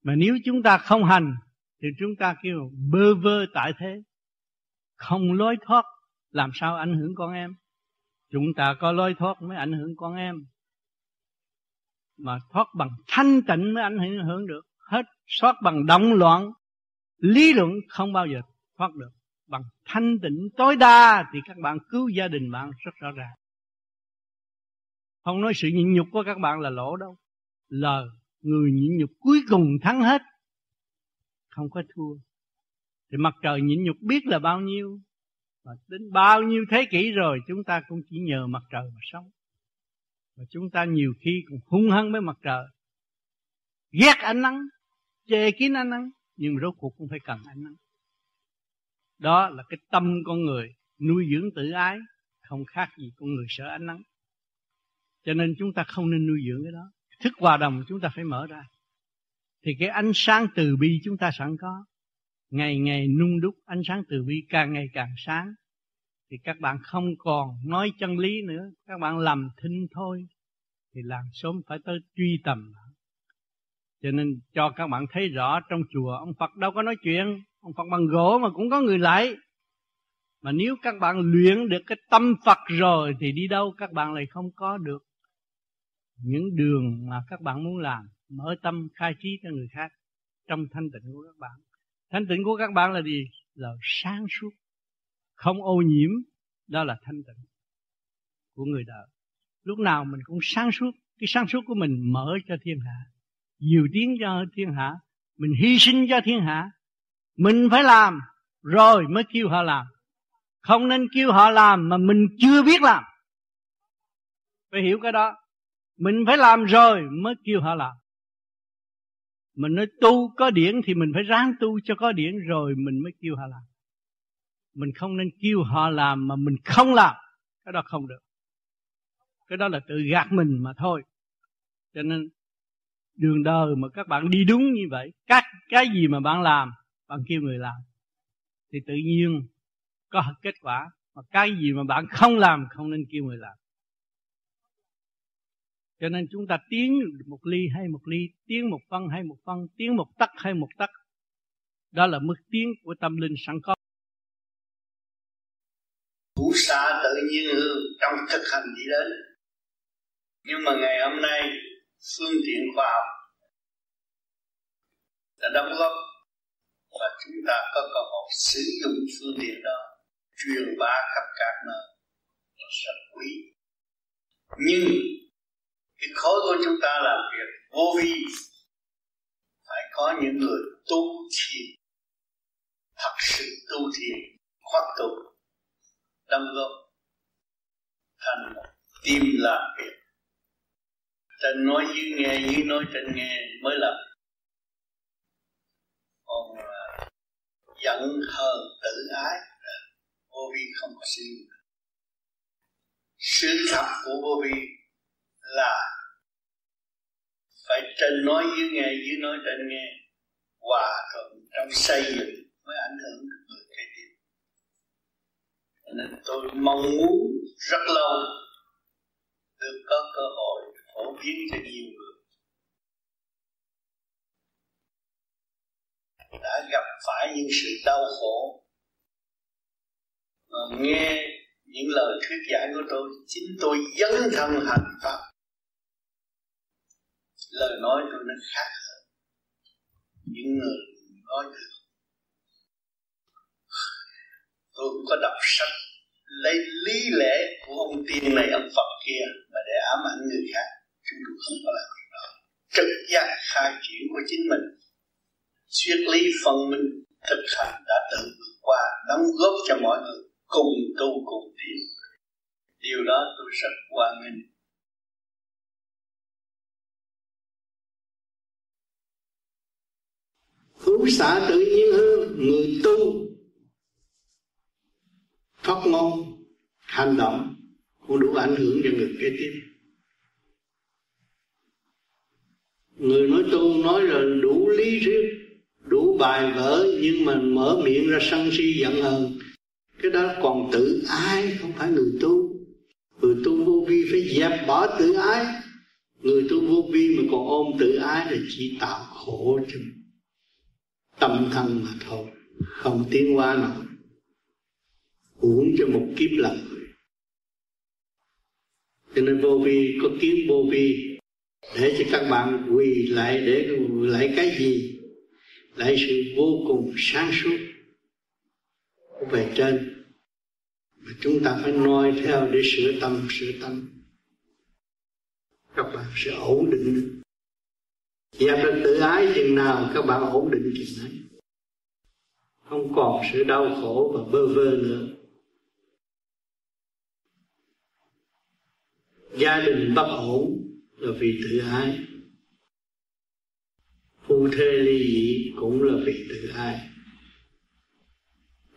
mà nếu chúng ta không hành, thì chúng ta kêu bơ vơ tại thế. Không lối thoát, làm sao ảnh hưởng con em? Chúng ta có lối thoát mới ảnh hưởng con em. Mà thoát bằng thanh tịnh mới ảnh hưởng được. Hết thoát bằng động loạn, lý luận không bao giờ thoát được. Bằng thanh tịnh tối đa thì các bạn cứu gia đình bạn rất rõ ràng. Không nói sự nhịn nhục của các bạn là lỗ đâu. Là người nhịn nhục cuối cùng thắng hết. Không có thua. Thì mặt trời nhịn nhục biết là bao nhiêu? Và đến bao nhiêu thế kỷ rồi, chúng ta cũng chỉ nhờ mặt trời mà sống. Và chúng ta nhiều khi còn hung hăng với mặt trời. Ghét ánh nắng, chê kín ánh nắng, nhưng rốt cuộc cũng phải cần ánh nắng. Đó là cái tâm con người nuôi dưỡng tự ái, không khác gì con người sợ ánh nắng. Cho nên chúng ta không nên nuôi dưỡng cái đó. Thức hòa đồng chúng ta phải mở ra. Thì cái ánh sáng từ bi chúng ta sẵn có ngày ngày nung đúc ánh sáng từ bi càng ngày càng sáng, thì các bạn không còn nói chân lý nữa, các bạn làm thinh thôi, thì làm sớm phải tới truy tầm. Cho nên cho các bạn thấy rõ trong chùa, ông Phật đâu có nói chuyện, ông Phật bằng gỗ mà cũng có người lại. Mà nếu các bạn luyện được cái tâm Phật rồi thì đi đâu các bạn lại không có được những đường mà các bạn muốn làm. Mở tâm khai trí cho người khác trong thanh tịnh của các bạn thanh tịnh của các bạn là gì? Là sáng suốt. Không ô nhiễm, đó là thanh tịnh của người đời. Lúc nào mình cũng sáng suốt, cái sáng suốt của mình mở cho thiên hạ, nhiều tiếng cho thiên hạ, mình hy sinh cho thiên hạ. Mình phải làm, rồi mới kêu họ làm. Không nên kêu họ làm mà mình chưa biết làm. Phải hiểu cái đó. Mình phải làm rồi mới kêu họ làm mình nói, tu có điển thì mình phải ráng tu cho có điển. Rồi mình mới kêu họ làm mình không nên kêu họ làm mà mình không làm. Cái đó không được. Cái đó là tự gạt mình mà thôi. Cho nên, đường đời mà các bạn đi đúng như vậy, các cái gì mà bạn làm, bạn kêu người làm, thì tự nhiên có kết quả. Mà cái gì mà bạn không làm, không nên kêu người làm cho nên chúng ta tiến một ly hay một ly tiến một phân hay một phân tiến một tắc hay một tắc, đó là mức tiến của tâm linh sẵn có. Vũ xa tự nhiên hương trong thực hành đi đến. Nhưng mà ngày hôm nay phương tiện khoa học đã đóng góp và chúng ta có cơ hội sử dụng phương tiện đó truyền bá khắp các nơi. Rất quý. Nhưng cái khối của chúng ta làm việc vô vi. Phải có những người tu thiền. Thật sự tu thiền khoát tu đâm góp thành một tim làm việc. Trên nói dưới nghe dưới nói trên nghe mới làm. Còn uh, giận hờn tự ái vô vi không có suy sự thật của vô vi là phải trên nói dưới nghe, dưới nói trên nghe, hòa thuận trong xây dựng mới ảnh hưởng được người kế tiếp nên tôi mong muốn rất lâu được có cơ hội phổ biến cho nhiều người. Đã gặp phải những sự đau khổ, mà nghe những lời thuyết giảng của tôi, chính tôi dấn thân hành pháp lời nói tôi nó khác hơn. Những người nói được. Tôi cũng có đọc sách lấy lý lẽ của ông tiên này, ông Phật kia, mà để ám ảnh người khác. Chúng tôi không có làm việc đó. Trực giác khai triển của chính mình. Triết lý phân minh, thực hành đã tự vượt qua, đóng góp cho mọi người cùng tu cùng tiến. Điều đó tôi rất quan nghênh. Hữu xả tự nhiên hơn, người tu. Phát ngôn, hành động, cũng đủ ảnh hưởng cho người kế tiếp. Người nói tu nói là đủ lý thuyết, đủ bài vở, nhưng mà mở miệng ra sân si giận hờn. Cái đó còn tự ái, không phải người tu. Người tu vô vi phải dẹp bỏ tự ái. Người tu vô vi mà còn ôm tự ái là chỉ tạo khổ cho mình tâm thân mà thôi. Không tiến hóa nào. Uổng cho một kiếp lần cho nên vô vi, có kiếm vô vi. Để cho các bạn quỳ lại để lại cái gì? Lại sự vô cùng sáng suốt của bề trên. Mà chúng ta phải noi theo để sửa tâm sửa tâm. Các bạn sẽ ổn định. Dạ, dẹp được tự ái chừng nào các bạn ổn định chừng ấy. Không còn sự đau khổ và bơ vơ nữa. Gia đình bất ổn là vì tự ái. Phu thê ly dị cũng là vì tự ái.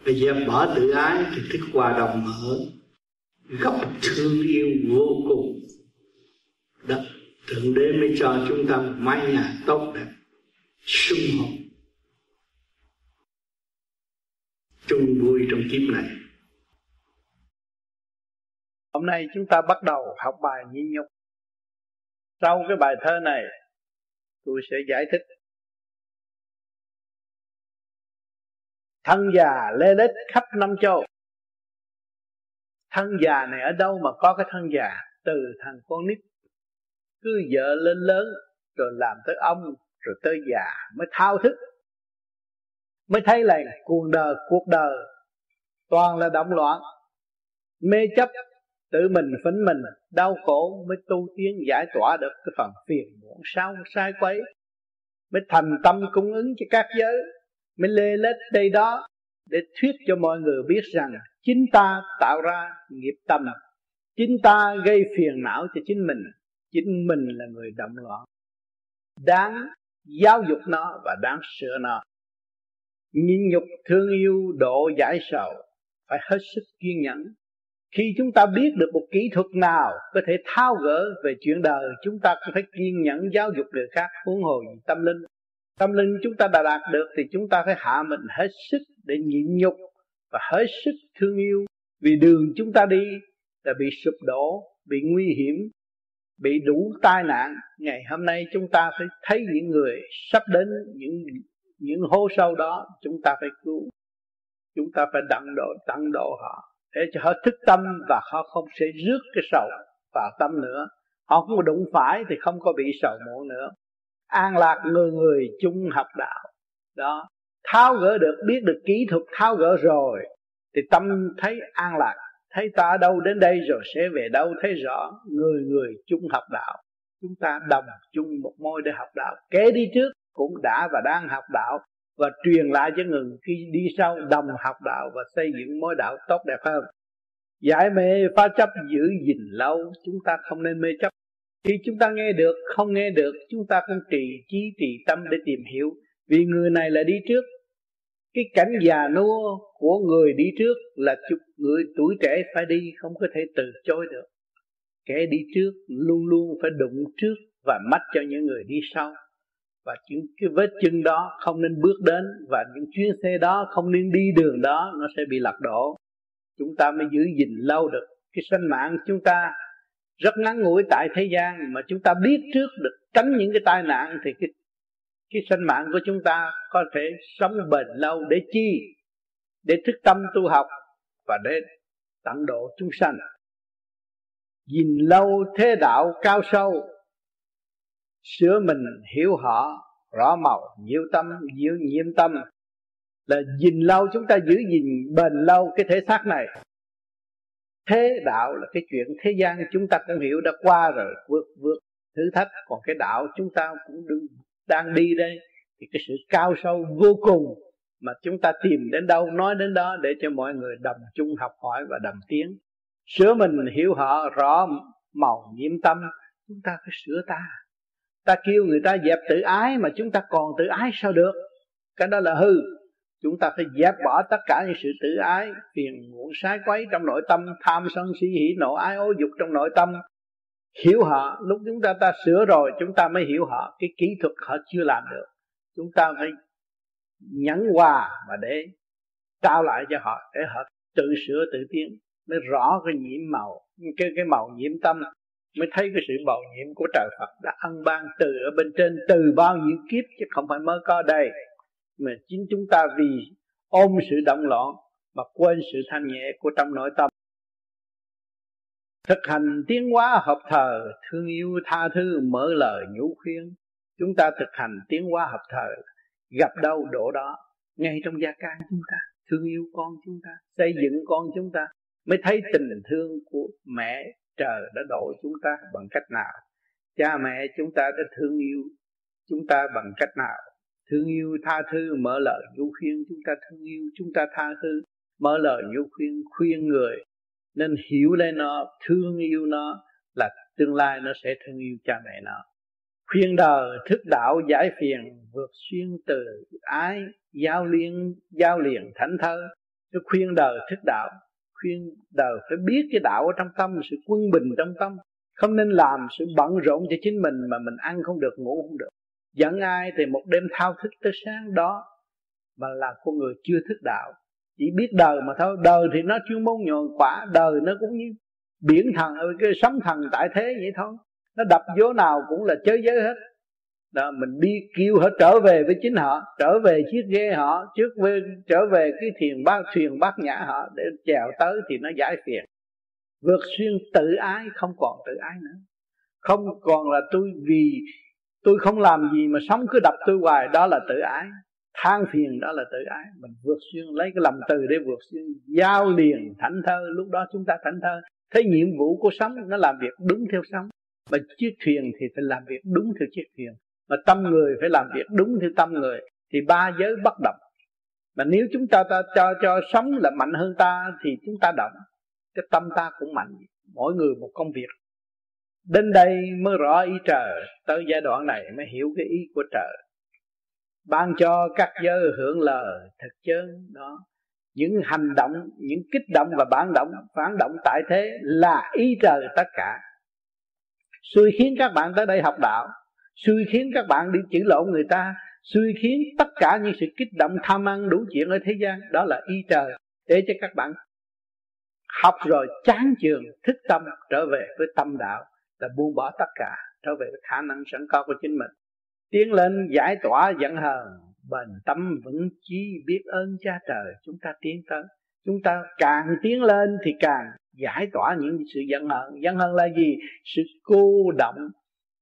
Bây giờ bỏ tự ái thì thức hòa đồng mở gấp thương yêu vô cùng. Đó thượng đế mới cho chúng ta mái nhà tốt đẹp, sung hồn chung vui trong kiếp này. Hôm nay chúng ta bắt đầu học bài nhịn nhục. Sau cái bài thơ này, tôi sẽ giải thích. Thân già lê lết khắp năm châu. Thân già này ở đâu mà có cái thân già? Từ thằng con nít cứ vợ lên lớn, rồi làm tới ông, rồi tới già mới thao thức. Mới thấy là cuộc đời cuộc đời toàn là động loạn. Mê chấp, tự mình phấn mình, đau khổ mới tu tiến giải tỏa được cái phần phiền muộn sao sai quấy. Mới thành tâm cung ứng cho các giới, mới lê lết đây đó để thuyết cho mọi người biết rằng chính ta tạo ra nghiệp tâm. Chính ta gây phiền não cho chính mình chính mình là người động loạn. Đáng giáo dục nó và đáng sửa nó. Nhịn nhục, thương yêu, độ giải sầu, phải hết sức kiên nhẫn. Khi chúng ta biết được một kỹ thuật nào có thể tháo gỡ về chuyện đời, chúng ta cũng phải kiên nhẫn giáo dục người khác, huống hồ tâm linh. Tâm linh chúng ta đã đạt được thì chúng ta phải hạ mình hết sức để nhịn nhục và hết sức thương yêu. Vì đường chúng ta đi là bị sụp đổ, bị nguy hiểm bị đủ tai nạn, ngày hôm nay chúng ta phải thấy những người sắp đến, những những hố sâu đó, chúng ta phải cứu. Chúng ta phải đặng độ tặng độ họ, để cho họ thức tâm và họ không sẽ rước cái sầu vào tâm nữa. Họ không có đụng phải thì không có bị sầu muộn nữa. An lạc người người chung học đạo. Đó. Tháo gỡ được, biết được kỹ thuật tháo gỡ rồi, thì tâm thấy an lạc thấy ta đâu đến đây rồi sẽ về đâu, thấy rõ người người chung học đạo. Chúng ta đồng chung một môi để học đạo. Kế đi trước cũng đã và đang học đạo và truyền lại cho người khi đi sau đồng học đạo và xây dựng mối đạo tốt đẹp hơn. Giải mê phá chấp giữ gìn lâu, chúng ta không nên mê chấp. Khi chúng ta nghe được, không nghe được, chúng ta cũng trì trí, trì tâm để tìm hiểu. Vì người này là đi trước cái cảnh già nua của người đi trước là chục người tuổi trẻ phải đi, không có thể từ chối được. Kẻ đi trước luôn luôn phải đụng trước và mắt cho những người đi sau. Và những cái vết chân đó không nên bước đến và những chuyến xe đó không nên đi đường đó, nó sẽ bị lạc đổ. Chúng ta mới giữ gìn lâu được. Cái sinh mạng chúng ta rất ngắn ngủi tại thế gian mà chúng ta biết trước được tránh những cái tai nạn thì cái cái sinh mạng của chúng ta có thể sống bền lâu để chi? Để thức tâm tu học và để tận độ chúng sanh. Nhìn lâu thế đạo cao sâu sửa mình hiểu họ rõ màu nhiễu tâm nhiễu nhiễm tâm. Là nhìn lâu chúng ta giữ gìn bền lâu cái thể xác này. Thế đạo là cái chuyện thế gian chúng ta cũng hiểu đã qua rồi vượt vượt thử thách. Còn cái đạo chúng ta cũng đừng, đang đi đây, thì cái sự cao sâu vô cùng mà chúng ta tìm đến đâu, nói đến đó để cho mọi người đồng chung học hỏi và đồng tiếng. Sửa mình hiểu họ, rõ màu nhiễm tâm, chúng ta phải sửa ta. Ta kêu người ta dẹp tự ái mà chúng ta còn tự ái sao được? Cái đó là hư. Chúng ta phải dẹp bỏ tất cả những sự tự ái, phiền muộn sái quấy trong nội tâm, tham sân si hỉ nộ ái ố dục trong nội tâm hiểu họ, lúc chúng ta ta sửa rồi, chúng ta mới hiểu họ. Cái kỹ thuật họ chưa làm được. Chúng ta phải nhắn qua và để trao lại cho họ, để họ tự sửa tự tiến, mới rõ cái nhiễm màu, cái cái màu nhiễm tâm, mới thấy cái sự bầu nhiễm của trời Phật đã ăn ban từ ở bên trên, từ bao nhiêu kiếp chứ không phải mới có đây. Mà chính chúng ta vì ôm sự động loạn mà quên sự thanh nhẹ của trong nội tâm thực hành tiến hóa hợp thờ, thương yêu tha thứ, mở lời nhủ khuyên chúng ta thực hành tiến hóa hợp thờ, gặp đâu đổ đó, ngay trong gia can chúng ta, thương yêu con chúng ta, xây dựng con chúng ta, mới thấy tình thương của mẹ trời đã độ chúng ta bằng cách nào. Cha mẹ chúng ta đã thương yêu chúng ta bằng cách nào. Thương yêu tha thứ, mở lời nhu khuyên chúng ta thương yêu, chúng ta tha thứ. Mở lời nhu khuyên khuyên người nên hiểu lên nó, thương yêu nó là tương lai nó sẽ thương yêu cha mẹ nó. Khuyên đời thức đạo giải phiền, vượt xuyên từ, ái, giao liên, giao liền, thánh thơ. Nó khuyên đời thức đạo khuyên đời phải biết cái đạo ở trong tâm, sự quân bình trong tâm. Không nên làm sự bận rộn cho chính mình mà mình ăn không được, ngủ không được. Giận ai thì một đêm thao thức tới sáng đó mà là con người chưa thức đạo chỉ biết đời mà thôi. Đời thì nó chuyên môn nhồi quả, đời nó cũng như biển thần ờ, cái sóng thần tại thế vậy thôi. Nó đập vô nào cũng là chơi giới hết. Đó, mình đi kêu họ trở về với chính họ, trở về chiếc ghê họ, trước về trở về cái thuyền bát thuyền bát nhã họ để chèo tới thì nó giải phiền. Vượt xuyên tự ái, không còn tự ái nữa. Không còn là tôi vì tôi không làm gì mà sống cứ đập tôi hoài, đó là tự ái than phiền đó là tự ái. Mình vượt xuyên lấy cái lòng từ để vượt xuyên. Giao liền thảnh thơ lúc đó chúng ta thảnh thơ. Thấy nhiệm vụ của sống nó làm việc đúng theo sống. Mà chiếc thuyền thì phải làm việc đúng theo chiếc thuyền. Mà tâm người phải làm việc đúng theo tâm người. Thì ba giới bất động. Mà nếu chúng ta, ta cho cho sống là mạnh hơn ta thì chúng ta động. Cái tâm ta cũng mạnh. Mỗi người một công việc. Đến đây mới rõ ý trời. Tới giai đoạn này mới hiểu cái ý của trời ban cho các giới hưởng lời thật chơn đó. Những hành động, những kích động và bản động, phản động tại thế là ý trời tất cả. Xui khiến các bạn tới đây học đạo xui khiến các bạn đi chữ lộn người ta xui khiến tất cả những sự kích động, tham ăn đủ chuyện ở thế gian, đó là y trời. Để cho các bạn học rồi chán trường thức tâm trở về với tâm đạo là buông bỏ tất cả, trở về với khả năng sẵn có của chính mình tiến lên giải tỏa giận hờn bền tâm vững chí biết ơn cha trời. Chúng ta tiến tới. Chúng ta càng tiến lên thì càng giải tỏa những sự giận hờn giận hờn là gì? Sự cô động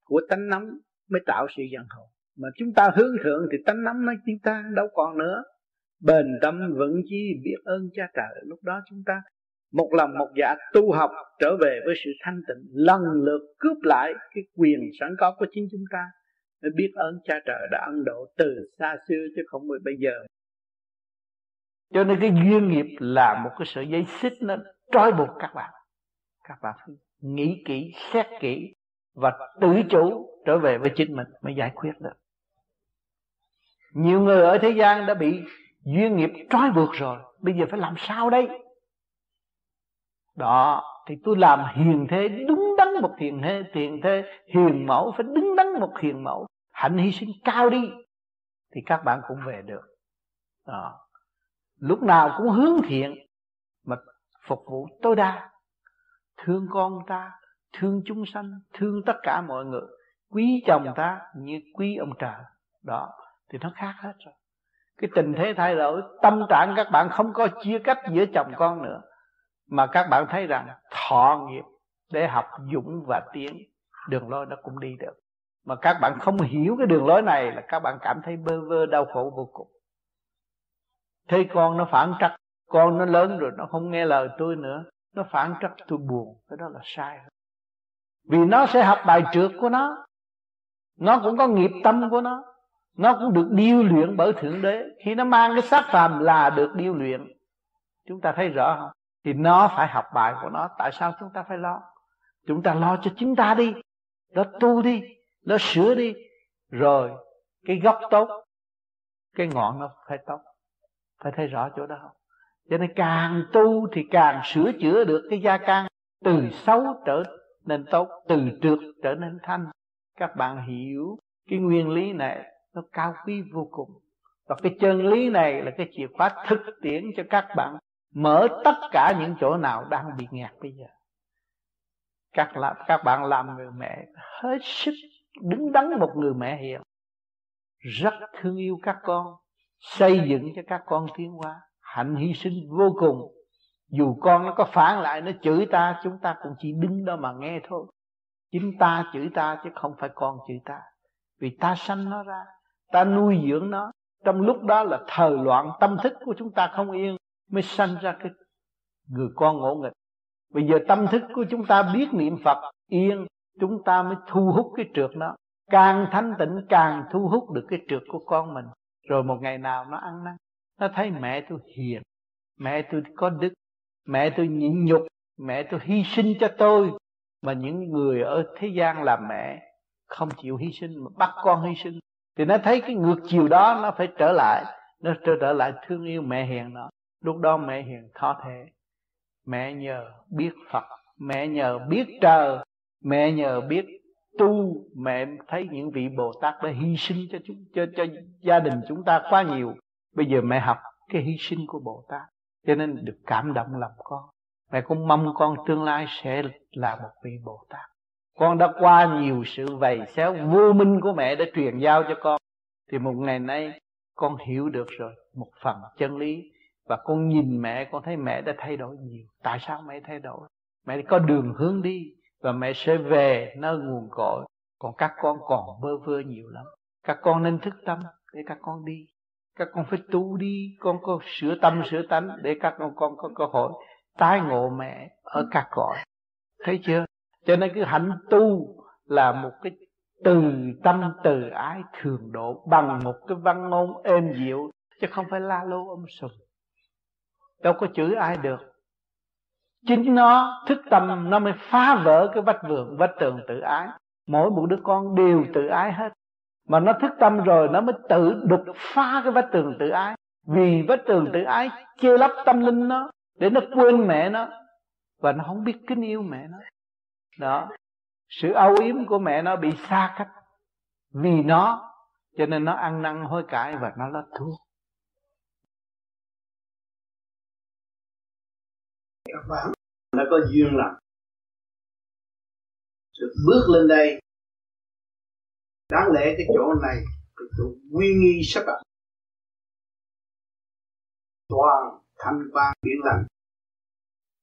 của tánh nóng mới tạo sự giận hờn mà chúng ta hướng thượng thì tánh nóng nó chúng ta đâu còn nữa. Bền tâm vững chí biết ơn cha trời. Lúc đó chúng ta một lòng một dạ tu học trở về với sự thanh tịnh, lần lượt cướp lại cái quyền sẵn có của chính chúng ta mới biết ơn cha trời đã ân độ từ xa xưa chứ không phải bây giờ. Cho nên cái duyên nghiệp là một cái sợi dây xích nó trói buộc các bạn. Các bạn phải nghĩ kỹ, xét kỹ và tự chủ trở về với chính mình mới giải quyết được. Nhiều người ở thế gian đã bị duyên nghiệp trói buộc rồi, bây giờ phải làm sao đây? Đó, thì tôi làm hiền thế, đúng đắn một thiền thế thiền thế, hiền mẫu phải đứng một hiền mẫu. Hạnh hy sinh cao đi, thì các bạn cũng về được. Đó. lúc nào cũng hướng thiện, mà phục vụ tối đa. Thương con ta, thương chúng sanh, thương tất cả mọi người. Quý chồng ta như quý ông trời. Đó. Thì nó khác hết rồi. Cái tình thế thay đổi, tâm trạng các bạn không có chia cách giữa chồng con nữa. Mà các bạn thấy rằng thọ nghiệp để học dũng và tiến, đường lối nó cũng đi được mà các bạn không hiểu cái đường lối này là các bạn cảm thấy bơ vơ, đau khổ vô cùng. Thấy con nó phản trắc, con nó lớn rồi nó không nghe lời tôi nữa, nó phản trắc tôi buồn, cái đó là sai vì nó sẽ học bài trượt của nó nó cũng có nghiệp tâm của nó nó cũng được điêu luyện bởi thượng đế. Khi nó mang cái xác phàm là được điêu luyện, chúng ta thấy rõ không? Thì nó phải học bài của nó, tại sao chúng ta phải lo? Chúng ta lo cho chính ta đi nó tu đi nó sửa đi, rồi cái gốc tốt, cái ngọn nó phải tốt. Phải thấy rõ chỗ đó không? Cho nên càng tu thì càng sửa chữa được cái gia can từ xấu trở nên tốt, từ trượt trở nên thanh. Các bạn hiểu cái nguyên lý này, nó cao quý vô cùng. Và cái chân lý này là cái chìa khóa thực tiễn cho các bạn mở tất cả những chỗ nào đang bị nghẹt bây giờ. Các là, các bạn làm người mẹ hết sức đứng đắn một người mẹ hiền. Rất thương yêu các con, xây dựng cho các con tiến hóa, hạnh hy sinh vô cùng. Dù con nó có phản lại, nó chửi ta, chúng ta cũng chỉ đứng đó mà nghe thôi. Chính ta chửi ta chứ không phải con chửi ta. Vì ta sanh nó ra, ta nuôi dưỡng nó. Trong lúc đó là thời loạn tâm thức của chúng ta không yên, mới sanh ra cái người con ngỗ nghịch. Bây giờ tâm thức của chúng ta biết niệm phật yên chúng ta mới thu hút cái trượt nó. Càng thanh tịnh, càng thu hút được cái trượt của con mình. Rồi một ngày nào nó ăn năn, nó thấy mẹ tôi hiền, mẹ tôi có đức, mẹ tôi nhịn nhục, mẹ tôi hy sinh cho tôi. Mà những người ở thế gian làm mẹ không chịu hy sinh, mà bắt con hy sinh. Thì nó thấy cái ngược chiều đó nó phải trở lại. Nó trở trở lại thương yêu mẹ hiền nó lúc đó mẹ hiền thọ thể mẹ nhờ biết phật, mẹ nhờ biết trời mẹ nhờ biết tu mẹ thấy những vị bồ tát đã hy sinh cho chúng cho, cho gia đình chúng ta quá nhiều. Bây giờ mẹ học cái hy sinh của bồ tát cho nên được cảm động lòng con. Mẹ cũng mong con tương lai sẽ là một vị bồ tát. Con đã qua nhiều sự vầy xéo vô minh của mẹ đã truyền giao cho con. Thì một ngày nay con hiểu được rồi một phần chân lý. Và con nhìn mẹ con thấy mẹ đã thay đổi nhiều. Tại sao mẹ thay đổi? Mẹ có đường hướng đi và mẹ sẽ về nơi nguồn cội. Còn các con còn bơ vơ nhiều lắm. Các con nên thức tâm để các con đi. Các con phải tu đi. Con có sửa tâm, sửa tánh để các con con có cơ hội tái ngộ mẹ ở các cõi. Thấy chưa? Cho nên cái hạnh tu là một cái từ tâm, từ ái thường độ bằng một cái văn ngôn êm dịu, chứ không phải la lô âm sùm đâu có chửi ai được chính nó thức tâm, nó mới phá vỡ cái vách vườn, vách tường tự ái. Mỗi một đứa con đều tự ái hết. Mà nó thức tâm rồi, nó mới tự đục phá cái vách tường tự ái. Vì vách tường tự ái che lấp tâm linh nó, để nó quên mẹ nó, và nó không biết kính yêu mẹ nó. Đó. Sự âu yếm của mẹ nó bị xa cách vì nó, cho nên nó ăn năn hối cải và nó là thuốc các bạn đã có duyên lành. Được bước lên đây, đáng lẽ cái chỗ này cái chỗ uy nghi sắc đặt toàn thanh quan biển lành.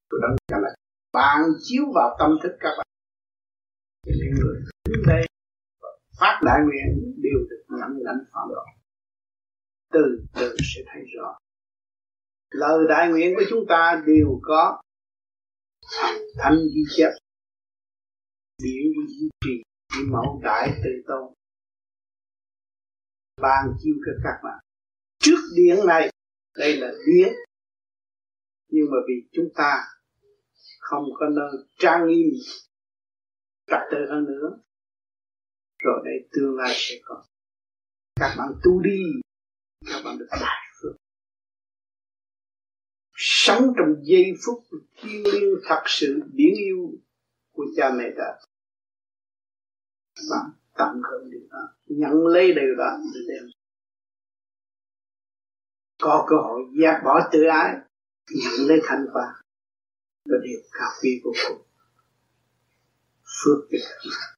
Tôi đang trả lại bạn chiếu vào tâm thức các bạn. Thì những người đến đây phát đại nguyện đều được nhận lãnh phạm đó. Từ từ sẽ thấy rõ lời đại nguyện của chúng ta đều có. Thanh ghi chép. Biểu duy trì mẫu đại từ tôn. Ban chiêu cho các bạn. Trước điển này, đây là điển. Nhưng mà vì chúng ta không có nơi trang nghiêm trật tự hơn nữa. Rồi đây tương lai sẽ có. Các bạn tu đi. Các bạn được đại sống trong giây phút thiêng liêng thật sự biển yêu của cha mẹ ta, bạn tận hưởng điều đó. Nhận lấy điều đó để đem. Có cơ hội giác bỏ tự ái nhận lấy thanh quả, là điều cao quý vô cùng. Phước cho các bạn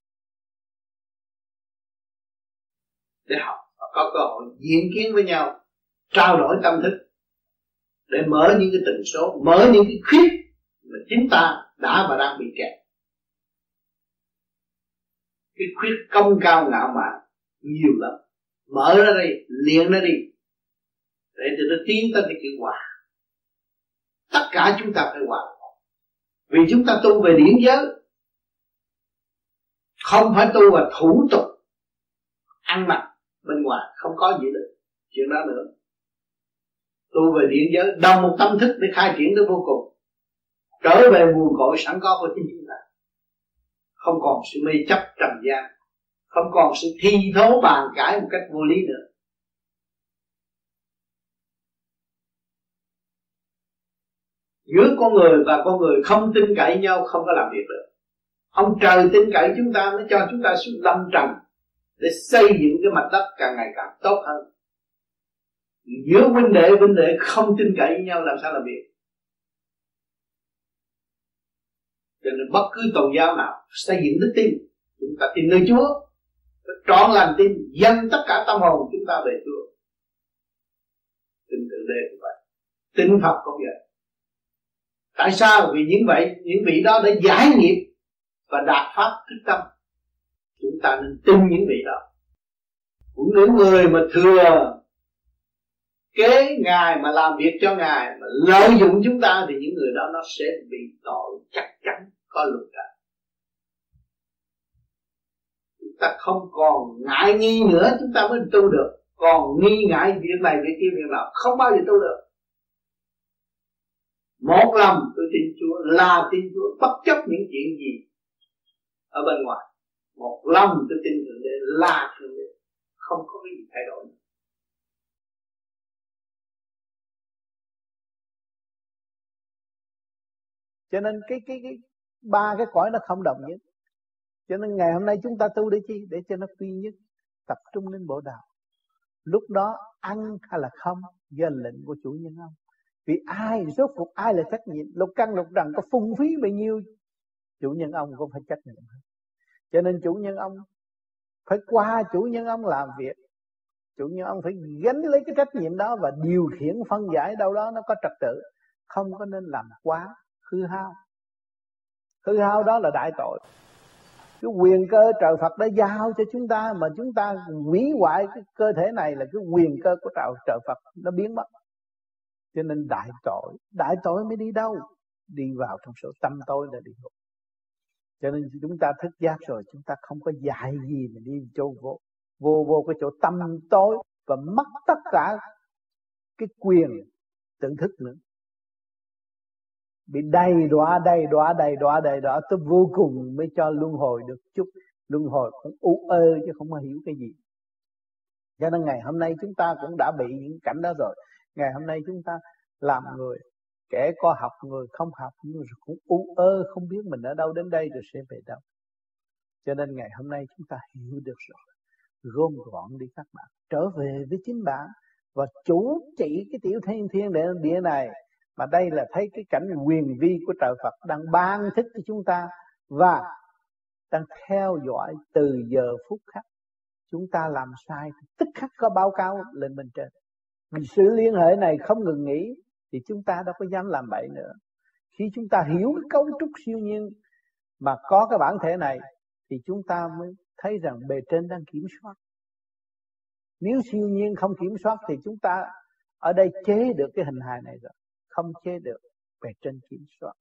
để học và có cơ hội diễn kiến với nhau trao đổi tâm thức để mở những cái tần số, mở những cái khuyết mà chính ta đã và đang bị kẹt. Cái khuyết công cao ngạo mạn nhiều lắm. Mở ra đi liền ra đi, để cho nó tiến tới cái chữ hòa tất cả chúng ta phải hòa vì chúng ta tu về điển giới, không phải tu về thủ tục ăn mặc bên ngoài, không có gì được chuyện đó nữa tu về điện giới, đồng một tâm thức để khai triển tới vô cùng. Trở về nguồn cội sẵn có của chính chúng ta. Không còn sự mê chấp trầm gian, không còn sự thi thố bàn cãi một cách vô lý nữa. Giữa con người và con người không tin cậy nhau, không có làm việc được. Ông trời tin cậy chúng ta mới cho chúng ta xuống lâm trần để xây dựng cái mặt đất càng ngày càng tốt hơn giữa huynh đệ huynh đệ không tin cậy với nhau, làm sao làm việc? Cho nên bất cứ tôn giáo nào xây dựng đức tin, chúng ta tin nơi Chúa trọn lành tin, dâng tất cả tâm hồn chúng ta về Chúa. Tin tự đề cũng vậy. Tin Phật cũng vậy. Tại sao? Vì những vậy, những vị đó đã giải nghiệp và đạt pháp thức tâm. Chúng ta nên tin những vị đó. Cũng những người mà thừa kế ngài mà làm việc cho ngài, mà lợi dụng chúng ta thì những người đó nó sẽ bị tội chắc chắn, có luật cả chúng ta không còn ngại nghi nữa, chúng ta mới tu được. Còn nghi ngại việc này, việc kia, việc nào không bao giờ tu được. Một lòng tôi tin Chúa, là tin Chúa, bất chấp những chuyện gì ở bên ngoài. Một lòng tôi tin thượng đế, là thượng đế. Không có cái gì thay đổi nữa. Cho nên cái cái cái, ba cái cõi nó không đồng nhất. Cho nên ngày hôm nay chúng ta tu để chi? Để cho nó quy nhất, tập trung lên bộ đạo lúc đó ăn hay là không? Do lệnh của chủ nhân ông vì ai, rốt cuộc ai là trách nhiệm? Lục căn lục trần có phung phí bao nhiêu? Chủ nhân ông cũng phải trách nhiệm. Cho nên chủ nhân ông phải qua chủ nhân ông làm việc. Chủ nhân ông phải gánh lấy cái trách nhiệm đó và điều khiển phân giải đâu đó nó có trật tự. Không có nên làm quá hư hao. Hư hao đó là đại tội. Cái quyền cơ trời Phật đã giao cho chúng ta mà chúng ta hủy hoại cái cơ thể này là cái quyền cơ của trời trời Phật nó biến mất. Cho nên đại tội đại tội mới đi đâu? Đi vào trong số tâm tối là đi ngục. Cho nên chúng ta thức giác rồi, chúng ta không có dạy gì mà đi chỗ vô vô vô cái chỗ tâm tối và mất tất cả cái quyền tự thức nữa bị đầy đọa đầy đọa đầy đọa đầy đọa tới vô cùng mới cho luân hồi được chút. Luân hồi cũng u ơ chứ không có hiểu cái gì. Cho nên ngày hôm nay chúng ta cũng đã bị những cảnh đó rồi. Ngày hôm nay chúng ta làm người, kẻ có học người, không học nhưng cũng u ơ, không biết mình ở đâu đến đây rồi sẽ về đâu. Cho nên ngày hôm nay chúng ta hiểu được rồi. Gom gọn đi các bạn. Trở về với chính bạn và chủ trị cái tiểu thiên thiên địa này mà đây là thấy cái cảnh quyền vi của trời Phật đang ban thích cho chúng ta và đang theo dõi từ giờ phút khắc. Chúng ta làm sai, tức khắc có báo cáo lên bên trên. Vì sự liên hệ này không ngừng nghỉ, thì chúng ta đâu có dám làm bậy nữa. Khi chúng ta hiểu cái cấu trúc siêu nhiên mà có cái bản thể này, thì chúng ta mới thấy rằng bề trên đang kiểm soát. Nếu siêu nhiên không kiểm soát, thì chúng ta ở đây chế được cái hình hài này rồi không chế được về trên kiểm soát.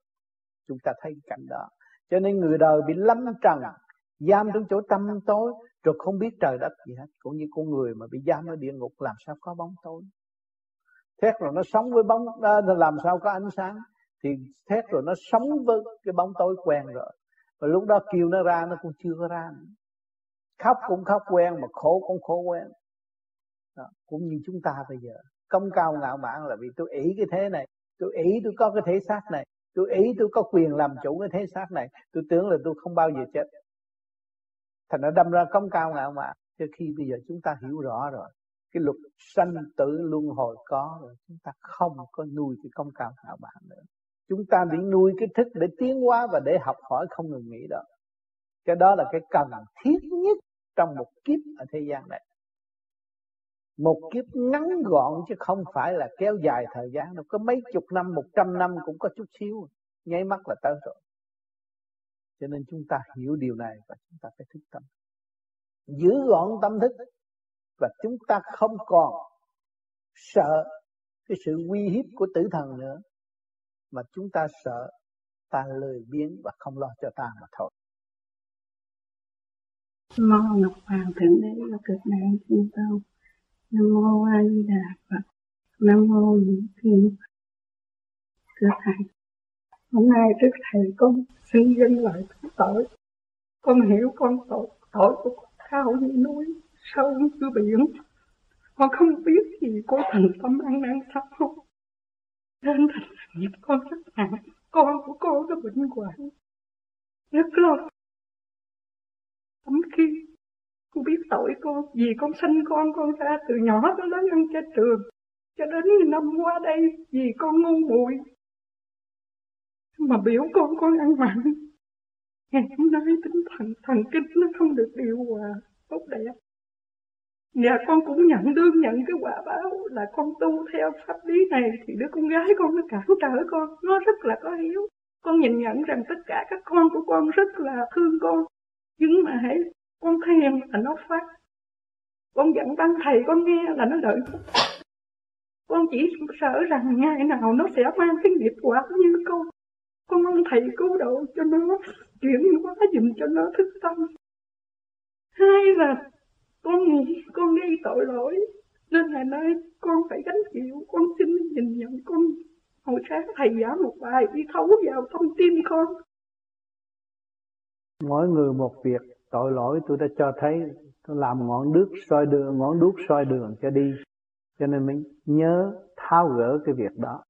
Chúng ta thấy cảnh đó. Cho nên người đời bị lâm trần giam trong chỗ tâm tối rồi không biết trời đất gì hết. Cũng như con người mà bị giam ở địa ngục làm sao có bóng tối? Thét rồi nó sống với bóng à, làm sao có ánh sáng? Thì thét rồi nó sống với cái bóng tối quen rồi. Và lúc đó kêu nó ra nó cũng chưa có ra nữa. khóc cũng khóc quen mà khổ cũng khổ quen. Đó. cũng như chúng ta bây giờ. Công cao ngạo mạn là vì tôi ý cái thế này tôi ý tôi có cái thể xác này, tôi ý tôi có quyền làm chủ cái thể xác này. Tôi tưởng là tôi không bao giờ chết. Thành nó đâm ra công cao ngạo mạn, cho khi bây giờ chúng ta hiểu rõ rồi, cái luật sanh tử luân hồi có rồi, chúng ta không có nuôi cái công cao ngạo mạn nữa. Chúng ta bị nuôi cái thức để tiến hóa và để học hỏi không ngừng nghỉ đó. Cái đó là cái cần thiết nhất trong một kiếp ở thế gian này một kiếp ngắn gọn chứ không phải là kéo dài thời gian đâu. Có mấy chục năm, một trăm năm cũng có chút xíu. Nháy mắt là tới rồi. Cho nên chúng ta hiểu điều này và chúng ta phải thức tâm. Giữ gọn tâm thức và chúng ta không còn sợ cái sự uy hiếp của tử thần nữa, mà chúng ta sợ ta lười biếng và không lo cho ta mà thôi. Mong ngọc hoàng thượng đế cực nạn chúng tôi nam mô a di đà phật. Nam mô những thiên thưa thầy, hôm nay trước thầy con xin dâng lại tội. Con hiểu con tội tội của con cao như núi, sâu như biển. Con không biết gì của thần tâm ăn năn sao nên thành nghiệp con rất nặng, con của con có bệnh hoạn. Rất lo. Thậm khi con biết tội con vì con sinh con con ra từ nhỏ tới lớn ăn trên trường cho đến năm qua đây vì con ngu muội mà biểu con con ăn mặn ngày hôm nay tính thần thần kinh nó không được điều hòa tốt đẹp nhà con cũng nhận đương nhận cái quả báo là con tu theo pháp lý này thì đứa con gái con nó cản trở con, nó rất là có hiếu. Con nhìn nhận rằng tất cả các con của con rất là thương con. Nhưng mà hãy con thiền là nó phát. Con dẫn tăng thầy, con nghe là nó đợi con chỉ sợ rằng ngày nào nó sẽ mang cái nghiệp quả như con. Con mong thầy cứu độ cho nó, chuyển hóa dùm cho nó thức tâm. Hai là con nghĩ, con gây tội lỗi, nên là nơi con phải gánh chịu, con xin nhìn nhận, con hồi sáng thầy giảng một bài, đi thấu vào thông tin con mỗi người một việc tội lỗi tôi đã cho thấy, tôi làm ngọn đuốc soi đường, ngọn đuốc soi đường cho đi. Cho nên mình nhớ tháo gỡ cái việc đó.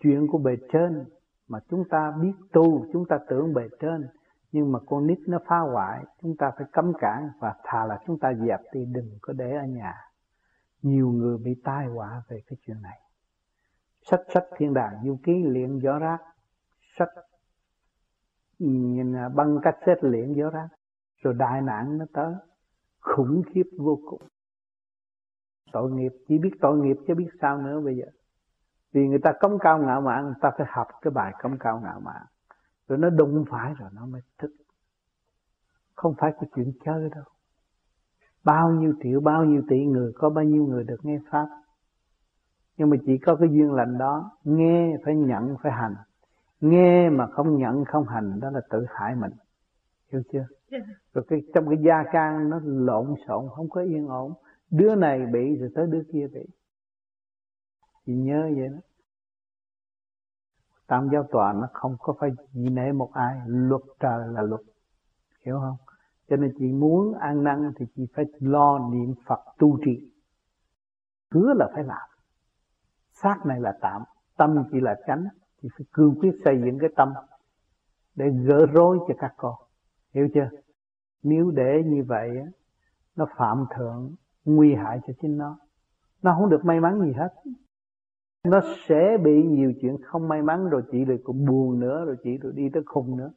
Chuyện của bề trên mà chúng ta biết tu, chúng ta tưởng bề trên, nhưng mà con nít nó phá hoại, chúng ta phải cấm cản và thà là chúng ta dẹp đi, đừng có để ở nhà. Nhiều người bị tai họa về cái chuyện này. Sách sách thiên đàng du ký luyện gió rác. Sách à, băng cách xét luyện gió rác rồi đại nạn nó tới, khủng khiếp vô cùng. Tội nghiệp, chỉ biết tội nghiệp chứ biết sao nữa bây giờ. Vì người ta cống cao ngạo mạn, người ta phải học cái bài cống cao ngạo mạn. Rồi nó đụng phải rồi nó mới thức. Không phải cái chuyện chơi đâu. Bao nhiêu triệu bao nhiêu tỷ người, có bao nhiêu người được nghe pháp. Nhưng mà chỉ có cái duyên lành đó, nghe phải nhận, phải hành. Nghe mà không nhận, không hành, đó là tự hại mình. Hiểu chưa? Rồi cái, trong cái gia can nó lộn xộn, không có yên ổn. Đứa này bị rồi tới đứa kia bị. Thì nhớ vậy đó. Tam giáo tòa nó không có phải gì nể một ai. Luật trời là luật. Hiểu không? Cho nên chị muốn an năng thì chị phải lo niệm phật tu trì. Hứa là phải làm. Xác này là tạm. Tâm chỉ là chánh. Thì phải cương quyết xây dựng cái tâm để gỡ rối cho các con hiểu chưa? Nếu để như vậy nó phạm thượng, nguy hại cho chính nó. Nó không được may mắn gì hết. Nó sẽ bị nhiều chuyện không may mắn, rồi chị lại cũng buồn nữa, rồi chị rồi đi tới khùng nữa.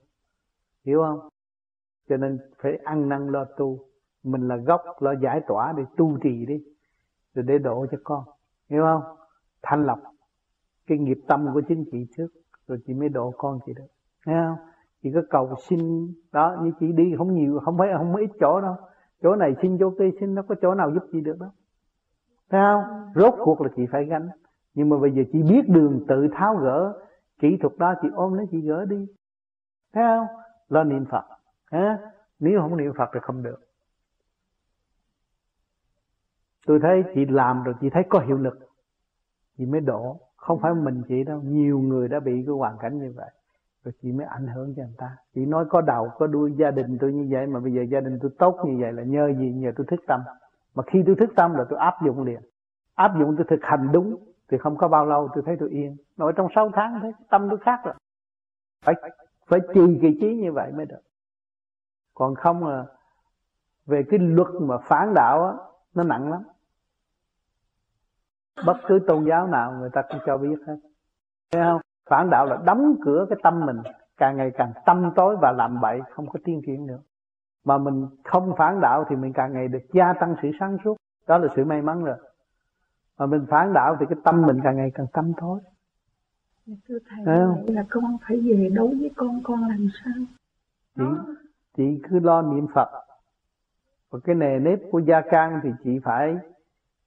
Hiểu không? Cho nên phải ăn năn lo tu. Mình là gốc, lo giải tỏa để tu trì đi, rồi để độ cho con. Hiểu không? Thanh lọc cái nghiệp tâm của chính chị trước, rồi chị mới độ con chị được. Thấy không? Chỉ có cầu xin. Đó, như chị đi không nhiều, không phải, không ít chỗ đâu. Chỗ này xin, chỗ kia xin, nó có chỗ nào giúp chị được đâu. Thấy không? Rốt cuộc là chị phải gánh. Nhưng mà bây giờ chị biết đường tự tháo gỡ, kỹ thuật đó chị ôm lấy, chị gỡ đi. Thấy không? Lo niệm phật ha nếu không niệm phật thì không được. Tôi thấy chị làm rồi, chị thấy có hiệu lực. Chị mới đổ. Không phải mình chị đâu. Nhiều người đã bị cái hoàn cảnh như vậy rồi chị mới ảnh hưởng cho người ta. Chị nói có đầu có đuôi, gia đình tôi như vậy, mà bây giờ gia đình tôi tốt như vậy là nhờ gì? Nhờ tôi thức tâm. Mà khi tôi thức tâm là tôi áp dụng liền. Áp dụng tôi thực hành đúng, thì không có bao lâu tôi thấy tôi yên. Nội trong 6 tháng thấy tâm tôi khác rồi. Phải phải trì kỳ trí như vậy mới được. Còn không là về cái luật mà phản đạo á, nó nặng lắm. Bất cứ tôn giáo nào người ta cũng cho biết hết. Thấy không? Phản đạo là đóng cửa cái tâm mình. Càng ngày càng tâm tối và làm bậy không có tiên triển nữa. Mà mình không phản đạo thì mình càng ngày được gia tăng sự sáng suốt. Đó là sự may mắn rồi. Mà mình phản đạo thì cái tâm mình càng ngày càng tâm tối. Thưa thầy không? là con phải về đấu với con con làm sao? Chị chị cứ lo niệm phật. Và cái nề nếp của gia can thì chị phải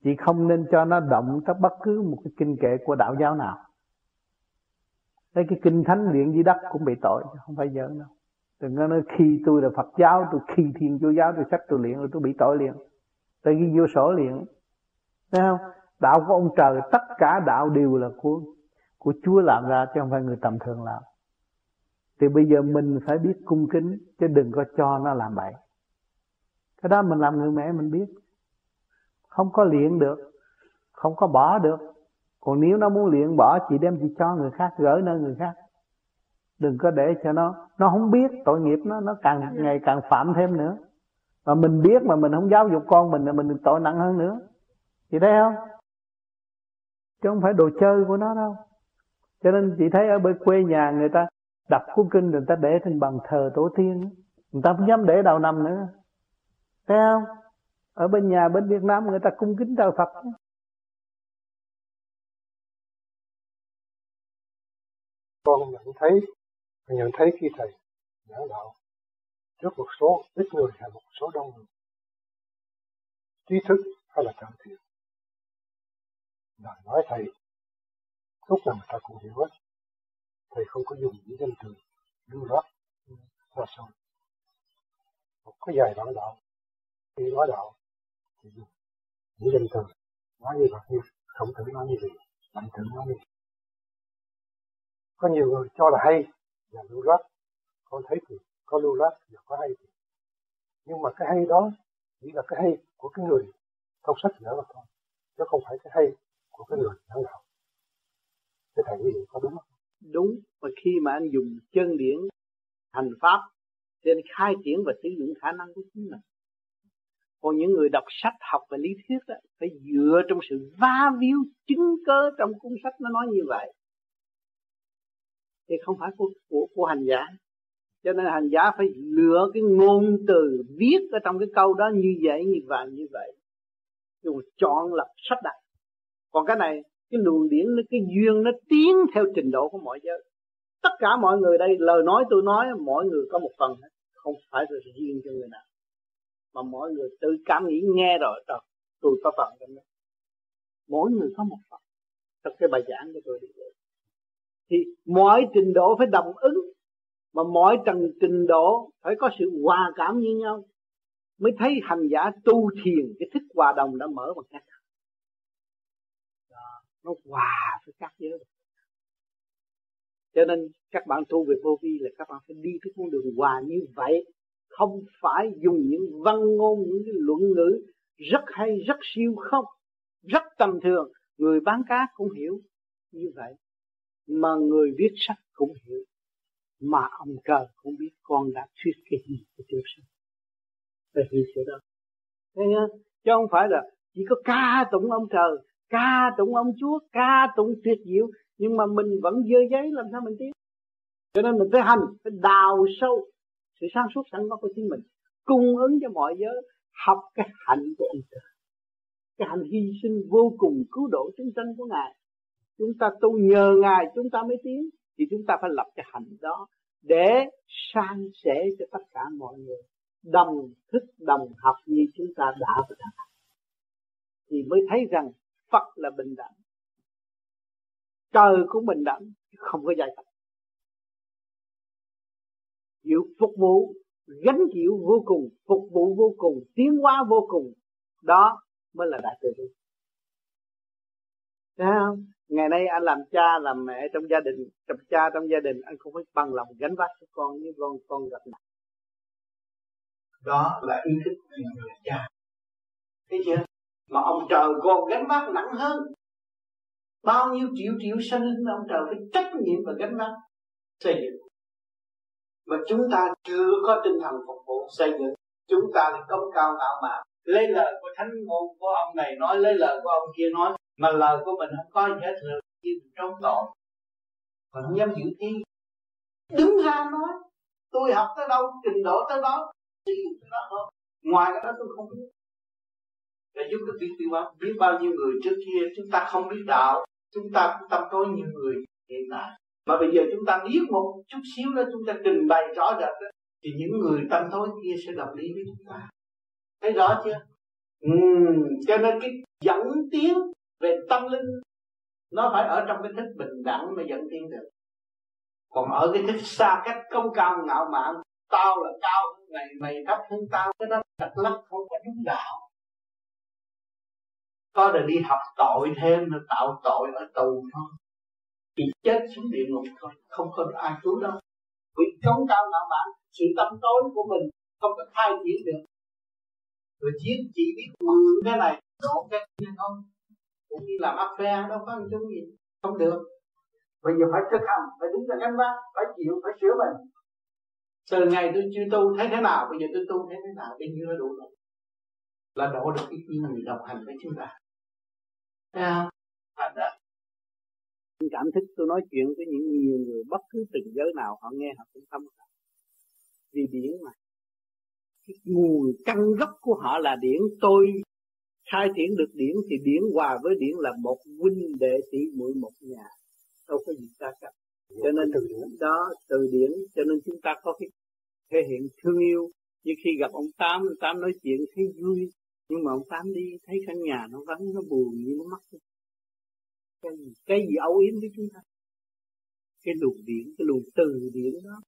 chị không nên cho nó động tới bất cứ một cái kinh kệ của đạo giáo nào Đấy cái kinh thánh luyện dưới đất cũng bị tội, không phải giỡn đâu. Đừng có nói khi tôi là Phật giáo, tôi khi thiên chúa giáo, tôi sách tôi luyện rồi tôi bị tội liền. Tôi ghi vô sổ liền thấy không? Đạo của ông trời, tất cả đạo đều là của của Chúa làm ra chứ không phải người tầm thường làm. Thì bây giờ mình phải biết cung kính, chứ đừng có cho nó làm bậy. Cái đó mình làm người mẹ mình biết. Không có luyện được, không có bỏ được còn nếu nó muốn luyện bỏ chị đem chị cho người khác gửi nơi người khác. Đừng có để cho nó nó không biết tội nghiệp nó nó càng ngày càng phạm thêm nữa. Mà mình biết mà mình không giáo dục con mình là mình tội nặng hơn nữa. Chị thấy không? Chứ không phải đồ chơi của nó đâu. Cho nên chị thấy ở bên quê nhà người ta đọc cuốn kinh người ta để trên bàn thờ tổ tiên. Người ta không dám để đầu năm nữa. Thấy không? Ở bên nhà bên Việt Nam người ta cung kính thờ Phật con nhận thấy nhận thấy khi thầy giảng đạo, trước một số ít người hay một số đông người. Trí thức hay là cảm thiện? Lời nói thầy, lúc nào người ta cũng hiểu hết. Thầy không có dùng những danh từ lưu loát ra sao một cái dài bản đạo, khi nói đạo, thì dùng những danh từ nói như vậy như không thử nói như vậy, mạnh thử nói như vậy có nhiều người cho là hay và lưu loát. Con thấy thì có lưu loát và có hay thì nhưng mà cái hay đó chỉ là cái hay của cái người trong sách nữa mà thôi chứ không phải cái hay của cái người giảng đạo. Thế thầy nghĩ có đúng không? Đúng và khi mà anh dùng chân điển hành pháp thì anh khai triển và sử dụng khả năng của chính mình còn những người đọc sách học về lý thuyết đó, phải dựa trong sự va víu chứng cớ trong cuốn sách nó nói như vậy thì không phải của, của, của hành giả. Cho nên hành giả phải lựa cái ngôn từ viết ở trong cái câu đó như vậy như vậy như vậy. Rồi chọn lập sách đặt. Còn cái này cái luồng điển cái duyên nó tiến theo trình độ của mọi giới. Tất cả mọi người đây lời nói tôi nói mỗi người có một phần. Hết không phải là riêng cho người nào. Mà mọi người tự cảm nghĩ nghe rồi rồi tôi có phần trong đó. Mỗi người có một phần. Trong cái bài giảng của tôi đi thì mọi trình độ phải đồng ứng. Mà mọi tầng trình độ phải có sự hòa cảm như nhau. Mới thấy hành giả tu thiền, cái thức hòa đồng đã mở bằng cách nó hòa với các giới. Cho nên các bạn tu về vô vi là các bạn phải đi cái con đường hòa như vậy. Không phải dùng những văn ngôn, những cái luận ngữ rất hay, rất siêu không, rất tầm thường. Người bán cá cũng hiểu như vậy mà người viết sách cũng hiểu, mà ông trời cũng biết con đã thuyết cái gì cho chúng sinh. Về hiểu chỗ đó. Thấy không? chứ không phải là chỉ có ca tụng ông trời, ca tụng ông chúa, ca tụng tuyệt diệu, nhưng mà mình vẫn dơ giấy làm sao mình tiến. Cho nên mình phải hành, phải đào sâu sự sáng suốt sẵn có của chính mình, cung ứng cho mọi giới, học cái hạnh của ông trời. Cái hạnh hy sinh vô cùng cứu độ chúng sanh của ngài chúng ta tu nhờ ngài, chúng ta mới tiến. Thì chúng ta phải lập cái hạnh đó để san sẻ cho tất cả mọi người. Đồng thức, đồng học như chúng ta đã và đã thì mới thấy rằng Phật là bình đẳng. Trời cũng bình đẳng, không có giai cấp. Chịu phục vụ gánh chịu vô cùng, phục vụ vô cùng, tiến hóa vô cùng. Đó mới là đại từ. Bi Thấy không? Ngày nay anh làm cha, làm mẹ trong gia đình, trong cha trong gia đình, anh không phải bằng lòng gánh vác cho con như con con gặp nạn, Đó là ý thức của người cha. Thấy chưa? Mà ông trời còn gánh vác nặng hơn. Bao nhiêu triệu triệu sinh linh ông trời phải trách nhiệm và gánh vác xây dựng. Mà chúng ta chưa có tinh thần phục vụ xây dựng. Chúng ta thì công cao ngạo mạn lấy lời của thánh ngôn của ông này nói lấy lời của ông kia nói mà lời của mình không có gì hết rồi như trong tội. Còn không dám giữ tiếng. Đứng ra nói tôi học tới đâu trình độ tới đó sử tới đó thôi. Ngoài cái đó tôi không biết. Để giúp được biết tiêu hóa biết bao nhiêu người trước kia chúng ta không biết đạo chúng ta cũng tâm tối nhiều người hiện tại mà bây giờ chúng ta biết một chút xíu đó chúng ta trình bày rõ rệt thì những người tâm tối kia sẽ đồng ý với chúng ta. Thấy rõ chưa? Ừ, cho nên cái dẫn tiếng về tâm linh, nó phải ở trong cái thức bình đẳng mới dẫn tiến được. Còn ở cái thức xa cách công cao ngạo mạn, tao là cao hơn mày mày thấp hơn tao, cái đó thật lắc không có đúng đạo. Có là đi học tội thêm rồi tạo tội ở tù thôi. Thì chết xuống địa ngục thôi, không có ai cứu đâu. Vì công cao ngạo mạn, sự tâm tối của mình không có thay chuyển được. Rồi chỉ chỉ biết mượn cái này, đổ cái kia không cũng như làm áp phe đâu có chút gì. Không được. Bây giờ phải thực hành phải đứng ra cánh vác phải chịu phải sửa mình. Từ ngày tôi chưa tu thấy thế nào bây giờ tôi tu thấy thế nào bao nhiêu là đủ rồi. Là đổ được cái người đồng hành với chúng ta. Thấy không thành ra cảm thức tôi nói chuyện với những nhiều người bất cứ từng giới nào họ nghe họ cũng tâm vì biển mà. Cái nguồn căn gốc của họ là điển tôi khai triển được điển thì điển hòa với điển là một huynh đệ tỷ muội một nhà. Đâu có gì xa cách. Cho nên từ điển. đó từ điển. Cho nên chúng ta có cái thể hiện thương yêu. Như khi gặp ông tám ông tám nói chuyện thấy vui. Nhưng mà ông tám đi thấy căn nhà nó vắng nó buồn như nó mất cái gì? Cái gì âu yếm với chúng ta? Cái luồng điển cái luồng từ điển đó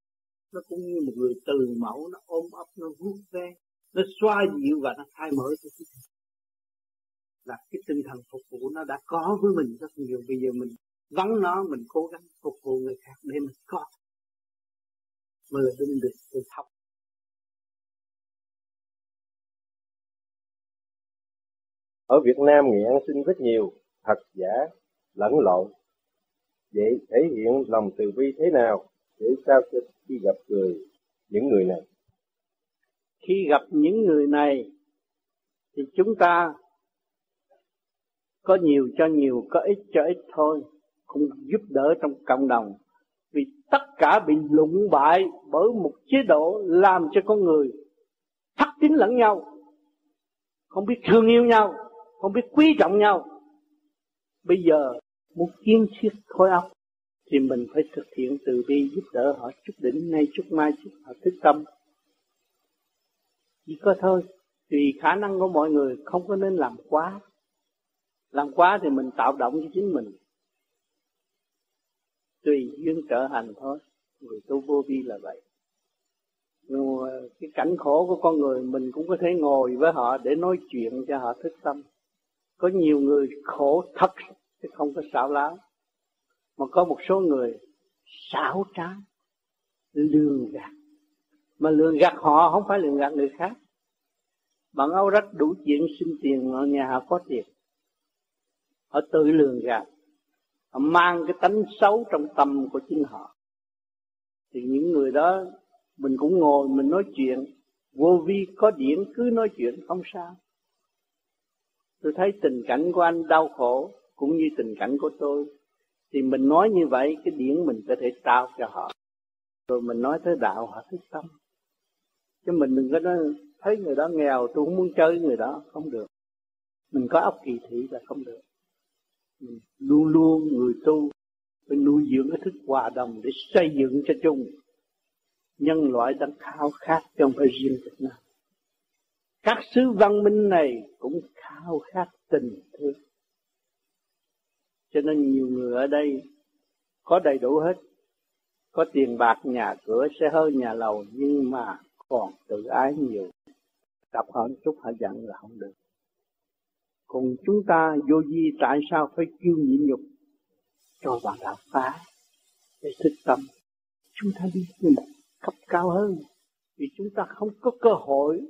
nó cũng như một người từ mẫu nó ôm ấp nó vuốt ve nó xoa dịu và nó khai mở cho chúng ta là cái tinh thần phục vụ nó đã có với mình rất nhiều. Bây giờ mình vắng nó mình cố gắng phục vụ người khác để mình có. Mới là đúng được tôi học ở Việt Nam nghiện sinh rất nhiều thật giả lẫn lộn. Vậy thể hiện lòng từ bi thế nào để sao cho khi gặp người những người này? Khi gặp những người này thì chúng ta có nhiều cho nhiều, có ít cho ít thôi. Cũng giúp đỡ trong cộng đồng. Vì tất cả bị lụng bại bởi một chế độ làm cho con người thất tín lẫn nhau, không biết thương yêu nhau, không biết quý trọng nhau. Bây giờ muốn kiến thiết khối óc thì mình phải thực hiện từ bi, giúp đỡ họ chút đỉnh nay chút mai, chút họ thức tâm. Chỉ có thôi tùy khả năng của mọi người không có nên làm quá làm quá thì mình tạo động cho chính mình. Tùy duyên trợ hành thôi. Người tu vô vi là vậy. Nhưng mà cái cảnh khổ của con người mình cũng có thể ngồi với họ để nói chuyện cho họ thức tâm. Có nhiều người khổ thật, chứ không có xảo láo. Mà có một số người xảo trá lường gạt. Mà lường gạt họ không phải lường gạt người khác. Bằng âu rách đủ chuyện xin tiền ở nhà họ có tiền họ tự lường gạt họ mang cái tánh xấu trong tâm của chính họ. Thì những người đó, mình cũng ngồi, mình nói chuyện, vô vi có điển cứ nói chuyện, không sao. Tôi thấy tình cảnh của anh đau khổ, cũng như tình cảnh của tôi. Thì mình nói như vậy, cái điển mình có thể trao cho họ. Rồi mình nói tới đạo, họ thích tâm. Chứ mình đừng có nói, thấy người đó nghèo, tôi không muốn chơi người đó. Không được. Mình có óc kỳ thị là không được mình luôn luôn người tu phải nuôi dưỡng cái thức hòa đồng để xây dựng cho chung nhân loại đang khao khát trong phải riêng Việt Nam. Các xứ văn minh này cũng khao khát tình thương. Cho nên nhiều người ở đây có đầy đủ hết. Có tiền bạc, nhà cửa, xe hơi, nhà lầu, nhưng mà còn tự ái nhiều. Gặp họ chút họ giận là không được còn chúng ta vô di tại sao phải kêu nhịn nhục? Cho bạn đạo phá để thức tâm. Chúng ta đi lên một cấp cao hơn vì chúng ta không có cơ hội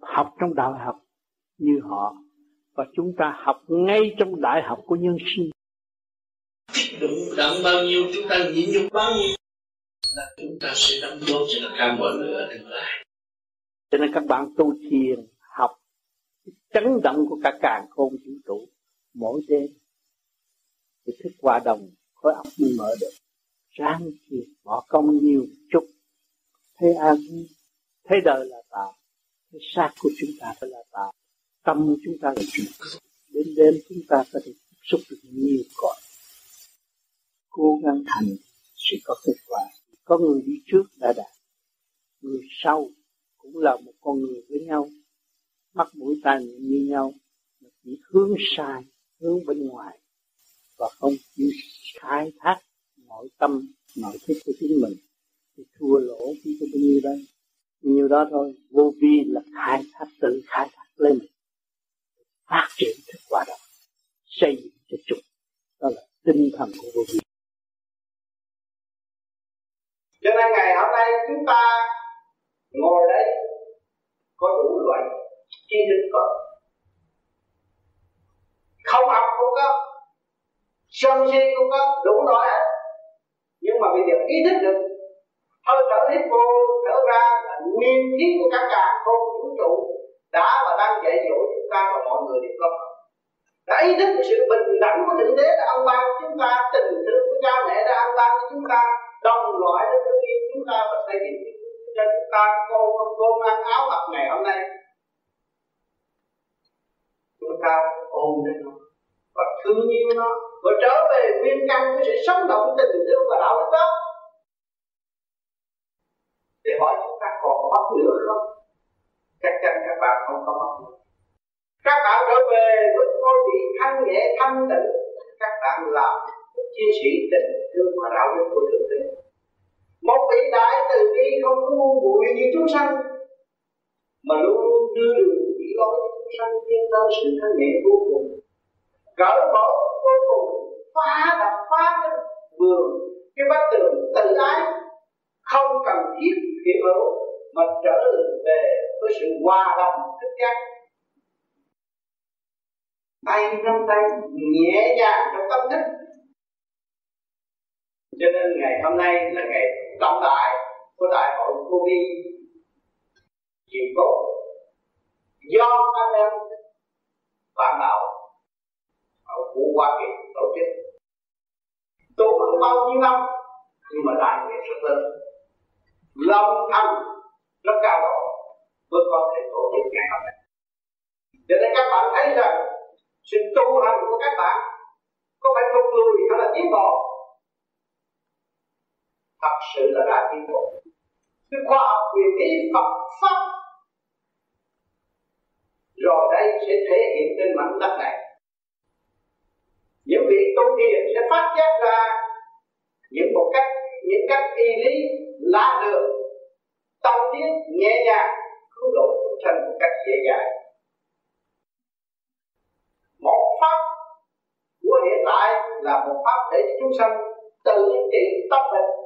học trong đại học như họ và chúng ta học ngay trong đại học của nhân sinh. Động đặng bao nhiêu chúng ta nhịn nhục bao nhiêu? Là chúng ta sẽ đóng góp cho tất cả mọi người ở tương lai cho nên các bạn tu thiền chấn động của cả càng khôn vũ trụ, mỗi đêm, thì thức hòa đồng khối óc mới mở được, ráng thì bỏ công nhiều chút. Thấy an thấy đời là tạo thấy xác của chúng ta phải là tạo tâm chúng ta là chuyện đến đêm chúng ta có thể tiếp xúc được nhiều cõi. Cố gắng thành sẽ có kết quả. Có người đi trước đã đạt, người sau cũng là một con người với nhau mắt mũi tai miệng như nhau chỉ hướng sai, hướng bên ngoài, và không chịu khai thác nội tâm, nội thức của chính mình. Thì thua lỗ chỉ có bao nhiêu đây. Nhiêu đó thôi, vô vi là khai thác, tự khai thác lên. Phát triển thức quả đó xây dựng cho chúng. Đó là tinh thần của vô vi. Cho nên ngày hôm nay chúng ta ngồi đây, có đủ loại tri thức có không học cũng có sân si cũng có đủ loại nhưng mà bây giờ ý thức được hơi thở hít vô thở ra là nguyên khí của các cả không vũ trụ đã và đang dạy dỗ chúng ta và mọi người đều có đã ý thức sự bình đẳng của thượng đế đã ăn ban chúng ta tình thương của cha mẹ đã ăn ban cho chúng ta đồng loại đến thương yêu chúng ta và xây dựng cho chúng ta cô cô mang áo mặc ngày hôm nay ta ôm lên nó. Và thương yêu nó và trở về nguyên căn của sự sống động tình thương và đạo đức đó. Để hỏi chúng ta còn mất nữa không? Chắc chắn các bạn không có mất nữa. Các bạn trở về với con vị thanh nhẹ thanh tịnh. Các bạn làm chiến sĩ tình thương và đạo đức của thượng đế. Một vị đại từ bi không có ngu muội như chúng sanh, mà luôn luôn đưa đường chỉ lối thân thiên tâm sự thanh nhẹ vô cùng gỡ bỏ vô cùng phá đập phá cái vườn cái bát tường tự ái không cần thiết hiện hữu mà trở về với sự hòa đồng thức giác tay trong tay nhẹ nhàng trong tâm thức cho nên ngày hôm nay là ngày trọng đại của đại hội vô vi chỉ có do anh em bạn đạo ở của Hoa Kỳ tổ chức. Tu được bao nhiêu năm, nhưng mà đại nguyện rất lớn. Lòng thành, rất cao độ, mới có thể tổ chức ngày hôm nay cho nên các bạn thấy rằng, sự tu hành của các bạn có phải thụt lùi hay là tiến bộ? Thật sự là đã tiến bộ. Cái khoa học quyền lý Phật, pháp rồi đây sẽ thể hiện trên mảnh đất này. Những vị tu thiền sẽ phát giác ra những một cách, những cách y lý lá đường tâm tiến nhẹ nhàng, cứu độ chúng sanh một cách dễ dàng. Một pháp của hiện tại là một pháp để chúng sanh tự trị tâm mình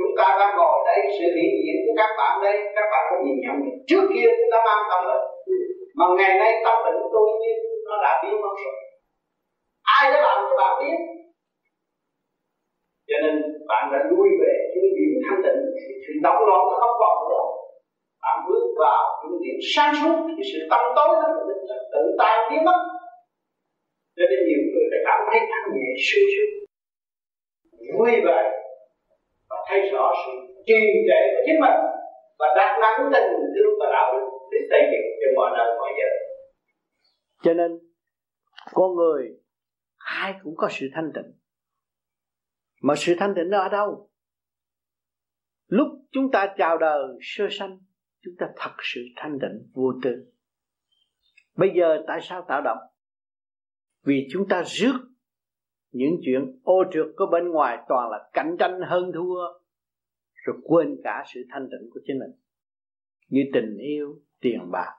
chúng ta đang ngồi đây sự hiện diện của các bạn đây. Các bạn có nhìn nhận trước kia chúng ta mang tâm bệnh mà ngày nay tâm bệnh của tôi như nó đã biến mất rồi. Ai đã làm cho bạn biết? Cho nên bạn đã lui về những điểm thanh tịnh, sự động loạn nó không còn nữa. Bạn bước vào những điểm sáng suốt thì sự tâm tối nó tự tan biến mất. Cho nên nhiều người đã cảm thấy thanh nhẹ sương sương vui vẻ thấy rõ sự trì trệ của chính mình. Và đặt nặng tình thương và đạo đức để xây dựng cho mọi nơi, mọi giờ. Cho nên, con người, ai cũng có sự thanh tịnh. Mà sự thanh tịnh nó ở đâu? Lúc chúng ta chào đời sơ sanh, chúng ta thật sự thanh tịnh, vô tư. Bây giờ tại sao tạo động? Vì chúng ta rước những chuyện ô trượt của bên ngoài toàn là cạnh tranh hơn thua, rồi quên cả sự thanh tịnh của chính mình. Như tình yêu, tiền bạc.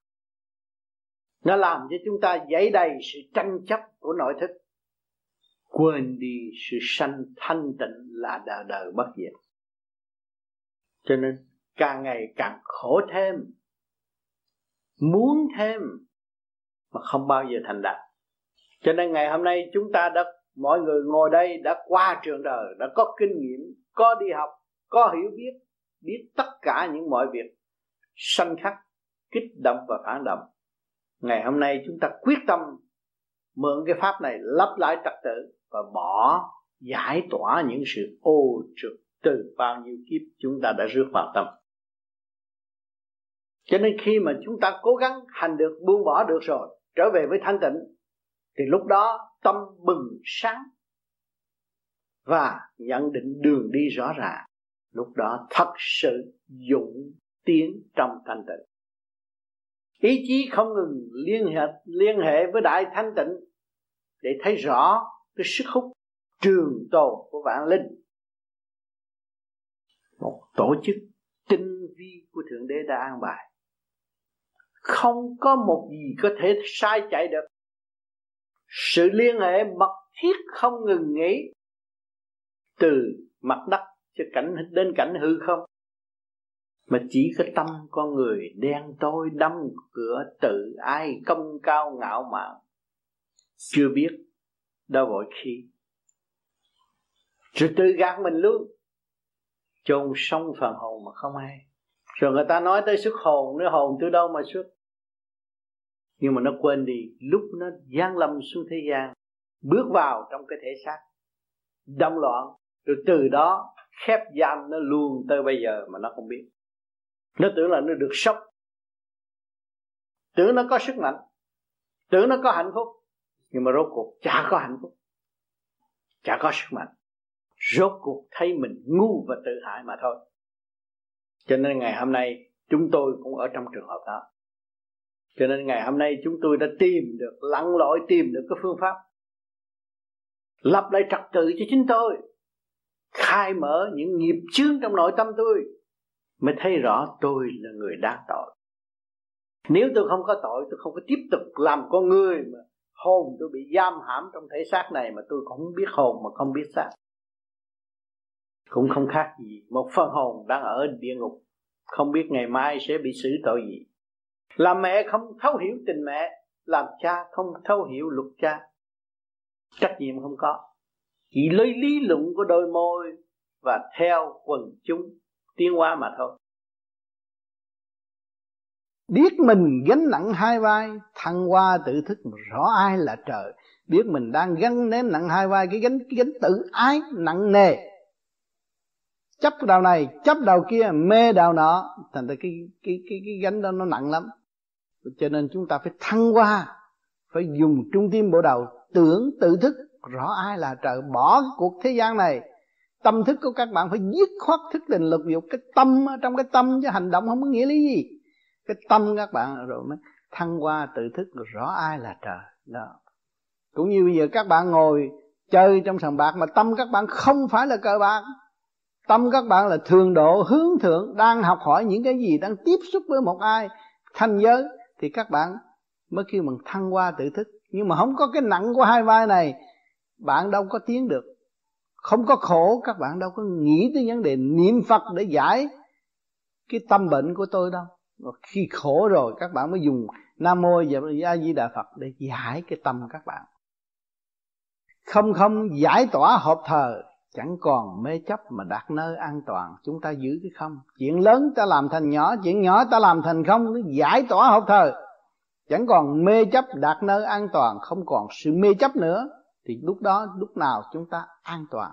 Nó làm cho chúng ta dấy đầy sự tranh chấp của nội thức. Quên đi sự sanh thanh tịnh là đời đời bất diệt. Cho nên, càng ngày càng khổ thêm. Muốn thêm, mà không bao giờ thành đạt. Cho nên ngày hôm nay chúng ta đã mọi người ngồi đây đã qua trường đời, đã có kinh nghiệm, có đi học, có hiểu biết biết tất cả những mọi việc sanh khắc, kích động và phản động. Ngày hôm nay chúng ta quyết tâm mượn cái pháp này lắp lại trật tự và bỏ giải tỏa những sự ô trực từ bao nhiêu kiếp chúng ta đã rước vào tâm. Cho nên khi mà chúng ta cố gắng hành được, buông bỏ được rồi, trở về với thanh tịnh, thì lúc đó tâm bừng sáng và nhận định đường đi rõ ràng. Lúc đó thật sự dũng tiến trong thanh tịnh. Ý chí không ngừng liên hệ liên hệ với đại thanh tịnh để thấy rõ cái sức hút trường tồn của vạn linh. Một tổ chức tinh vi của thượng đế đã an bài. Không có một gì có thể sai chạy được sự liên hệ mật thiết không ngừng nghỉ từ mặt đất cho cảnh, đến cảnh hư không. Mà chỉ có tâm con người đen tối đâm cửa tự ai công cao ngạo mạn. Chưa biết đâu vội khi. Rồi tự gạt mình luôn. Chôn sông phần hồn mà không ai. Rồi người ta nói tới xuất hồn nữa, hồn từ đâu mà xuất? Nhưng mà nó quên đi, lúc nó giáng lâm xuống thế gian, bước vào trong cái thể xác, đâm loạn, rồi từ đó khép giam nó luôn tới bây giờ mà nó không biết. Nó tưởng là nó được sống. Tưởng nó có sức mạnh, tưởng nó có hạnh phúc, nhưng mà rốt cuộc chả có hạnh phúc, chả có sức mạnh. Rốt cuộc thấy mình ngu và tự hại mà thôi. Cho nên ngày hôm nay, chúng tôi cũng ở trong trường hợp đó cho nên ngày hôm nay chúng tôi đã tìm được, lặn lội tìm được cái phương pháp lập lại trật tự cho chính tôi, khai mở những nghiệp chướng trong nội tâm tôi, mới thấy rõ tôi là người đáng tội. Nếu tôi không có tội, tôi không có tiếp tục làm con người mà hồn tôi bị giam hãm trong thể xác này mà tôi cũng không biết hồn mà không biết xác. Cũng không khác gì một phần hồn đang ở địa ngục, không biết ngày mai sẽ bị xử tội gì làm mẹ không thấu hiểu tình mẹ, làm cha không thấu hiểu luật cha. Trách nhiệm không có. Chỉ lấy lý luận của đôi môi và theo quần chúng tiến hóa mà thôi. Biết mình gánh nặng hai vai, thăng hoa tự thức rõ ai là trời. Biết mình đang gánh ném nặng hai vai, cái gánh cái gánh tự ái, nặng nề. Chấp đầu này, chấp đầu kia, mê đầu nọ. Thành ra cái cái cái cái gánh đó nó nặng lắm cho nên chúng ta phải thăng hoa, phải dùng trung tim bộ đầu tưởng, tự thức. Rõ ai là trời, bỏ cái cuộc thế gian này. Tâm thức của các bạn phải dứt khoát thức tình lục dục. Cái tâm trong cái tâm chứ hành động không có nghĩa lý gì. Cái tâm các bạn rồi mới thăng hoa, tự thức. Rõ ai là trời. Đó. Cũng như bây giờ các bạn ngồi chơi trong sòng bạc mà tâm các bạn không phải là cờ bạc. Tâm các bạn là thường độ, hướng thượng, đang học hỏi những cái gì, đang tiếp xúc với một ai, thanh giới thì các bạn mới kêu bằng thăng hoa tự thức. Nhưng mà không có cái nặng của hai vai này, bạn đâu có tiến được. Không có khổ, các bạn đâu có nghĩ tới vấn đề niệm phật để giải cái tâm bệnh của tôi đâu. Và khi khổ rồi, các bạn mới dùng nam mô và a di đà phật để giải cái tâm các bạn. Không không giải tỏa hộp thờ chẳng còn mê chấp mà đạt nơi an toàn. Chúng ta giữ cái không. Chuyện lớn ta làm thành nhỏ, chuyện nhỏ ta làm thành không, nó giải tỏa học thờ chẳng còn mê chấp đạt nơi an toàn, không còn sự mê chấp nữa, thì lúc đó, lúc nào chúng ta an toàn.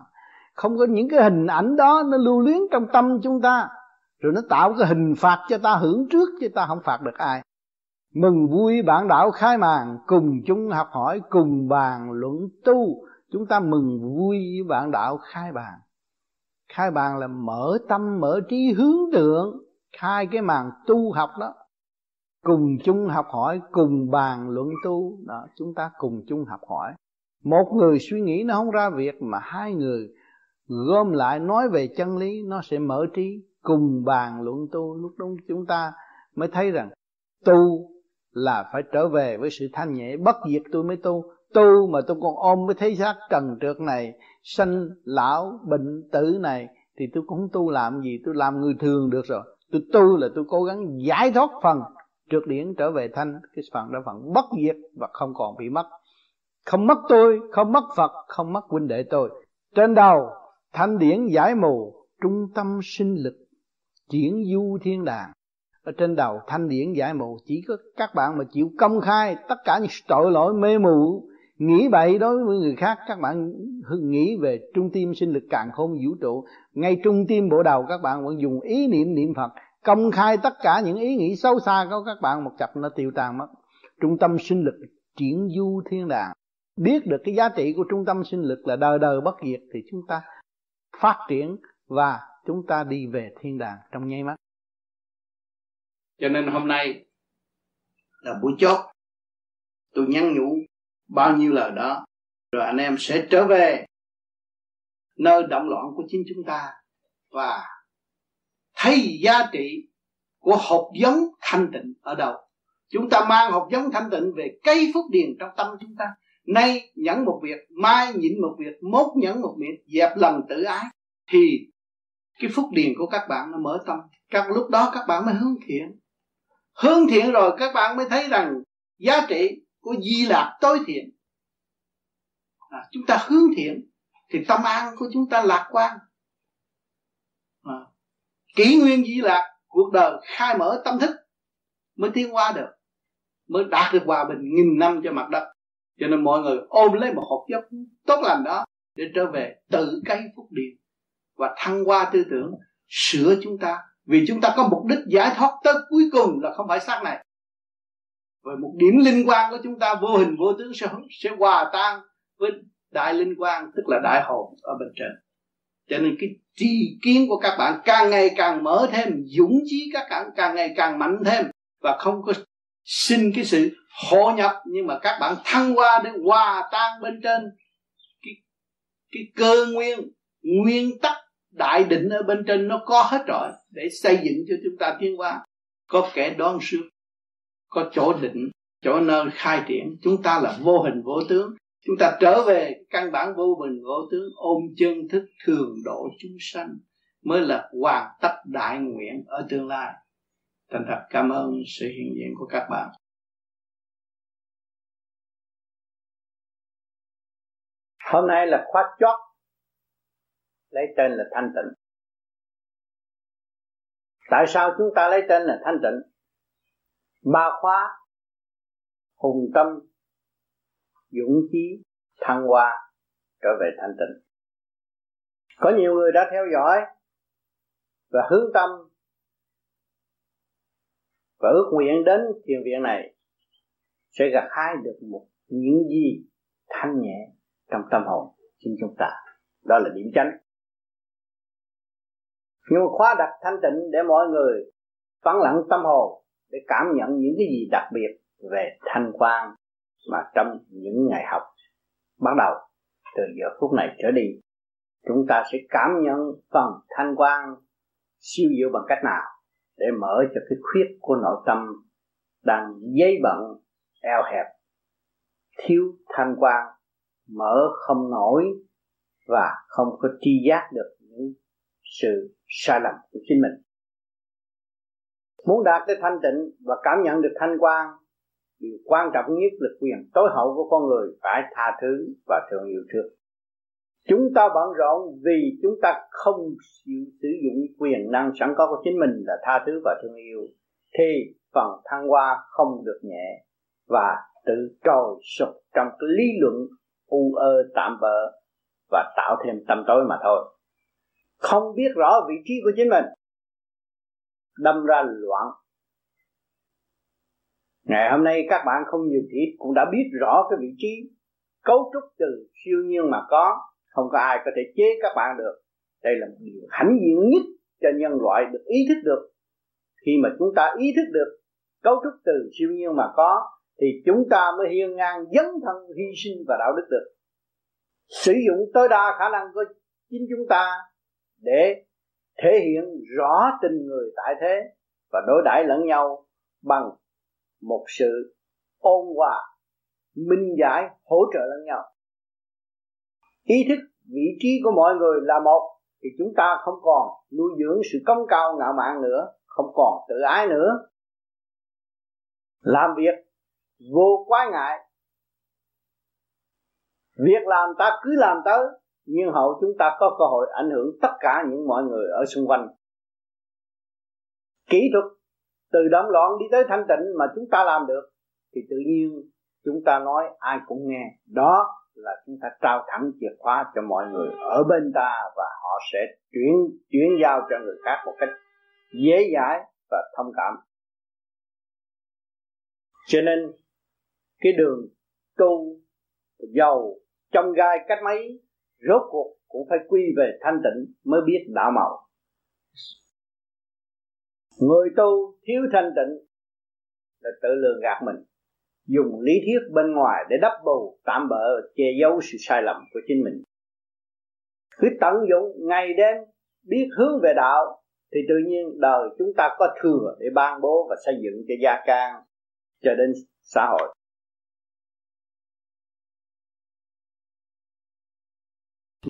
Không có những cái hình ảnh đó, nó lưu luyến trong tâm chúng ta, rồi nó tạo cái hình phạt cho ta, hưởng trước chứ ta không phạt được ai. Mừng vui bản đạo khai màn, cùng chúng học hỏi, cùng bàn luận tu chúng ta mừng vui với bạn đạo khai bàn. Khai bàn là mở tâm, mở trí hướng tượng, khai cái màn tu học đó. Cùng chung học hỏi, cùng bàn luận tu. Đó, chúng ta cùng chung học hỏi. Một người suy nghĩ nó không ra việc mà hai người gom lại nói về chân lý, nó sẽ mở trí, cùng bàn luận tu. Lúc đó chúng ta mới thấy rằng tu là phải trở về với sự thanh nhẹ, bất diệt tôi mới tu tu mà tôi còn ôm cái thế xác trần trượt này, sanh lão bệnh tử này, thì tôi cũng tu làm gì, tôi làm người thường được rồi. Tôi tu là tôi cố gắng giải thoát phần, trượt điển trở về thanh cái phần đó phần bất diệt và không còn bị mất. Không mất tôi, không mất phật, không mất huynh đệ tôi. Trên đầu, thanh điển giải mù, trung tâm sinh lực, chuyển du thiên đàng. Ở trên đầu, thanh điển giải mù, chỉ có các bạn mà chịu công khai tất cả những tội lỗi mê mù nghĩ bậy đối với người khác các bạn nghĩ về trung tim sinh lực càng khôn vũ trụ. Ngay trung tim bộ đầu các bạn vẫn dùng ý niệm niệm phật. Công khai tất cả những ý nghĩ xấu xa của các bạn một chập nó tiêu tan mất. Trung tâm sinh lực chuyển du thiên đàng. Biết được cái giá trị của trung tâm sinh lực là đời đời bất diệt thì chúng ta phát triển và chúng ta đi về thiên đàng trong nháy mắt. Cho nên hôm nay là buổi chót tôi nhắn nhủ bao nhiêu lời đó. Rồi anh em sẽ trở về nơi động loạn của chính chúng ta và thấy giá trị của hộp giống thanh tịnh ở đâu. Chúng ta mang hộp giống thanh tịnh về cây phúc điền trong tâm chúng ta. Nay nhẫn một việc, mai nhịn một việc, mốt nhẫn một việc, dẹp lần tự ái, thì cái phúc điền của các bạn nó mở tâm. Các lúc đó các bạn mới hướng thiện. Hướng thiện rồi các bạn mới thấy rằng giá trị của di lạc tối thiện. À, chúng ta hướng thiện thì tâm an của chúng ta lạc quan. À, kỷ nguyên di lạc cuộc đời khai mở tâm thức mới tiến qua được mới đạt được hòa bình nghìn năm cho mặt đất. Cho nên mọi người ôm lấy một hộp giấc tốt lành đó để trở về tự cây phúc điện và thăng hoa tư tưởng sửa chúng ta. Vì chúng ta có mục đích giải thoát tới cuối cùng là không phải xác này và một điểm linh quan của chúng ta, vô hình vô tướng sẽ sẽ hòa tan với đại linh quan tức là đại hồn ở bên trên. Cho nên cái tri kiến của các bạn càng ngày càng mở thêm, dũng chí các bạn càng ngày càng mạnh thêm. Và không có xin cái sự hộ nhập, nhưng mà các bạn thăng qua để hòa tan bên trên cái cái cơ nguyên nguyên tắc đại định ở bên trên nó có hết rồi, để xây dựng cho chúng ta tiến qua có kẻ đoan sương có chỗ định, chỗ nơi khai triển. Chúng ta là vô hình vô tướng. Chúng ta trở về căn bản vô hình vô tướng, ôm chân thức thường độ chúng sanh, mới là hoàn tất đại nguyện ở tương lai. Thành thật, cảm ơn sự hiện diện của các bạn. Hôm nay là khóa chót, lấy tên là thanh tịnh. Tại sao chúng ta lấy tên là thanh tịnh? Ba khóa, hùng tâm, dũng chí, thăng hoa trở về thanh tịnh. Có nhiều người đã theo dõi và hướng tâm và ước nguyện đến thiền viện này sẽ gặt hái được một những gì thanh nhẹ trong tâm hồn chính chúng ta. Đó là điểm chánh. Nhưng mà khóa đặt thanh tịnh để mọi người vắng lặng tâm hồn để cảm nhận những cái gì đặc biệt về thanh quan mà trong những ngày học bắt đầu. Từ giờ phút này trở đi, chúng ta sẽ cảm nhận phần thanh quan siêu diệu bằng cách nào để mở cho cái khuyết của nội tâm đang dây bận eo hẹp, thiếu thanh quan mở không nổi và không có tri giác được những sự sai lầm của chính mình muốn đạt tới thanh tịnh và cảm nhận được thanh quan điều quan trọng nhất là quyền tối hậu của con người phải tha thứ và thương yêu trước. Chúng ta bận rộn vì chúng ta không chịu sử dụng quyền năng sẵn có của chính mình là tha thứ và thương yêu, thì phần thăng hoa không được nhẹ và tự trồi sụp trong cái lý luận u ơ tạm bỡ và tạo thêm tâm tối mà thôi. Không biết rõ vị trí của chính mình đâm ra loạn. Ngày hôm nay các bạn không nhiều thì cũng đã biết rõ cái vị trí cấu trúc từ siêu nhiên mà có. Không có ai có thể chế các bạn được. Đây là một điều hãnh diện nhất cho nhân loại được ý thức được. Khi mà chúng ta ý thức được cấu trúc từ siêu nhiên mà có, thì chúng ta mới hiên ngang dấn thân hy sinh và đạo đức được. Sử dụng tối đa khả năng của chính chúng ta để thể hiện rõ tình người tại thế và đối đãi lẫn nhau bằng một sự ôn hòa, minh giải, hỗ trợ lẫn nhau. Ý thức, vị trí của mọi người là một, thì chúng ta không còn nuôi dưỡng sự công cao ngạo mạn nữa, không còn tự ái nữa. Làm việc vô quá ngại. Việc làm ta cứ làm tới nhưng hậu chúng ta có cơ hội ảnh hưởng tất cả những mọi người ở xung quanh. Kỹ thuật từ động loạn đi tới thanh tịnh mà chúng ta làm được, thì tự nhiên chúng ta nói ai cũng nghe. Đó là chúng ta trao thẳng chìa khóa cho mọi người ở bên ta và họ sẽ chuyển chuyển giao cho người khác một cách dễ dãi và thông cảm. Cho nên, cái đường tu giàu trong gai cách mấy? Rốt cuộc cũng phải quy về thanh tịnh mới biết đạo màu người tu thiếu thanh tịnh là tự lường gạt mình. Dùng lý thuyết bên ngoài để đắp bù, tạm bỡ che giấu sự sai lầm của chính mình. Cứ tận dụng ngày đêm, biết hướng về đạo, thì tự nhiên đời chúng ta có thừa để ban bố và xây dựng cho gia can, cho đến xã hội.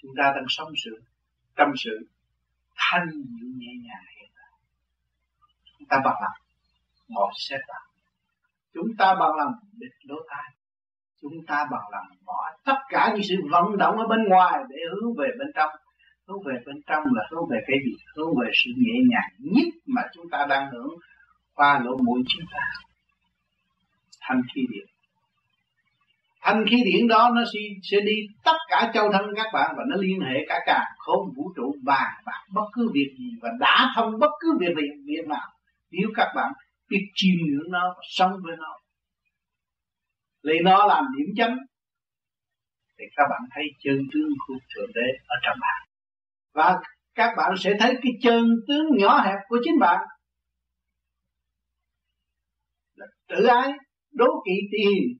Chúng ta đang sống sự, tâm sự, thanh dịu nhẹ nhàng hiện tại. Chúng ta bằng lòng, ngồi xếp lại chúng ta bằng lòng bịt lỗ tai. Chúng ta bằng lòng bỏ tất cả những sự vận động ở bên ngoài để hướng về bên trong. Hướng về bên trong là hướng về cái gì? Hướng về sự nhẹ nhàng nhất mà chúng ta đang hưởng qua lỗ mũi chúng ta. Thanh khi điệp thanh khí điển đó nó sẽ, sẽ đi tất cả châu thân các bạn và nó liên hệ cả cả không vũ trụ bàn bạc bất cứ việc gì và đã thông bất cứ việc gì việc nào. Nếu các bạn biết chiêm ngưỡng nó và sống với nó lấy nó làm điểm chấm thì các bạn thấy chân tướng của thượng đế ở trong bạn. Và các bạn sẽ thấy cái chân tướng nhỏ hẹp của chính bạn. Là tự ái đố kỵ tiền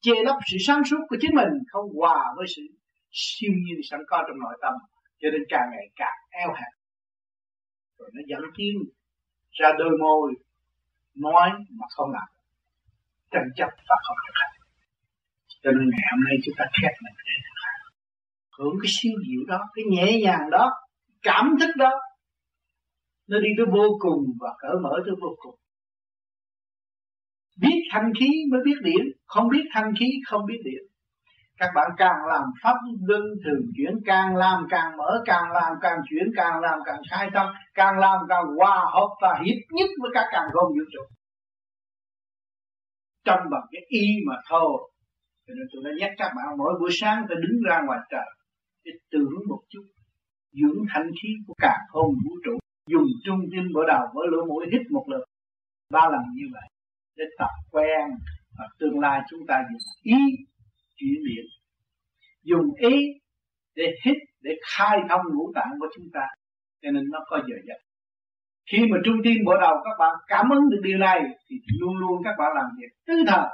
che lấp sự sáng suốt của chính mình, không hòa với sự siêu nhiên sẵn có trong nội tâm. Cho nên càng ngày càng eo hẹp. Rồi nó dẫn tiến ra đôi môi, nói mà không làm. Tranh chấp và không thực hành. Cho nên ngày hôm nay chúng ta khép mình để thực hành. Hưởng cái siêu diệu đó, cái nhẹ nhàng đó cảm thức đó, nó đi tới vô cùng và cởi mở tới vô cùng biết thanh khí mới biết điển không biết thanh khí không biết điển các bạn càng làm pháp luân thường chuyển, càng làm càng mở, càng làm càng chuyển, càng làm càng khai tâm, càng làm càng hòa hợp và hiệp nhất với các càng không vũ trụ. Trong bằng cái y mà thôi. Cho nên tôi đã nhắc các bạn mỗi buổi sáng tôi đứng ra ngoài trời để tưởng một chút. Dưỡng thanh khí của cả không vũ trụ, dùng trung tim bộ đầu với lỗ mũi hít một lượt ba lần như vậy để tập quen và tương lai chúng ta dùng ý chuyển điện dùng ý để hít, để khai thông ngũ tạng của chúng ta. Cho nên nó có giờ giấc. Khi mà trung tim bộ đầu các bạn cảm ứng được điều này, thì luôn luôn các bạn làm việc tứ thời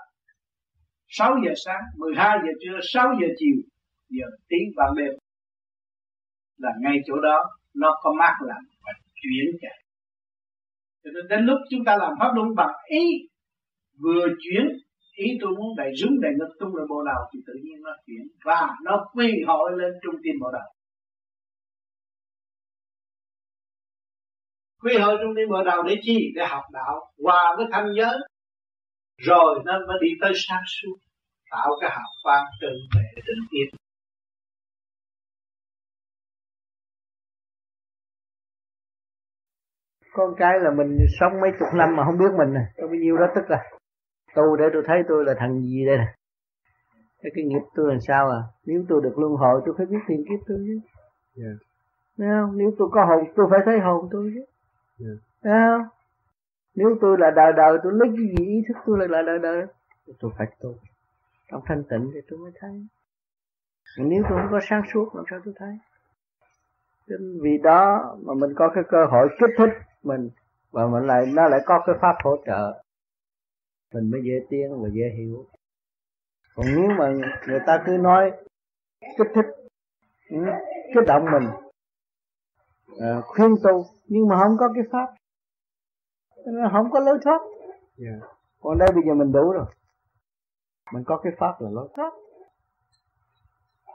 6 giờ sáng 12 giờ trưa 6 giờ chiều, giờ tiếng vào đêm. Là ngay chỗ đó, nó có mát lạnh và chuyển chạy. Cho nên đến lúc chúng ta làm pháp luân bằng ý vừa chuyển, ý tôi muốn đầy rúng đầy ngực tung lên bộ đầu thì tự nhiên nó chuyển, và nó quy hội lên trung tim bộ đầu quy hội trung tim bộ đầu để chi? Để học đạo, hòa với thanh giới. Rồi nó mới đi tới sáng suốt, tạo cái hào quang tự vệ tự tiến con cái là mình sống mấy chục năm mà không biết mình nè. Có bao nhiêu đó tức à tu để tôi thấy tôi là thằng gì đây nè? Cái cái nghiệp tôi làm sao à? Nếu tôi được luân hồi tôi phải biết tiền kiếp tôi chứ. Yeah. Thấy không? nếu tôi có hồn tôi phải thấy hồn tôi chứ. Yeah. Thấy không? nếu tôi là đời đời tôi lấy cái gì ý thức tôi là, là đời đời? Tôi phải tu. Trong thanh tịnh thì tôi mới thấy. Nếu tôi không có sáng suốt làm sao tôi thấy? Nên vì đó mà mình có cái cơ hội kích thích mình và mình lại nó lại có cái pháp hỗ trợ mình mới dễ tiến và dễ hiểu còn nếu mà người ta cứ nói kích thích ừ, kích động mình à, khuyên tu nhưng mà không có cái pháp không có lối thoát yeah. Dạ. còn đây bây giờ mình đủ rồi mình có cái pháp là lối thoát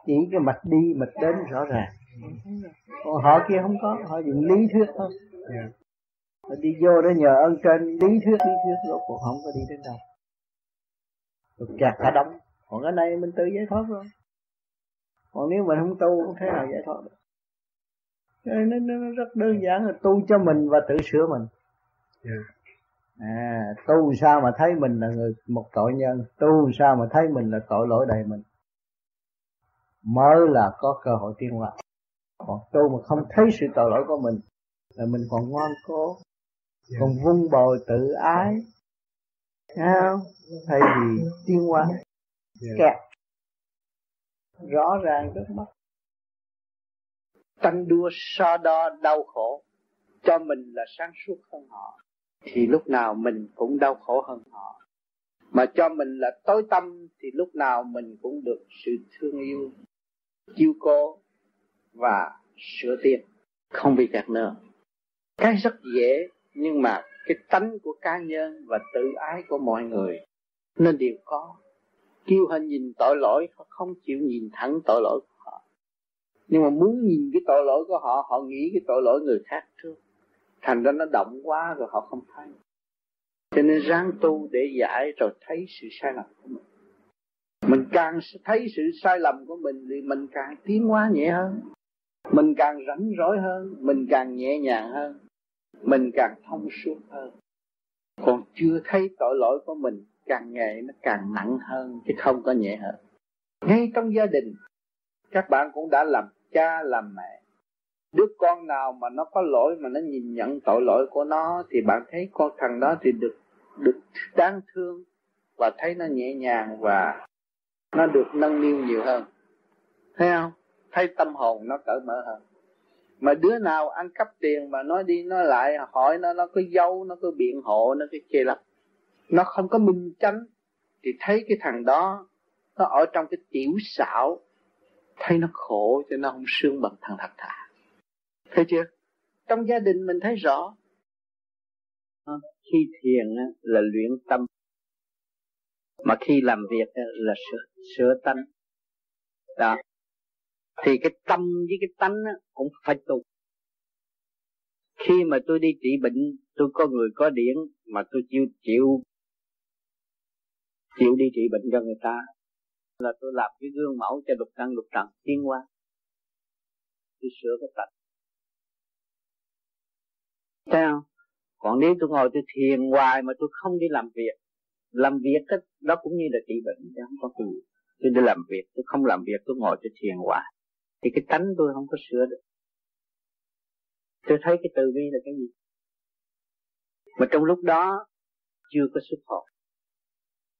chỉ cái mạch đi mạch đến rõ ràng còn họ kia không có họ dùng lý thuyết thôi yeah. Dạ đi vô đó nhờ ơn trên lý thuyết lý thuyết rốt cuộc không có đi đến đâu. Rồi kẹt cả đống. Còn cái này mình tự giải thoát rồi còn nếu mình không tu không thể nào giải thoát được. Nên nó, nó rất đơn giản là tu cho mình và tự sửa mình. Yeah. à tu sao mà thấy mình là người một tội nhân tu sao mà thấy mình là tội lỗi đầy mình. Mới là có cơ hội tiên hóa còn tu mà không thấy sự tội lỗi của mình là mình còn ngoan cố. Còn vun bồi tự ái không? Thay vì tiên hóa. Yeah. kẹt. Rõ ràng trước mắt. Tranh đua so đo đau khổ cho mình là sáng suốt hơn họ. Thì lúc nào mình cũng đau khổ hơn họ. Mà cho mình là tối tâm thì lúc nào mình cũng được sự thương yêu chiêu cố và sửa tiến không bị kẹt nữa. Cái rất dễ nhưng mà cái tánh của cá nhân và tự ái của mọi người nên đều có. Kêu họ nhìn tội lỗi, họ không chịu nhìn thẳng tội lỗi của họ. Nhưng mà muốn nhìn cái tội lỗi của họ họ nghĩ cái tội lỗi người khác trước. Thành ra nó động quá rồi họ không thấy. Cho nên ráng tu để giải rồi thấy sự sai lầm của mình. Mình càng thấy sự sai lầm của mình thì mình càng tiến hóa nhẹ hơn. Mình càng rảnh rỗi hơn, mình càng nhẹ nhàng hơn mình càng thông suốt hơn. Còn chưa thấy tội lỗi của mình, càng ngày nó càng nặng hơn, chứ không có nhẹ hơn. Ngay trong gia đình, các bạn cũng đã làm cha, làm mẹ. Đứa con nào mà nó có lỗi mà nó nhìn nhận tội lỗi của nó, thì bạn thấy con thằng đó thì được được đáng thương và thấy nó nhẹ nhàng và nó được nâng niu nhiều hơn. Thấy không? Thấy tâm hồn nó cởi mở hơn mà đứa nào ăn cắp tiền mà nói đi nói lại hỏi nó nó cứ dâu nó cứ biện hộ nó cứ chê lắm. Nó không có minh chánh. Thì thấy cái thằng đó nó ở trong cái tiểu xảo. Thấy nó khổ cho nó không sương bằng thằng thật thà. Thấy chưa? Trong gia đình mình thấy rõ. Ờ, khi thiền là luyện tâm. Mà khi làm việc là sửa, sửa tâm đó thì cái tâm với cái tánh cũng phải tu khi mà tôi đi trị bệnh tôi có người có điển mà tôi chịu chịu chịu đi trị bệnh cho người ta là tôi làm cái gương mẫu cho lục căn lục trần tiến qua tôi sửa cái tật thấy không? Còn nếu tôi ngồi tôi thiền hoài mà tôi không đi làm việc làm việc đó, đó cũng như là trị bệnh chứ không có gì. Tôi đi làm việc tôi không làm việc tôi ngồi tôi thiền hoài thì cái tánh tôi không có sửa được. Tôi thấy cái từ bi là cái gì? Mà trong lúc đó, chưa có xuất hồn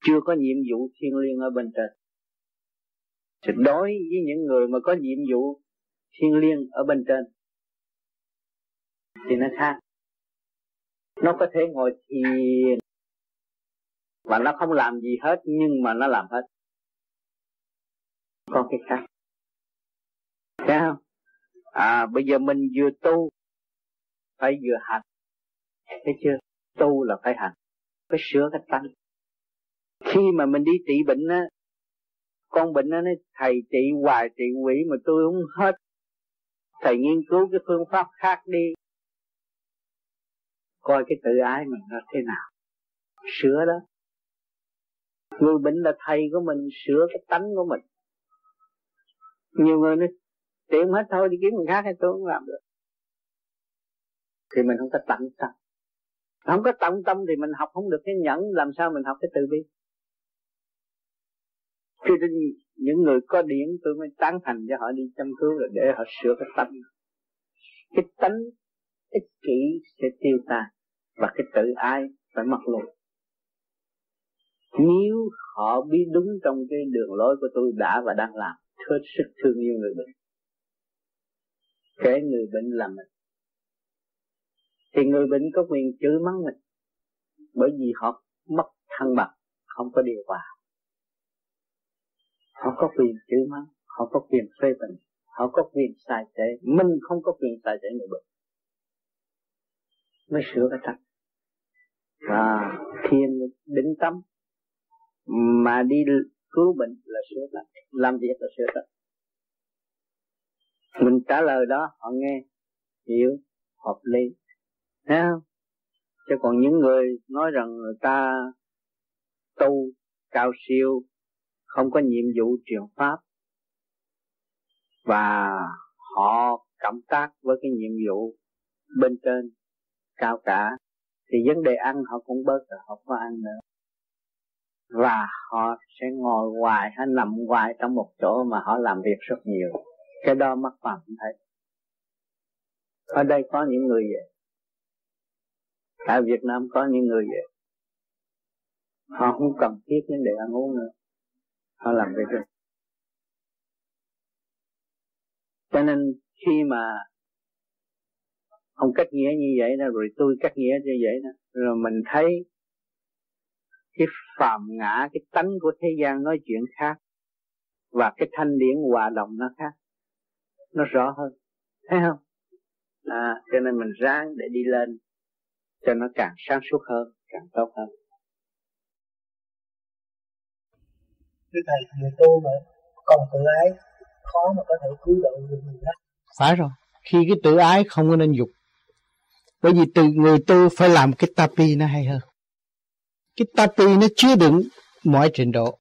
chưa có nhiệm vụ thiên liêng ở bên trên. Thì đối với những người mà có nhiệm vụ thiên liêng ở bên trên, thì nó khác. Nó có thể ngồi thiền và nó không làm gì hết, nhưng mà nó làm hết. Còn cái khác thấy không à bây giờ mình vừa tu, phải vừa hành. Thấy chưa? Tu là phải hành, phải sửa cái tâm. Khi mà mình đi trị bệnh á, con bệnh nó nói, thầy trị hoài, trị quỷ mà tôi không hết. Thầy nghiên cứu cái phương pháp khác đi. Coi cái tự ái mình nó thế nào. Sửa đó. Người bệnh là thầy của mình, sửa cái tánh của mình. Nhiều người nói tiệm hết thôi, đi kiếm người khác hay tôi không làm được. Thì mình không có tận tâm. Không có tận tâm thì mình học không được cái nhẫn, làm sao mình học cái từ bi? Cho nên những người có điển, tôi mới tán thành cho họ đi chăm cứu là để họ sửa cái tâm. cái tánh ích kỷ sẽ tiêu tan và cái tự ai phải mặc luôn. Nếu họ biết đúng trong cái đường lối của tôi đã và đang làm, hết sức thương yêu người bệnh kể người bệnh là mình. Thì người bệnh có quyền chửi mắng mình, bởi vì họ mất thăng bằng, không có điều hòa. Họ có quyền chửi mắng, họ có quyền phê bình, họ có quyền sai trẻ mình không có quyền sai trẻ người bệnh. Mới sửa cái thật và thiên định tâm mà đi cứu bệnh là sửa thật làm việc là sửa thật mình trả lời đó, họ nghe, hiểu, hợp lý. Thấy không? Chứ còn những người nói rằng người ta tu cao siêu, không có nhiệm vụ truyền pháp, và họ cộng tác với cái nhiệm vụ bên trên cao cả, thì vấn đề ăn họ cũng bớt rồi, họ có ăn nữa. Và họ sẽ ngồi hoài hay nằm hoài trong một chỗ mà họ làm việc rất nhiều cái đó mất phàm thấy. Ở đây có những người vậy. Tại Việt Nam có những người vậy. Họ không cần thiết đến để ăn uống nữa. Họ làm việc được. Cho nên khi mà ông cách nghĩa như vậy đó rồi tôi cách nghĩa như vậy đó rồi mình thấy cái phàm ngã, cái tánh của thế gian nói chuyện khác và cái thanh điển hòa đồng nó khác nó rõ hơn. Thấy không? À, cho nên mình ráng để đi lên cho nó càng sáng suốt hơn càng tốt hơn. Thưa thầy người tu mà còn tự ái khó mà có thể cứu độ được người khác. Phải rồi. Khi cái tự ái không có nên dục. Bởi vì từ người tu phải làm cái tapi nó hay hơn. Cái tapi nó chứa đựng mọi trình độ.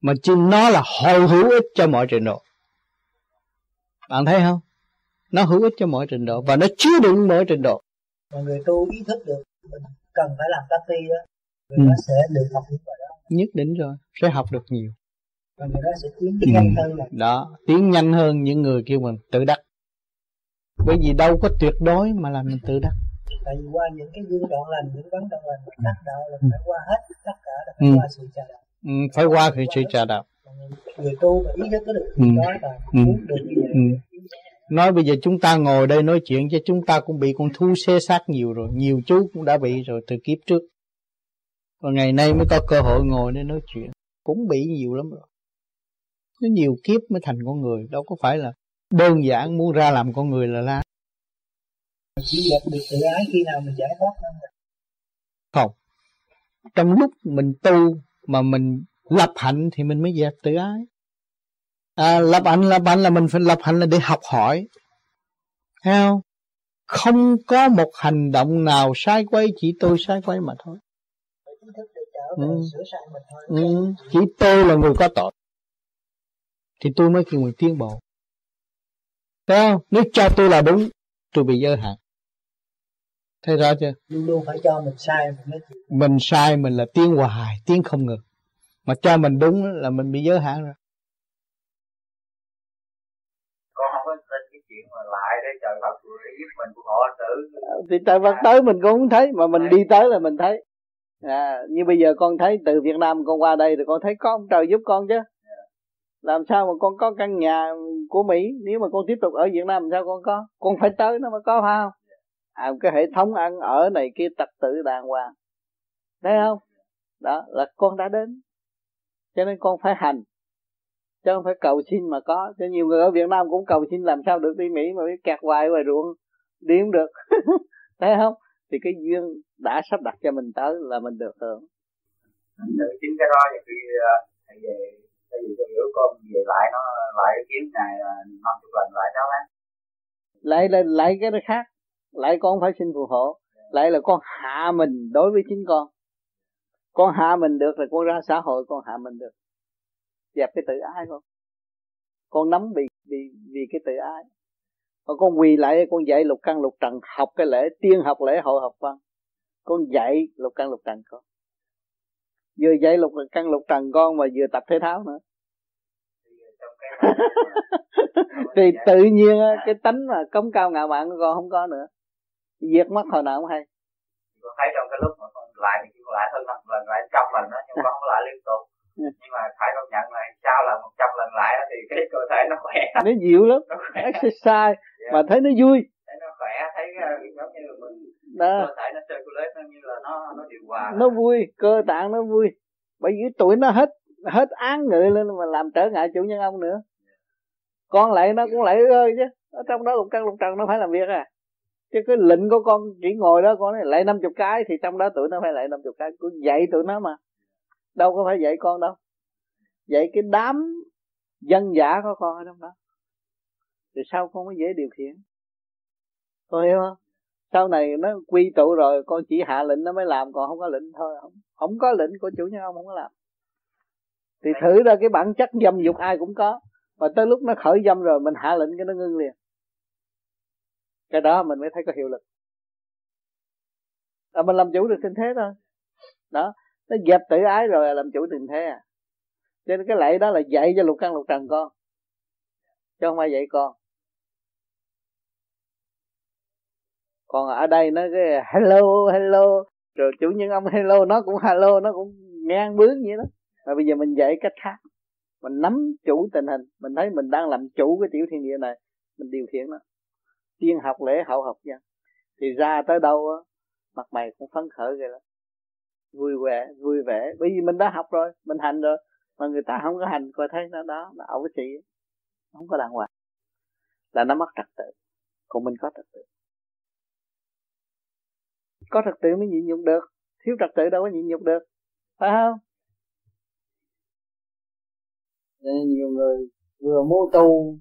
Mà chứ nó là hồi hữu ích cho mọi trình độ bạn thấy không? Nó hữu ích cho mọi trình độ và nó chứa đựng mọi trình độ. Mà người tu ý thức được mình cần phải làm tapi đó. Người ừ. đó sẽ được học những bài đó. Nhất định rồi sẽ học được nhiều. Và người đó sẽ tiến ừ. nhanh hơn là đó tiến nhanh hơn những người kêu mình tự đắc. Bởi vì đâu có tuyệt đối mà làm mình tự đắc. Tại vì qua những cái gương đoạn lành những vấn đoạn lành mà đắc đạo là phải qua hết tất cả là phải ừ. qua sự trà đạo. Ừ, phải qua cái sự trà đạo người tu mà ý thức có được ừ. đó là ừ. muốn được như vậy. Ừ. nói bây giờ chúng ta ngồi đây nói chuyện chứ chúng ta cũng bị con thu xê sát nhiều rồi nhiều chú cũng đã bị rồi từ kiếp trước. Và ngày nay mới có cơ hội ngồi để nói chuyện. Cũng bị nhiều lắm rồi. Nó nhiều kiếp mới thành con người đâu có phải là đơn giản muốn ra làm con người là la. Chỉ dẹp được tự ái khi nào mình giải thoát không? Không. Trong lúc mình tu mà mình lập hạnh thì mình mới dẹp tự ái. À, lập hạnh lập hạnh là mình phải lập hạnh là để học hỏi. Thấy không? Có một hành động nào sai quay chỉ tôi sai quay mà thôi. Ừ. Ừ. chỉ tôi là người có tội. Thì tôi mới kêu người tiến bộ. Thấy không? Nếu cho tôi là đúng tôi bị giới hạn. Thấy rõ chưa? Luôn luôn phải cho mình sai mình mới mình sai mình là tiến hoài tiến không ngừng mà cho mình đúng là mình bị giới hạn rồi. Con không có tin cái chuyện mà lại để trời Phật giúp mình họ tử? Thì trời Phật tới mình cũng không thấy mà mình đi tới là mình thấy. À, như bây giờ con thấy từ Việt Nam con qua đây thì con thấy có ông trời giúp con chứ. Làm sao mà con có căn nhà của Mỹ? Nếu mà con tiếp tục ở Việt Nam làm sao con có? Con phải tới nó mới có phải không? À, cái hệ thống ăn ở này kia trật tự đàng hoàng. Thấy không? Đó là con đã đến cho nên con phải hành. Chứ không phải cầu xin mà có. Cho nhiều người ở Việt Nam cũng cầu xin làm sao được đi Mỹ mà biết kẹt hoài ngoài ruộng đi không được. [LAUGHS] Thấy không? Thì cái duyên đã sắp đặt cho mình tới là mình được hưởng. Chính cái đó thì khi thầy về thầy về cho hiểu con về lại nó lại kiếm này là năm chục lần lại đó á. Lại là lại cái đó khác. Lại con phải xin phù hộ. Lại là con hạ mình đối với chính con con hạ mình được là con ra xã hội, con hạ mình được. Dẹp cái tự ái con. Con nắm vì vì vì cái tự ái. Còn con quỳ lại, con dạy lục căn lục trần, học cái lễ, tiên học lễ, hội học văn. Con dạy lục căn lục trần con. Vừa dạy lục căn lục trần con mà vừa tập thể thao nữa. [LAUGHS] Thì tự nhiên cái tánh mà cống cao ngạo mạn của con không có nữa. Diệt mất hồi nào cũng hay. Con thấy trong cái lúc mà con lại cái lại hơn năm lần lại trăm lần đó nhưng con không lại liên tục. Ừ. nhưng mà phải công nhận là sau là một trăm lần lại thì cái cơ thể nó khỏe. [LAUGHS] Nó dịu lắm exercise yeah. mà thấy nó vui. Thấy nó khỏe thấy uh, giống như là mình đó. cơ thể nó circulate nó như là nó nó điều hòa. Nó vui cơ tạng nó vui. Bởi vì tuổi nó hết hết án người lên mà làm trở ngại chủ nhân ông nữa. Con lại nó cũng lại ơi chứ ở trong đó lục căn lục trần nó phải làm việc à chứ cái lệnh của con chỉ ngồi đó, con này lại năm chục cái thì trong đó tụi nó phải lại năm chục cái. Con dạy tụi nó mà. Đâu có phải dạy con đâu. Dạy cái đám dân giả của con ở trong đó. Thì sao con mới dễ điều khiển? Con hiểu không? Sau này nó quy tụ rồi, con chỉ hạ lệnh nó mới làm, còn không có lệnh thôi. Không không có lệnh của chủ nhân ông không có làm. Thì thử ra cái bản chất dâm dục ai cũng có, mà tới lúc nó khởi dâm rồi, mình hạ lệnh cái nó ngưng liền cái đó mình mới thấy có hiệu lực. À, mình làm chủ được tình thế thôi. Đó nó dẹp tự ái rồi là làm chủ tình thế à. Cho nên cái lạy đó là dạy cho lục căn lục trần con. Chứ không ai dạy con. Còn ở đây nó cái hello hello rồi chủ nhân ông hello nó cũng hello nó cũng ngang bướng vậy đó. Mà bây giờ mình dạy cách khác. Mình nắm chủ tình hình. Mình thấy mình đang làm chủ cái tiểu thiên địa này. Mình điều khiển nó tiên học lễ hậu học dân thì ra tới đâu á, mặt mày cũng phấn khởi rồi đó vui vẻ vui vẻ. Bởi vì mình đã học rồi, mình hành rồi. Mà người ta không có hành, coi thấy nó đó, nó ẩu chị không có đàng hoàng. Là nó mất trật tự. Còn mình có trật tự. Có trật tự mới nhịn nhục được. Thiếu trật tự đâu có nhịn nhục được. Phải không? Nên nhiều người vừa muốn tu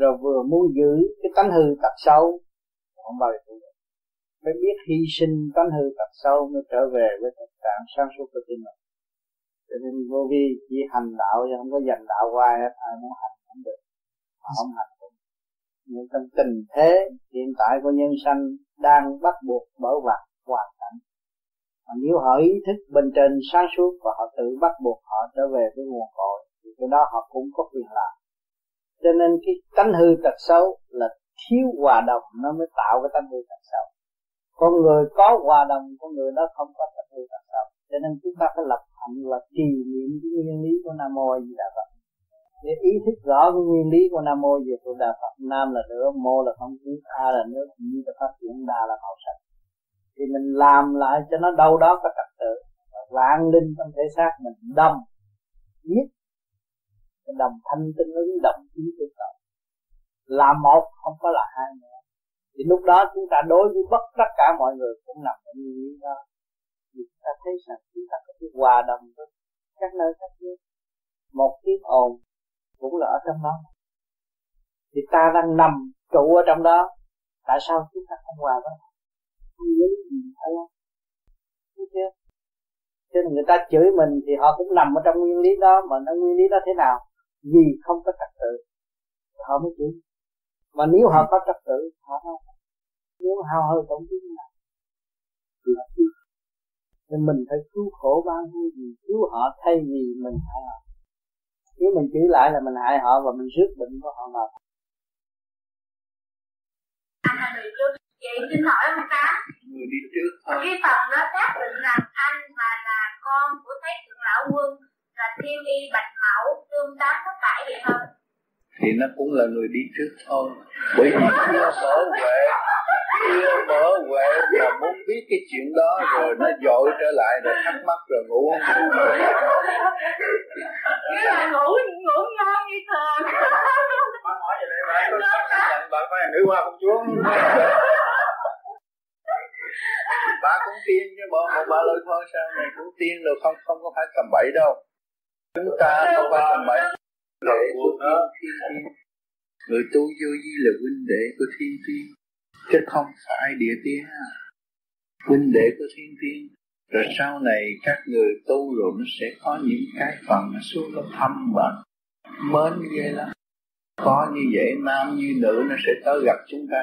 rồi vừa muốn giữ cái tánh hư tật xấu. Không bao giờ được. Phải biết hy sinh tánh hư tật xấu mới trở về với thực trạng sáng suốt của chính mình. Cho nên vô vi chỉ hành đạo chứ không có dành đạo hoài, hết ai muốn hành cũng được. Mà không hành cũng nhưng trong tình thế hiện tại của nhân sanh đang bắt buộc bởi vật hoàn cảnh. Mà nếu họ ý thức bên trên sáng suốt và họ tự bắt buộc họ trở về với nguồn cội thì cái đó họ cũng có quyền làm cho nên cái tánh hư tật xấu là thiếu hòa đồng nó mới tạo cái tánh hư tật xấu. Con người có hòa đồng con người đó không có tánh hư tật xấu. Cho nên chúng ta phải lập hạnh là trì niệm cái nguyên lý của nam mô a di đà phật. Để ý thức rõ cái nguyên lý của nam mô về Phật Đà Phật Nam là lửa, mô là không khí, a là nước, như là phát triển, đà là màu sắc. Thì mình làm lại cho nó đâu đó có trật tự, vạn linh trong thể xác mình đâm, giết, đồng thanh tinh ứng đồng ý tự cầu. Làm một, không có là hai nữa. Thì lúc đó chúng ta đối với bất tất cả mọi người cũng nằm ở nguyên lý đó. Vì chúng ta thấy rằng chúng ta có cái hòa đồng với các nơi khác nhau. Một tiếng ồn cũng là ở trong đó thì ta đang nằm trụ ở trong đó tại sao chúng ta không hòa với không lý gì phải không thấy chưa cho nên người ta chửi mình thì họ cũng nằm ở trong nguyên lý đó mà nó nguyên lý đó thế nào vì không có trật tự họ mới chửi mà nếu họ có trật tự họ không nếu hao hơi tổn thương nào là nên mình phải cứu khổ bao nhiêu gì cứu họ thay vì mình hại họ. Nếu mình chửi lại là mình hại họ và mình rước bệnh của họ vào. Chị xin hỏi ông ta người đi trước cái phần đó xác định rằng anh mà là con của thái thượng lão quân là thiên y bạch mẫu tương tác có phải vậy không thì nó cũng là người đi trước thôi. Bởi vì chưa mở huệ chưa mở huệ mà muốn biết cái chuyện đó rồi nó dội trở lại rồi thắc mắc rồi ngủ. Không Nghĩa là ngủ ngủ ngon như thường. Bạn hỏi vậy đây bạn bạn phải nữ hoa công chúa bà cũng tiên chứ bộ một bà lời thôi sao này cũng tiên rồi không không có phải cầm bậy đâu chúng ta không phải cầm bậy để của thiên thiên người tu vô vi là huynh đệ của thiên thiên. Chứ không phải địa tiên. Huynh đệ của thiên thiên. Rồi sau này các người tu rồi nó sẽ có những cái phần nó xuống nó thâm và mến ghê lắm. Có như vậy, nam như nữ, nó sẽ tới gặp chúng ta.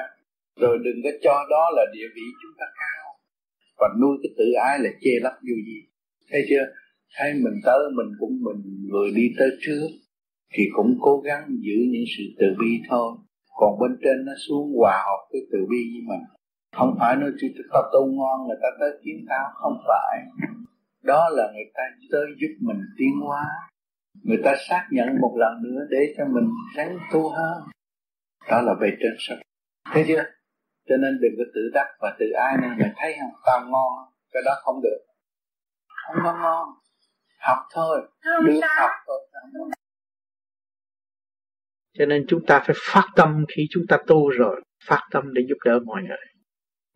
Rồi đừng có cho đó là địa vị chúng ta cao. Và nuôi cái tự ái là chê lấp vô gì. Thấy chưa? Thấy mình tới, mình cũng mình, người đi tới trước, thì cũng cố gắng giữ những sự từ bi thôi. Còn bên trên nó xuống hòa hợp cái từ bi với mình. Không phải nói chỉ tao tu ngon người ta tới kiếm tao không phải. Đó là người ta tới giúp mình tiến hóa. Người ta xác nhận một lần nữa để cho mình ráng tu hơn. Đó là về trên sách thấy chưa? Cho nên đừng có tự đắc và tự ai nên mình thấy không? Tao ngon. Cái đó không được. Không có ngon học thôi được học thôi cho nên chúng ta phải phát tâm khi chúng ta tu rồi phát tâm để giúp đỡ mọi người.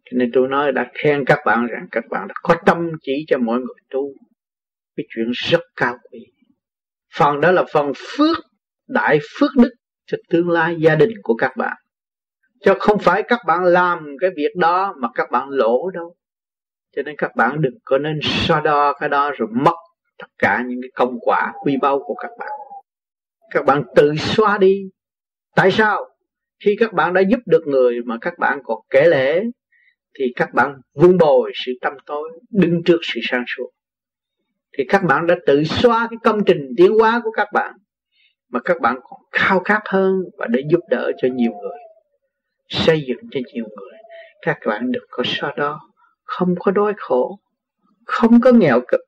Cho nên tôi nói đã khen các bạn rằng các bạn đã có tâm chỉ cho mọi người tu. Cái chuyện rất cao quý. Phần đó là phần phước đại phước đức cho tương lai gia đình của các bạn. Cho không phải các bạn làm cái việc đó mà các bạn lỗ đâu. Cho nên các bạn đừng có nên so đo cái đó rồi mất tất cả những cái công quả quy báu của các bạn. Các bạn tự xóa đi. Tại sao? Khi các bạn đã giúp được người mà các bạn còn kể lễ thì các bạn vun bồi sự tâm tối, đứng trước sự sáng suốt. Thì các bạn đã tự xóa cái công trình tiến hóa của các bạn mà các bạn còn khao khát hơn và để giúp đỡ cho nhiều người, xây dựng cho nhiều người. Các bạn đừng có so đó. Không có đói khổ, không có nghèo cực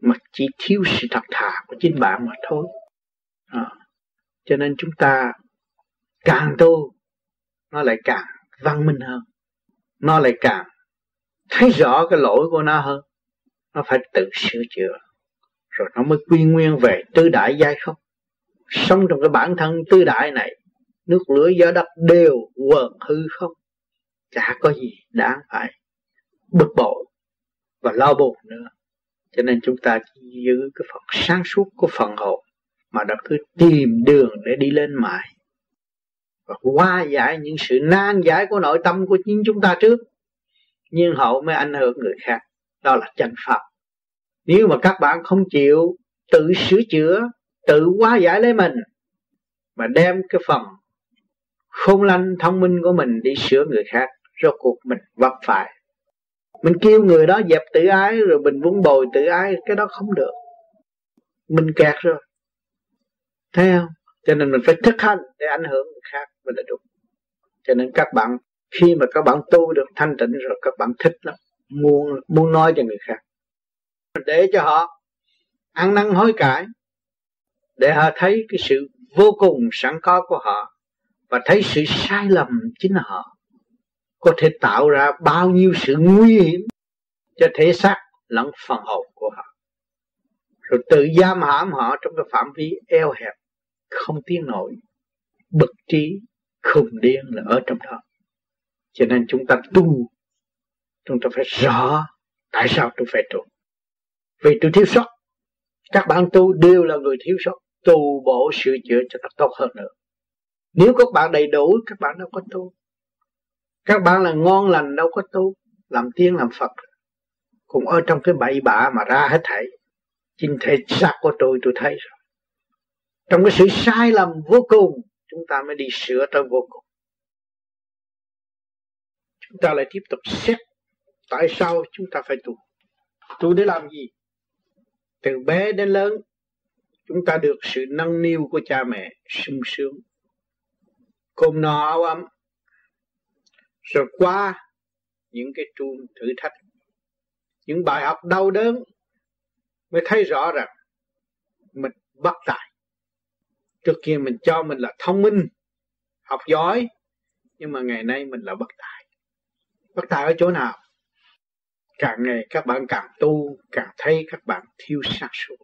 mà chỉ thiếu sự thật thà của chính bạn mà thôi. À, cho nên chúng ta càng tu nó lại càng văn minh hơn. Nó lại càng thấy rõ cái lỗi của nó hơn. Nó phải tự sửa chữa rồi nó mới quy nguyên về tư đại giai không? Sống trong cái bản thân tư đại này nước lửa gió đất đều quần hư không? Chả có gì đáng phải bực bội và lo buồn nữa cho nên chúng ta giữ cái phần sáng suốt của phần hồn, mà đã cứ tìm đường để đi lên mãi và qua giải những sự nan giải của nội tâm của chính chúng ta trước, nhưng hậu mới ảnh hưởng người khác. Đó là chân pháp. Nếu mà các bạn không chịu tự sửa chữa, tự hóa giải lấy mình, mà đem cái phần khôn lanh thông minh của mình đi sửa người khác, rốt cuộc mình vấp phải mình kêu người đó dẹp tự ái rồi mình vun bồi tự ái, cái đó không được. Mình kẹt rồi. Thấy không? Cho nên mình phải thực hành để ảnh hưởng người khác mới là đúng. Cho nên các bạn, khi mà các bạn tu được thanh tịnh rồi, các bạn thích lắm. Muốn muốn nói cho người khác. Để cho họ ăn năn hối cải, để họ thấy cái sự vô cùng sẵn có của họ và thấy sự sai lầm chính là họ có thể tạo ra bao nhiêu sự nguy hiểm cho thể xác lẫn phần hồn của họ. Rồi tự giam hãm họ trong cái phạm vi eo hẹp, không tiến nổi, bực trí, khùng điên là ở trong đó. Cho nên chúng ta tu, chúng ta phải rõ tại sao tôi phải tu. Vì tôi thiếu sót, các bạn tu đều là người thiếu sót, tu bổ sửa chữa cho nó tốt hơn nữa. Nếu các bạn đầy đủ, các bạn đâu có tu các bạn là ngon lành, đâu có tu làm tiên, làm phật. Cũng ở trong cái bậy bạ mà ra hết thảy. Chính thể xác của tôi tôi thấy rồi. Trong cái sự sai lầm vô cùng, chúng ta mới đi sửa tới vô cùng. Chúng ta lại tiếp tục xét tại sao chúng ta phải tu. Tu để làm gì? Từ bé đến lớn, chúng ta được sự nâng niu của cha mẹ sung sướng. Cơm no áo ấm rồi qua những cái chuông thử thách, những bài học đau đớn mới thấy rõ rằng mình bất tài. Trước kia mình cho mình là thông minh, học giỏi, nhưng mà ngày nay mình là bất tài. Bất tài ở chỗ nào? Càng ngày các bạn càng tu, càng thấy các bạn thiếu sáng suốt.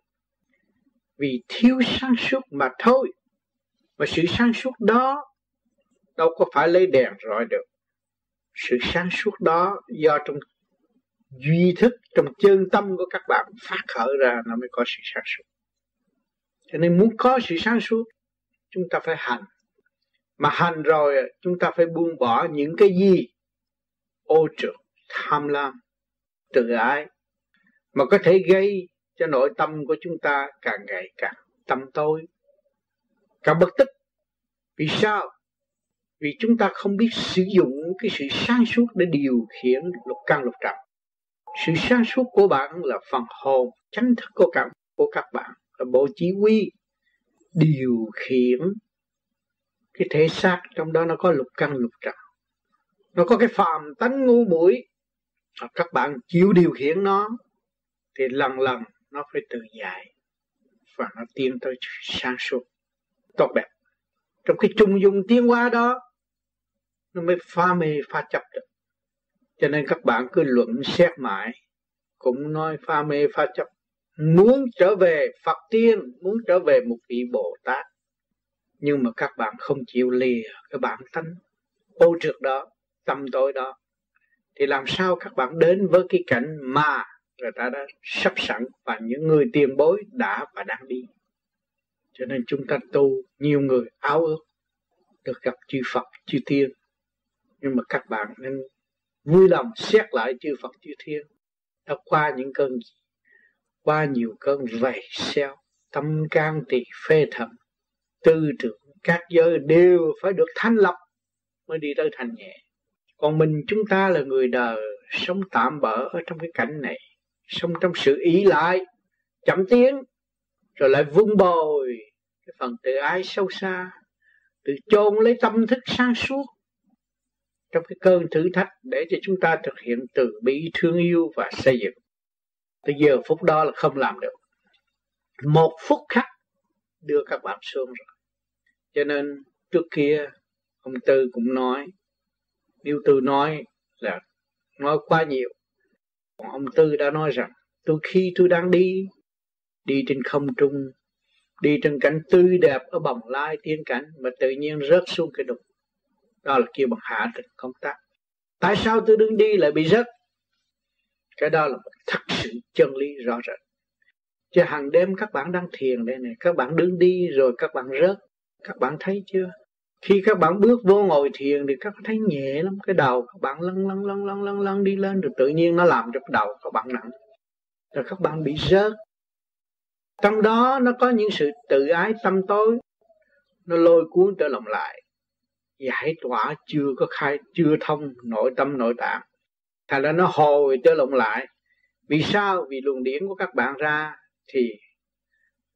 Vì thiếu sáng suốt mà thôi, mà sự sáng suốt đó đâu có phải lấy đèn rọi được sự sáng suốt đó do trong duy thức, trong chân tâm của các bạn phát khởi ra nó mới có sự sáng suốt. Cho nên muốn có sự sáng suốt, chúng ta phải hành. Mà hành rồi, chúng ta phải buông bỏ những cái gì? Ô trượt, tham lam, tự ái. Mà có thể gây cho nội tâm của chúng ta càng ngày càng tâm tối. Càng bất tức, vì sao? Vì chúng ta không biết sử dụng cái sự sáng suốt để điều khiển lục căn lục trần. Sự sáng suốt của bạn là phần hồn chánh thức của các của các bạn, là bộ chỉ huy điều khiển cái thể xác. Trong đó nó có lục căn lục trần. Nó có cái phàm tánh ngu muội. Các bạn chịu điều khiển nó, thì lần lần nó phải tự giải và nó tiến tới sáng suốt, tốt đẹp. Trong cái trung dung tiến hóa đó nó mới pha mê pha chấp được. Cho nên các bạn cứ luận xét mãi, cũng nói pha mê pha chấp. Muốn trở về Phật tiên, muốn trở về một vị Bồ Tát. Nhưng mà các bạn không chịu lìa cái bản tánh ô trượt đó, tâm tối đó. Thì làm sao các bạn đến với cái cảnh mà người ta đã sắp sẵn và những người tiền bối đã và đang đi. Cho nên chúng ta tu, nhiều người áo ước được gặp chư Phật, chư Tiên nhưng mà các bạn nên vui lòng xét lại chư Phật, chư Thiên. Đã qua những cơn qua nhiều cơn vầy xeo, tâm can tỳ phê thầm. Tư tưởng các giới đều phải được thanh lọc mới đi tới thành nhẹ. Còn mình chúng ta là người đời, sống tạm bỡ ở trong cái cảnh này, sống trong sự ý lại, chậm tiến, rồi lại vun bồi cái phần tự ái sâu xa, tự chôn lấy tâm thức sáng suốt trong cái cơn thử thách để cho chúng ta thực hiện từ bi, thương yêu và xây dựng. Từ giờ phút đó là không làm được. Một phút khắc đưa các bạn xuống rồi. Cho nên trước kia, ông tư cũng nói nếu tư nói là nói quá nhiều. Còn ông tư đã nói rằng, tôi khi tôi đang đi đi trên không trung, đi trên cảnh tươi đẹp ở bồng lai tiên cảnh mà tự nhiên rớt xuống cái đục đó là kêu bằng hạ tịch công tác. Tại sao tôi đứng đi lại bị rớt? Cái đó là một thật sự chân lý rõ rệt. Chứ hàng đêm các bạn đang thiền đây này, các bạn đứng đi rồi các bạn rớt. Các bạn thấy chưa? Khi các bạn bước vô ngồi thiền thì các bạn thấy nhẹ lắm. Cái đầu các bạn lăn lăn lăn lăn lăn lăn đi lên rồi tự nhiên nó làm cho cái đầu các bạn nặng. Rồi các bạn bị rớt. Trong đó nó có những sự tự ái tâm tối. Nó lôi cuốn trở lòng lại giải tỏa chưa có khai, chưa thông nội tâm, nội tạng. Thành ra nó hồi trở lộn lại. Vì sao? Vì luồng điển của các bạn ra thì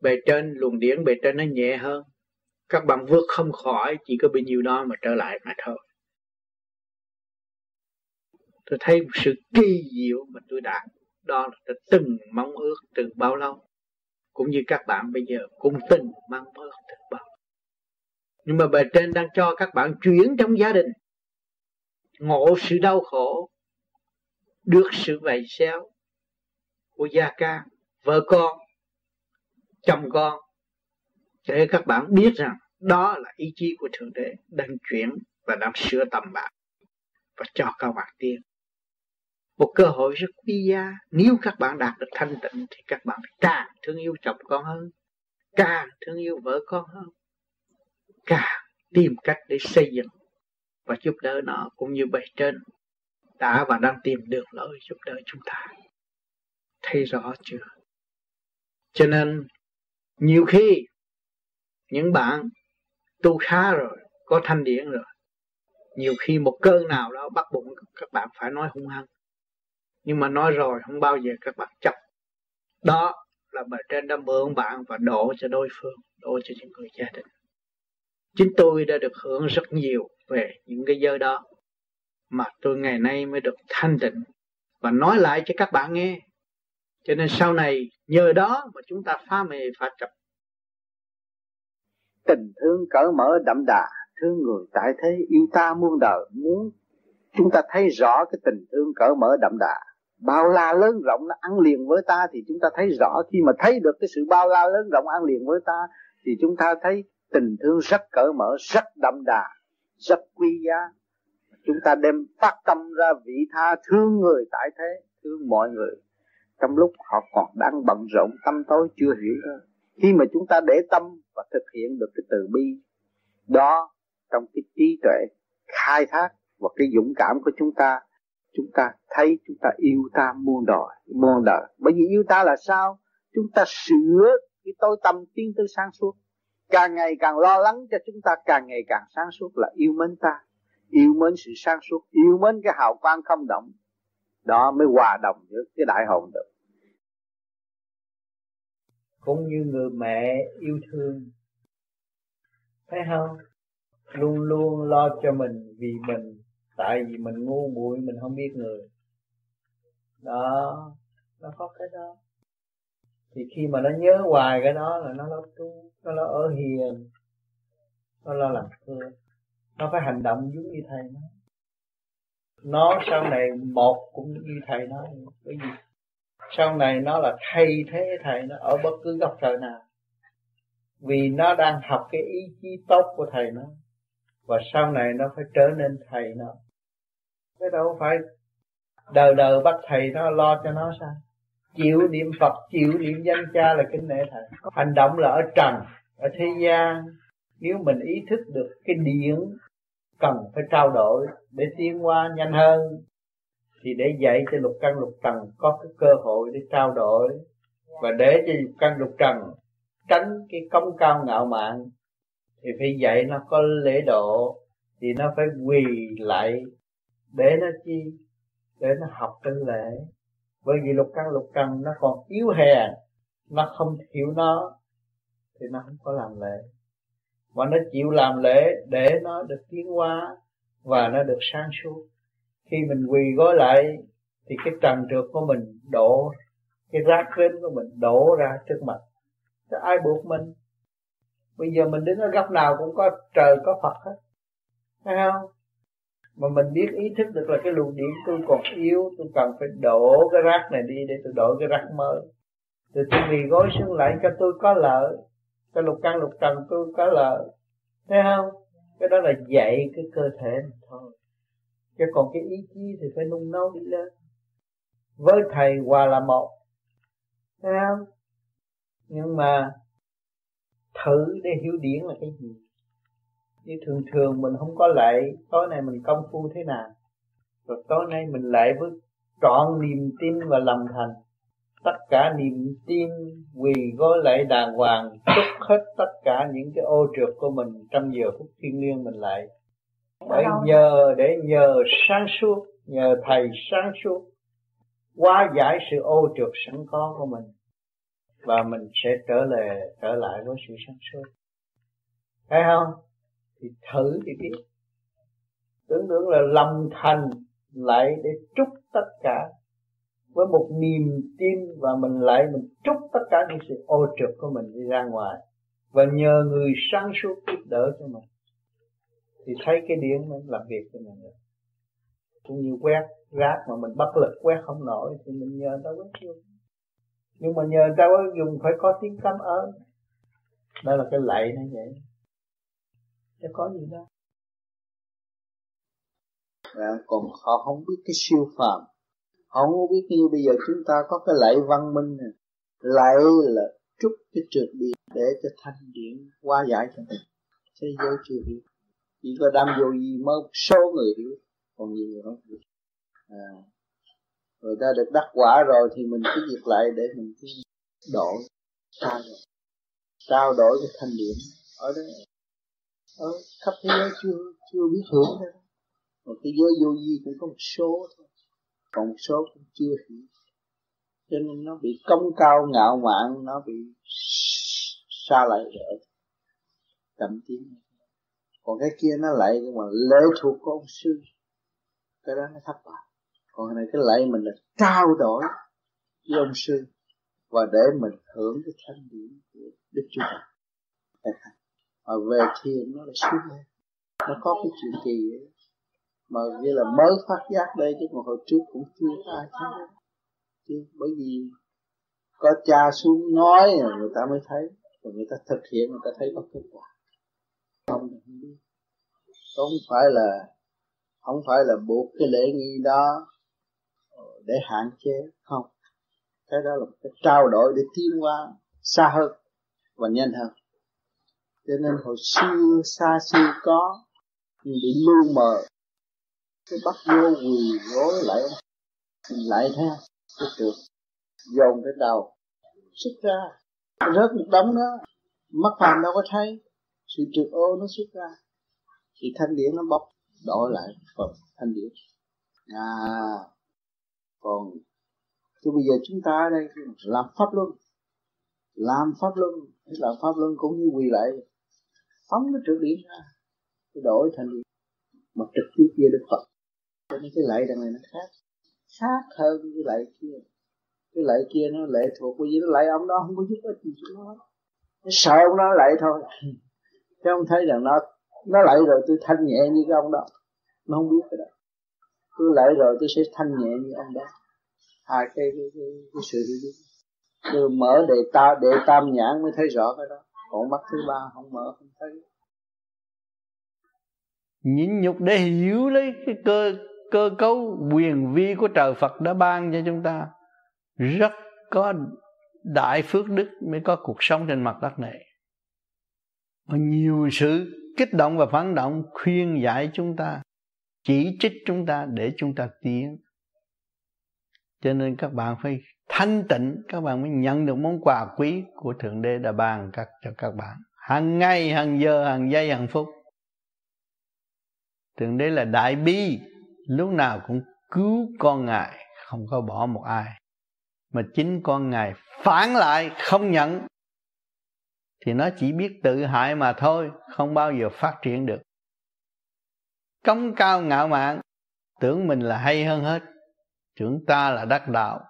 bề trên, luồng điển bề trên nó nhẹ hơn. Các bạn vượt không khỏi, chỉ có bao nhiêu đó mà trở lại mà thôi. Tôi thấy một sự kỳ diệu mà tôi đạt. Đó là tôi từng mong ước từ bao lâu? Cũng như các bạn bây giờ, cũng từng mong ước từ bao nhưng mà bề trên đang cho các bạn chuyển trong gia đình. Ngộ sự đau khổ, được sự vầy xéo của gia ca, vợ con, chồng con. Để các bạn biết rằng đó là ý chí của thượng đế đang chuyển và đang sửa tầm bạn và cho các bạn tiên một cơ hội rất quý giá. Nếu các bạn đạt được thanh tịnh thì các bạn càng thương yêu chồng con hơn, càng thương yêu vợ con hơn càng tìm cách để xây dựng và giúp đỡ nó cũng như bề trên đã và đang tìm đường lối giúp đỡ chúng ta. Thấy rõ chưa? Cho nên, nhiều khi những bạn tu khá rồi, có thanh điển rồi, nhiều khi một cơn nào đó bắt buộc các bạn phải nói hung hăng. Nhưng mà nói rồi không bao giờ các bạn chấp. Đó là bề trên đã mượn bạn và đổ cho đối phương, đổ cho những người gia đình chính tôi đã được hưởng rất nhiều về những cái giới đó. Mà tôi ngày nay mới được thanh tịnh và nói lại cho các bạn nghe. Cho nên sau này, nhờ đó mà chúng ta phá mê, phá chấp tình thương cởi mở đậm đà, thương người tại thế yêu ta muôn đời. Muốn chúng ta thấy rõ cái tình thương cởi mở đậm đà. Bao la lớn rộng nó ăn liền với ta thì chúng ta thấy rõ. Khi mà thấy được cái sự bao la lớn rộng ăn liền với ta thì chúng ta thấy tình thương rất cởi mở, rất đậm đà, rất quý giá. Chúng ta đem phát tâm ra vị tha thương người tại thế, thương mọi người. Trong lúc họ còn đang bận rộn, tâm tối chưa hiểu đó. khi mà chúng ta để tâm và thực hiện được cái từ bi, đó trong cái trí tuệ khai thác và cái dũng cảm của chúng ta chúng ta thấy chúng ta yêu ta muôn đời muôn đời. Bởi vì yêu ta là sao? Chúng ta sửa cái tối tâm tiến tới sáng suốt càng ngày càng lo lắng cho chúng ta, càng ngày càng sáng suốt là yêu mến ta. Yêu mến sự sáng suốt, yêu mến cái hào quang không động. Đó mới hòa đồng với cái đại hồn được. Cũng như người mẹ yêu thương. Thấy không? Luôn luôn lo cho mình vì mình. Tại vì mình ngu muội, mình không biết người. Đó, nó có cái đó thì khi mà nó nhớ hoài cái đó là nó lo tu nó lo ở hiền, nó lo làm thương nó phải hành động giống như thầy nó nó sau này một cũng như thầy nó bởi vì sau này nó là thay thế thầy, nó ở bất cứ góc trời nào. Vì nó đang học cái ý chí tốt của thầy nó, và sau này nó phải trở nên thầy nó. Cái đâu phải đời đời bắt thầy nó lo cho nó sao? Chịu niệm Phật chịu niệm danh cha là kính nể thầy. Hành động là ở trần, ở thế gian. Nếu mình ý thức được cái điển cần phải trao đổi để tiến qua nhanh hơn, thì để dạy cho lục căn lục trần có cái cơ hội để trao đổi. Và để cho lục căn lục trần tránh cái công cao ngạo mạn, thì phải dạy nó có lễ độ, thì nó phải quỳ lại để nó chi, để nó học cái lễ bởi vì lục căn, lục trần nó còn yếu hèn nó không hiểu nó, thì nó không có làm lễ. Mà nó chịu làm lễ để nó được tiến hóa và nó được sáng suốt. Khi mình quỳ gối lại, thì cái trần trượt của mình đổ, cái rác rến của mình đổ ra trước mặt. Thì ai buộc mình? Bây giờ mình đứng ở góc nào cũng có trời, có phật hết. Thấy không? Mà mình biết ý thức được là cái luồng điện tôi còn yếu, tôi cần phải đổ cái rác này đi để tôi đổ cái rác mới. Rồi tôi vì gối xuống lại cho tôi có lợi cho lục căn lục trần tôi có lợi. Thấy không? Cái đó là dạy cái cơ thể mình thôi. Chứ còn cái ý chí thì phải nung nấu đi lên với thầy hòa là một, thấy không? Nhưng mà thử để hiểu điển là cái gì? Như thường thường mình không có lệ tối nay mình công phu thế nào? Rồi tối nay mình lệ với trọn niềm tin và lòng thành. Tất cả niềm tin quỳ gối lạy đàng hoàng trút hết tất cả những cái ô trượt của mình trong giờ phút thiên liêng mình lại để nhờ để nhờ sáng suốt nhờ thầy sáng suốt hóa giải sự ô trượt sẵn có của mình và mình sẽ trở lại trở lại với sự sáng suốt. Thấy không thì thử thì biết tưởng tượng là lòng thành lại để chúc tất cả. Với một niềm tin và mình lại mình chúc tất cả những sự ô trượt của mình đi ra ngoài. Và nhờ người sáng suốt giúp đỡ cho mình. Thì thấy cái điện mình làm việc cho mình được cũng như quét rác mà mình bất lực, quét không nổi thì mình nhờ người ta quét vô nhưng mà nhờ người ta quét dùng phải có tiếng cảm ơn. Đó là cái lạy nó vậy sẽ có gì đó. À, còn họ không biết cái siêu phàm. Họ không biết như bây giờ chúng ta có cái lạy văn minh này lạy là trúc cái trượt điện để cho thanh điện qua giải cho mình. Thế giới chưa biết. Chỉ có đam vô gì mới số người hiểu. Còn nhiều người không hiểu. À, người ta được đắc quả rồi thì mình cứ việc lại để mình cứ đổi trao đổi. Trao đổi cái thanh điện ở đó ở khắp thế giới chưa chưa biết hưởng thôi. Còn thế giới vô vi cũng có một số thôi. Còn một số cũng chưa hiểu. Cho nên nó bị công cao ngạo mạn, nó bị xa lại rồi chậm tiến. Còn cái kia nó lại nhưng mà lệ thuộc của ông sư. Cái đó nó thấp bại. Còn cái này, cái lệ mình là trao đổi với ông sư và để mình hưởng cái thanh điển của đức chúa trời mà về thiền nó là xuống lên nó có cái chuyện kỳ ấy. mà như là mới phát giác đây, chứ mà hồi trước cũng chưa có ai thấy. Chứ bởi vì có cha xuống nói rồi người ta mới thấy. Rồi người ta thực hiện, người ta thấy có kết quả. Không không biết không phải là, không phải là buộc cái lễ nghi đó để hạn chế. Không. Cái đó là một cái trao đổi để tiến qua xa hơn và nhanh hơn cho nên hồi xưa, xa xưa có, nhưng bị lu mờ. Cái bắt vô quỳ gối lại lại theo cái trượt, dồn cái đầu, xuất ra. Rớt một đống đó, mắt phàm đâu có thấy, sự trượt ô nó xuất ra. Thì thanh điển nó bóc, đổi lại phần thanh điển. À còn chứ bây giờ chúng ta ở đây làm pháp luân. Làm pháp luân làm pháp luân cũng như quỳ lại phóng cái trượt điển ra thì đổi thành điển mà trực tiếp kia được phật. Cho nên cái lệ đằng này nó khác. Khác hơn cái lệ kia. Cái lệ kia nó lệ thuộc cái gì? nó lệ ông đó không có giúp ích gì cho nó. Nó sợ ông đó lệ thôi. Chứ không thấy rằng nó nó lệ rồi tôi thanh nhẹ như cái ông đó. Nó không biết cái đó. Tôi lệ rồi tôi sẽ thanh nhẹ như ông đó. Hai cái cái, cái, cái sự hiểu biết. Tôi mở đề ta để tam nhãn mới thấy rõ cái đó còn mắt thứ ba, không mở, không thấy. Nhịn nhục để hiểu lấy cái cơ cơ cấu quyền vi của trời Phật đã ban cho chúng ta. Rất có đại phước đức mới có cuộc sống trên mặt đất này. Và nhiều sự kích động và phản động khuyên giải chúng ta, chỉ trích chúng ta để chúng ta tiến. Cho nên các bạn phải thanh tịnh, các bạn mới nhận được món quà quý của thượng đế đã ban các, cho các bạn. Hàng ngày, hàng giờ, hàng giây, hàng phút. Thượng đế là đại bi, lúc nào cũng cứu con ngài, không có bỏ một ai. Mà chính con ngài phản lại, không nhận. Thì nó chỉ biết tự hại mà thôi, không bao giờ phát triển được. Công cao ngạo mạn, tưởng mình là hay hơn hết. Tưởng ta là đắc đạo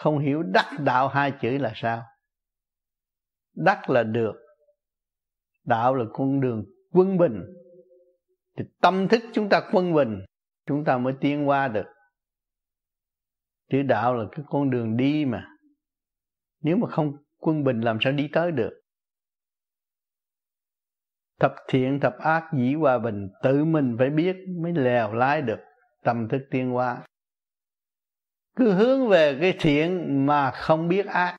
không hiểu đắc đạo hai chữ là sao? Đắc là được, đạo là con đường quân bình. Thì tâm thức chúng ta quân bình, chúng ta mới tiến qua được. Chữ đạo là cái con đường đi mà. Nếu mà không quân bình làm sao đi tới được? Thập thiện, thập ác dĩ hòa bình, tự mình phải biết mới lèo lái được tâm thức tiến hóa cứ hướng về cái thiện mà không biết ác.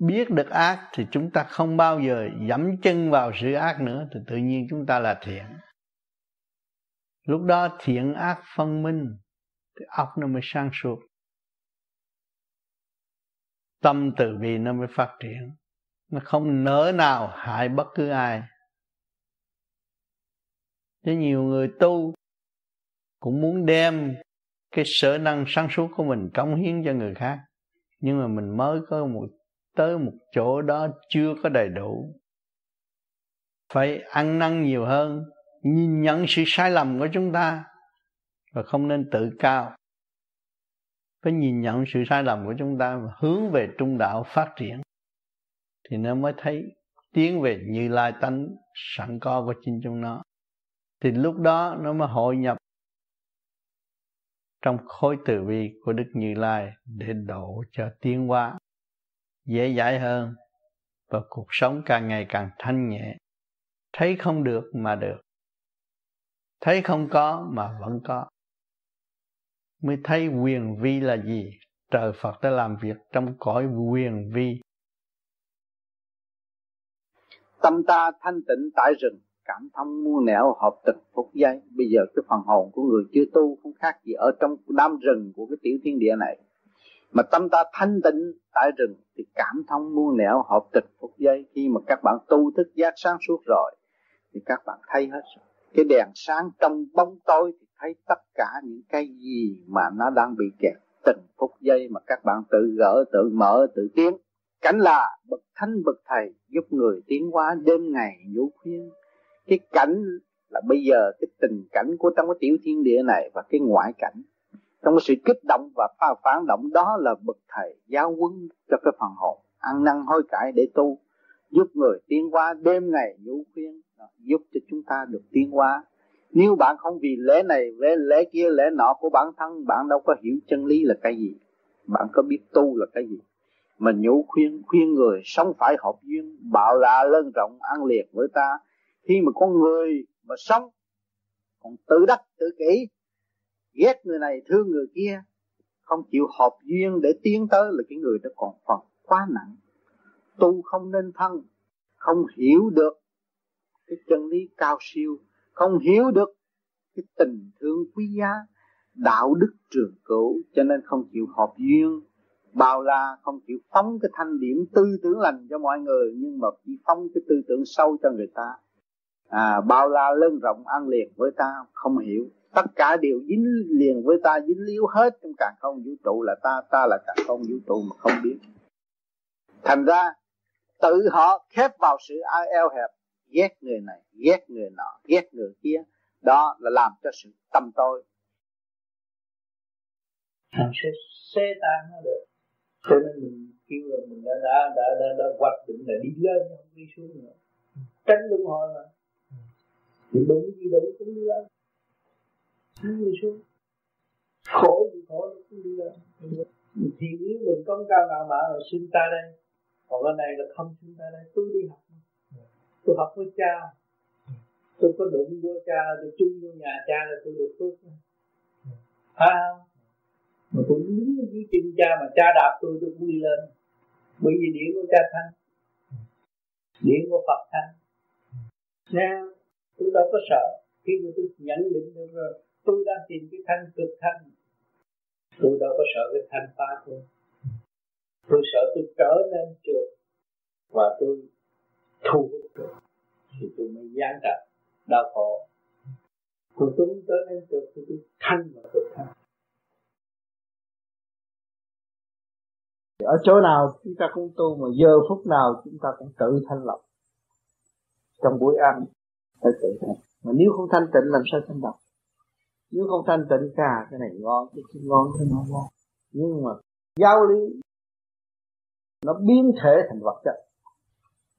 Biết được ác thì chúng ta không bao giờ dẫm chân vào sự ác nữa, thì tự nhiên chúng ta là thiện. Lúc đó thiện ác phân minh, thì óc nó mới sang suốt. Tâm từ bi nó mới phát triển. Nó không nỡ nào hại bất cứ ai. Chứ nhiều người tu cũng muốn đem cái sở năng sáng suốt của mình cống hiến cho người khác. Nhưng mà mình mới có một, tới một chỗ đó chưa có đầy đủ. Phải ăn năn nhiều hơn, nhìn nhận sự sai lầm của chúng ta và không nên tự cao. Phải nhìn nhận sự sai lầm của chúng ta và hướng về trung đạo phát triển. Thì nó mới thấy tiến về như lai tánh, sẵn có của chính chúng nó. Thì lúc đó nó mới hội nhập trong khối từ vi của Đức Như Lai để độ cho tiến hóa, dễ dãi hơn và cuộc sống càng ngày càng thanh nhẹ. Thấy không được mà được. Thấy không có mà vẫn có. Mới thấy quyền vi là gì? Trời Phật đã làm việc trong cõi quyền vi. Tâm ta thanh tịnh tại rừng cảm thông muôn nẻo hợp tịch phục giây bây giờ cái phần hồn của người chưa tu không khác gì ở trong đám rừng của cái tiểu thiên địa này. Mà tâm ta thanh tịnh tại rừng thì cảm thông muôn nẻo hợp tịch phục giây khi mà các bạn tu thức giác sáng suốt rồi thì các bạn thấy hết rồi. Cái đèn sáng trong bóng tối thì thấy tất cả những cái gì mà nó đang bị kẹt. Từng phút giây mà các bạn tự gỡ, tự mở, tự tiến. Cảnh là bậc thánh bậc thầy giúp người tiến hóa đêm ngày nhũ khuyên cái cảnh là bây giờ, cái tình cảnh của trong cái tiểu thiên địa này và cái ngoại cảnh, trong cái sự kích động và pha phản động, đó là bậc thầy giáo huấn cho cái phần hồn. Ăn năn hối cải để tu, giúp người tiến hóa. Đêm ngày nhũ khuyên giúp cho chúng ta được tiến hóa. Nếu bạn không vì lễ này về lễ kia, lễ nọ của bản thân, bạn đâu có hiểu chân lý là cái gì. Bạn có biết tu là cái gì. Mình nhủ khuyên khuyên người sống phải hợp duyên, bạo la lân rộng, ăn liệt với ta khi mà con người mà sống, còn tự đắc, tự kỷ, ghét người này, thương người kia, không chịu hợp duyên để tiến tới là cái người đó còn phần quá nặng. Tu không nên thân, không hiểu được cái chân lý cao siêu, không hiểu được cái tình thương quý giá, đạo đức trường cửu, cho nên không chịu hợp duyên. Bao la không chịu phóng cái thanh điểm tư tưởng lành cho mọi người, nhưng mà chỉ phóng cái tư tưởng sâu cho người ta à, bao la lớn rộng ăn liền với ta không hiểu. Tất cả đều dính liền với ta dính líu hết trong càng không vũ trụ là ta ta là càng không vũ trụ mà không biết. Thành ra tự họ khép vào sự ai eo hẹp ghét người này ghét người nọ ghét người kia. Đó là làm cho sự tâm tôi thành sẽ xê tan nó được. Cho nên mình kêu là mình đã đã đã đã, đã hoạch định là đi lên không đi xuống nữa. Tránh luân hồi mà thì đúng gì đúng, cũng đi lên sáng đi xuống khổ gì khổ, cũng đi lên thì nếu mình có cao ngạo mạn là sinh ta đây, còn cái này là không sinh ta đây, tôi đi học. Tôi học với cha. Tôi có đụng vô cha, tôi chung vô nhà cha là tôi được phước. Phải không? Mà cũng đứng dưới chân cha mà cha đạp tôi tôi cũng đi lên. Bởi vì điện của cha thanh điện của phật thanh nha tôi đâu có sợ khi mà tôi nhận định được rồi, tôi đang tìm cái thanh cực thanh. Tôi đâu có sợ cái thanh phá tôi tôi sợ tôi trở nên trượt và tôi thu hút được thì tôi mới gián đặt đau khổ. Còn tôi muốn trở nên trượt thì tôi thanh và cực thanh. Ở chỗ nào chúng ta cũng tu mà giờ phút nào chúng ta cũng tự thanh lọc trong buổi ăn phải tự thanh. Mà nếu không thanh tịnh, làm sao thanh lọc nếu không thanh tịnh cả cái này ngon, cái kia ngon, cái nó ngon. Nhưng mà giáo lý, nó biến thể thành vật chất.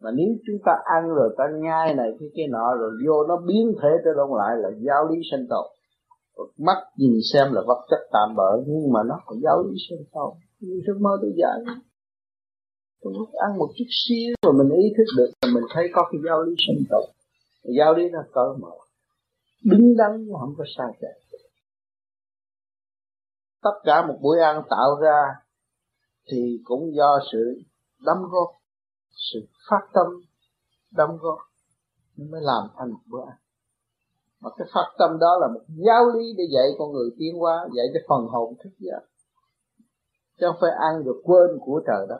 Mà nếu chúng ta ăn rồi ta nhai này, cái kia nọ, rồi vô nó biến thể trở đông lại là giáo lý sinh tồn. Mắt nhìn xem là vật chất tạm bỡ nhưng mà nó còn giáo lý sinh tồn. Như giấc mơ tôi giải tôi ăn một chút xíu mà mình ý thức được là mình thấy có cái giáo lý sinh tồn giáo lý nó cởi mở. Đứng đắn không có sai chạy tất cả một buổi ăn tạo ra thì cũng do sự đóng góp, sự phát tâm đóng góp mới làm thành một bữa ăn. Mà cái phát tâm đó là một giáo lý để dạy con người tiến hóa, dạy cho phần hồn thức giác. Chứ không phải ăn rồi quên của trời đó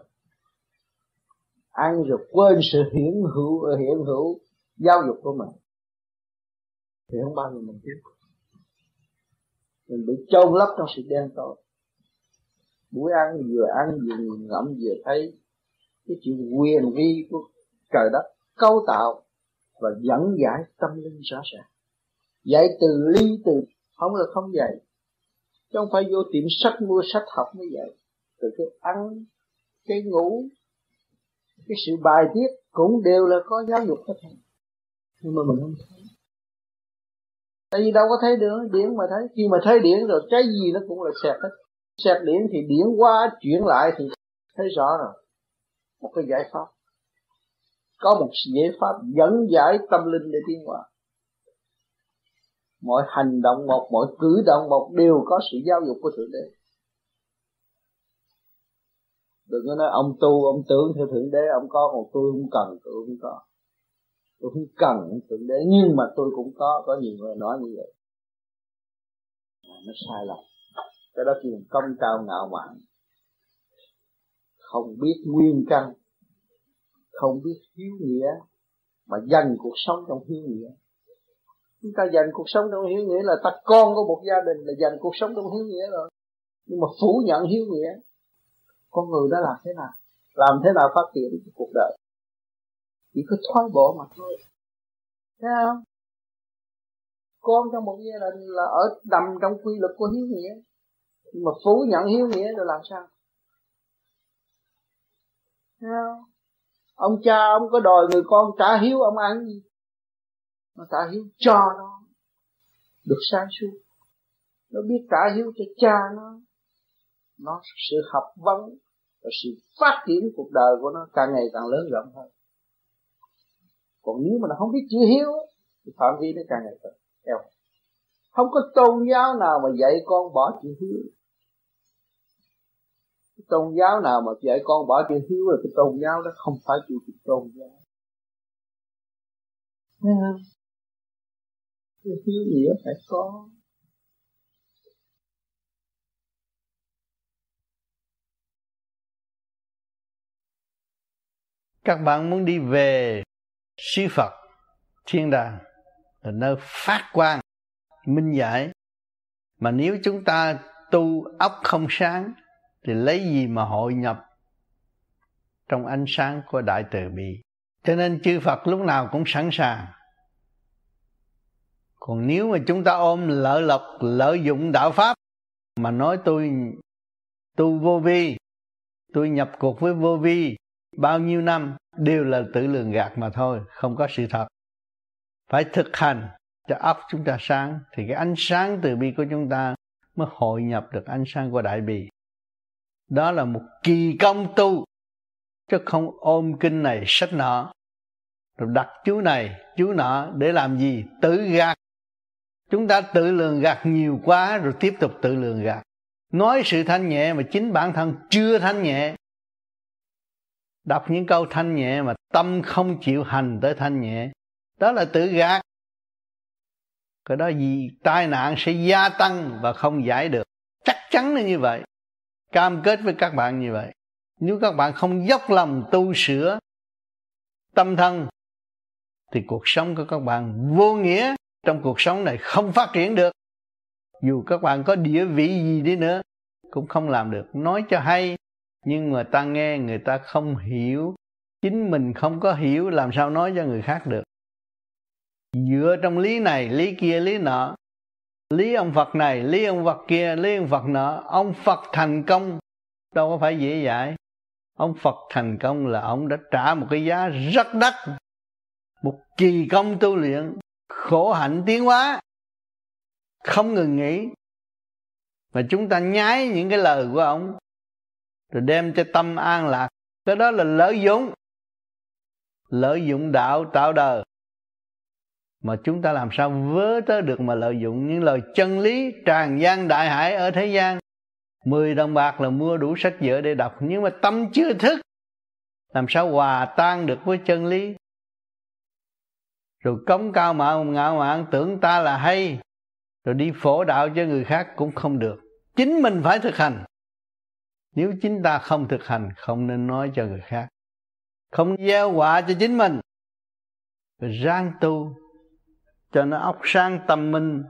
ăn rồi quên sự hiển hữu hiển hữu giáo dục của mình. Thì không bao giờ mình tiếp mình bị chôn lấp trong sự đen tối. Buổi ăn vừa ăn vừa ngẫm vừa thấy cái chuyện quyền vi của trời đất cấu tạo và dẫn giải tâm linh rõ ràng. Dạy từ ly từ, không là không dạy. Chứ không phải vô tiệm sách mua sách học mới dạy. Từ cái ăn, cái ngủ, cái sự bài tiết cũng đều là có giáo dục hết nhưng mà mình không thấy. Tại vì đâu có thấy được điển mà thấy. Khi mà thấy điển rồi, cái gì nó cũng là sẹt hết. Sẹt điển thì điển qua chuyển lại thì thấy rõ rồi. Một cái giải pháp. Có một giải pháp dẫn giải tâm linh để tiến hóa. Mọi hành động một, mọi cử động một đều có sự giáo dục của thượng đế. Đừng có nói, ông tu, ông tưởng theo thượng đế, ông có, còn tôi không cần, tôi không có tôi không cần thượng đế nhưng mà tôi cũng có có nhiều người nói như vậy. À, nó sai lầm. Cái đó kêu công cao ngạo mạn. Không biết nguyên căn. Không biết hiếu nghĩa. Mà dành cuộc sống trong hiếu nghĩa. Chúng ta dành cuộc sống trong hiếu nghĩa là ta con của một gia đình là dành cuộc sống trong hiếu nghĩa rồi. Nhưng mà phủ nhận hiếu nghĩa con người đã làm thế nào? Làm thế nào phát triển cuộc đời? Chỉ có thoái bộ mà thôi. Thấy không? Con trong một gia đình là ở đầm trong quy luật của hiếu nghĩa. Nhưng mà phủ nhận hiếu nghĩa rồi làm sao? Thấy không? Ông cha ông có đòi người con trả hiếu ông ăn gì? Mà trả hiếu cho nó. Được sáng suốt. Nó biết trả hiếu cho cha nó. Nó sự học vấn và sự phát triển cuộc đời của nó càng ngày càng lớn rộng hơn còn nếu mà nó không biết chữ hiếu, thì phạm vi nó càng ngày càng eo. Không có tôn giáo nào mà dạy con bỏ chữ hiếu. Cái tôn giáo nào mà dạy con bỏ chữ hiếu là cái tôn giáo đó không phải chữ tôn giáo. Thấy không? Cái hiếu nghĩa phải có. Các bạn muốn đi về sư Phật, thiên đàng là nơi phát quang, minh giải. Mà nếu chúng ta tu óc không sáng, thì lấy gì mà hội nhập trong ánh sáng của đại từ bi? Cho nên chư Phật lúc nào cũng sẵn sàng. Còn nếu mà chúng ta ôm lợi lộc lợi dụng đạo pháp, mà nói tôi tu vô vi, tôi nhập cuộc với vô vi bao nhiêu năm đều là tự lường gạt mà thôi, không có sự thật. Phải thực hành cho óc chúng ta sáng, thì cái ánh sáng từ bi của chúng ta mới hội nhập được ánh sáng của đại bi. Đó là một kỳ công tu, chứ không ôm kinh này, sách nọ. Rồi đặt chú này, chú nọ để làm gì? Tự gạt. Chúng ta tự lường gạt nhiều quá, rồi tiếp tục tự lường gạt. Nói sự thanh nhẹ mà chính bản thân chưa thanh nhẹ đọc những câu thanh nhẹ mà tâm không chịu hành tới thanh nhẹ. Đó là tự gạt. Cái đó gì tai nạn sẽ gia tăng và không giải được. Chắc chắn là như vậy. Cam kết với các bạn như vậy. Nếu các bạn không dốc lòng tu sửa tâm thân, thì cuộc sống của các bạn vô nghĩa. Trong cuộc sống này không phát triển được. Dù các bạn có địa vị gì đi nữa, cũng không làm được. Nói cho hay nhưng mà ta nghe người ta không hiểu. Chính mình không có hiểu, làm sao nói cho người khác được? Dựa trong lý này, lý kia, lý nọ. Lý ông phật này, lý ông phật kia, lý ông phật nọ. Ông phật thành công. Đâu có phải dễ dãi. Ông phật thành công là ông đã trả một cái giá rất đắt. Một kỳ công tu luyện. Khổ hạnh tiến hóa. Không ngừng nghỉ. Mà chúng ta nhái những cái lời của ông rồi đem cho tâm an lạc. Cái đó là lợi dụng. Lợi dụng đạo tạo đời. Mà chúng ta làm sao vớ tới được mà lợi dụng những lời chân lý tràn gian đại hải ở thế gian? Mười đồng bạc là mua đủ sách vở để đọc, nhưng mà tâm chưa thức. Làm sao hòa tan được với chân lý? Rồi cống cao mạo ngạo mạn tưởng ta là hay. Rồi đi phổ đạo cho người khác cũng không được. Chính mình phải thực hành nếu chính ta không thực hành, không nên nói cho người khác. Không gieo họa cho chính mình. Rang tu, cho nó óc sáng, tâm minh,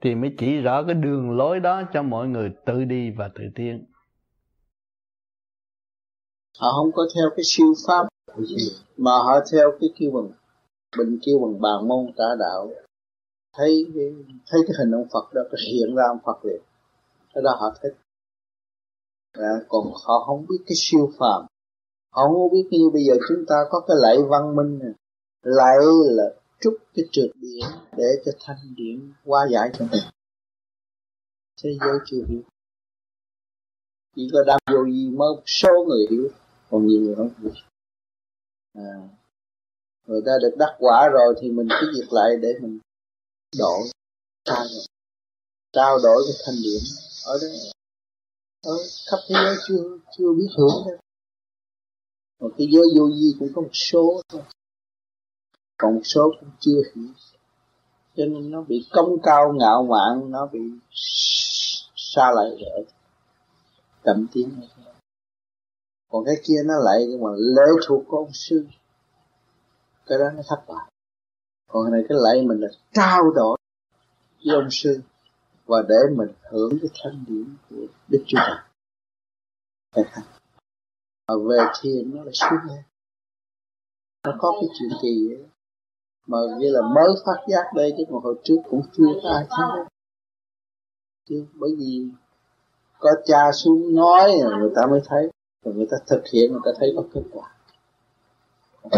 thì mới chỉ rõ cái đường lối đó cho mọi người tự đi và tự tiến. Họ không có theo cái siêu pháp mà họ theo cái kêu bằng bình kêu bằng bà môn tả đạo. Thấy thấy cái hình ông Phật đó, cái hiện ra ông Phật liền. Cái đó họ thích à, còn họ không biết cái siêu phàm. Họ không biết như bây giờ chúng ta có cái lạy văn minh này lạy là trúc cái trượt điện để cho thanh điện qua giải cho mình. Thế giới chưa hiểu. Chỉ có đam vô gì mới một số người hiểu còn nhiều người không hiểu. À, người ta được đắc quả rồi thì mình cứ việc lại để mình đổi. Trao trao đổi cái thanh điển. Ở đó ở khắp thế giới chưa chưa biết hưởng đâu còn cái giới vô vi cũng có một số thôi. Còn một số cũng chưa hiểu. Cho nên nó bị công cao ngạo mạn, nó bị xa lại rồi. Chậm tiến còn cái kia nó lại, nhưng mà lễ thuộc của ông sư. Cái đó nó thất bại. Còn này cái lại mình là trao đổi với ông sư và để mình hưởng cái thanh điển của đức chúa trời. Phải không mà về thiền nó là xuống lên nó có cái chuyện kỳ ấy. mà như là mới phát giác đây, chứ còn hồi trước cũng chưa có ai thấy. Đâu chứ bởi vì có cha xuống nói, người ta mới thấy. Rồi người ta thực hiện, người ta thấy có kết quả.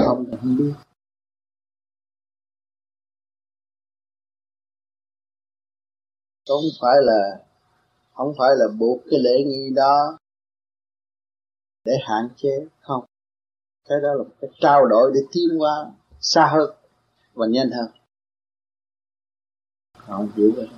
Không thì không biết. Không phải là, không phải là buộc cái lễ nghi đó để hạn chế, không. Cái đó là một cái trao đổi để tiến qua xa hơn và nhanh hơn. Không hiểu vậy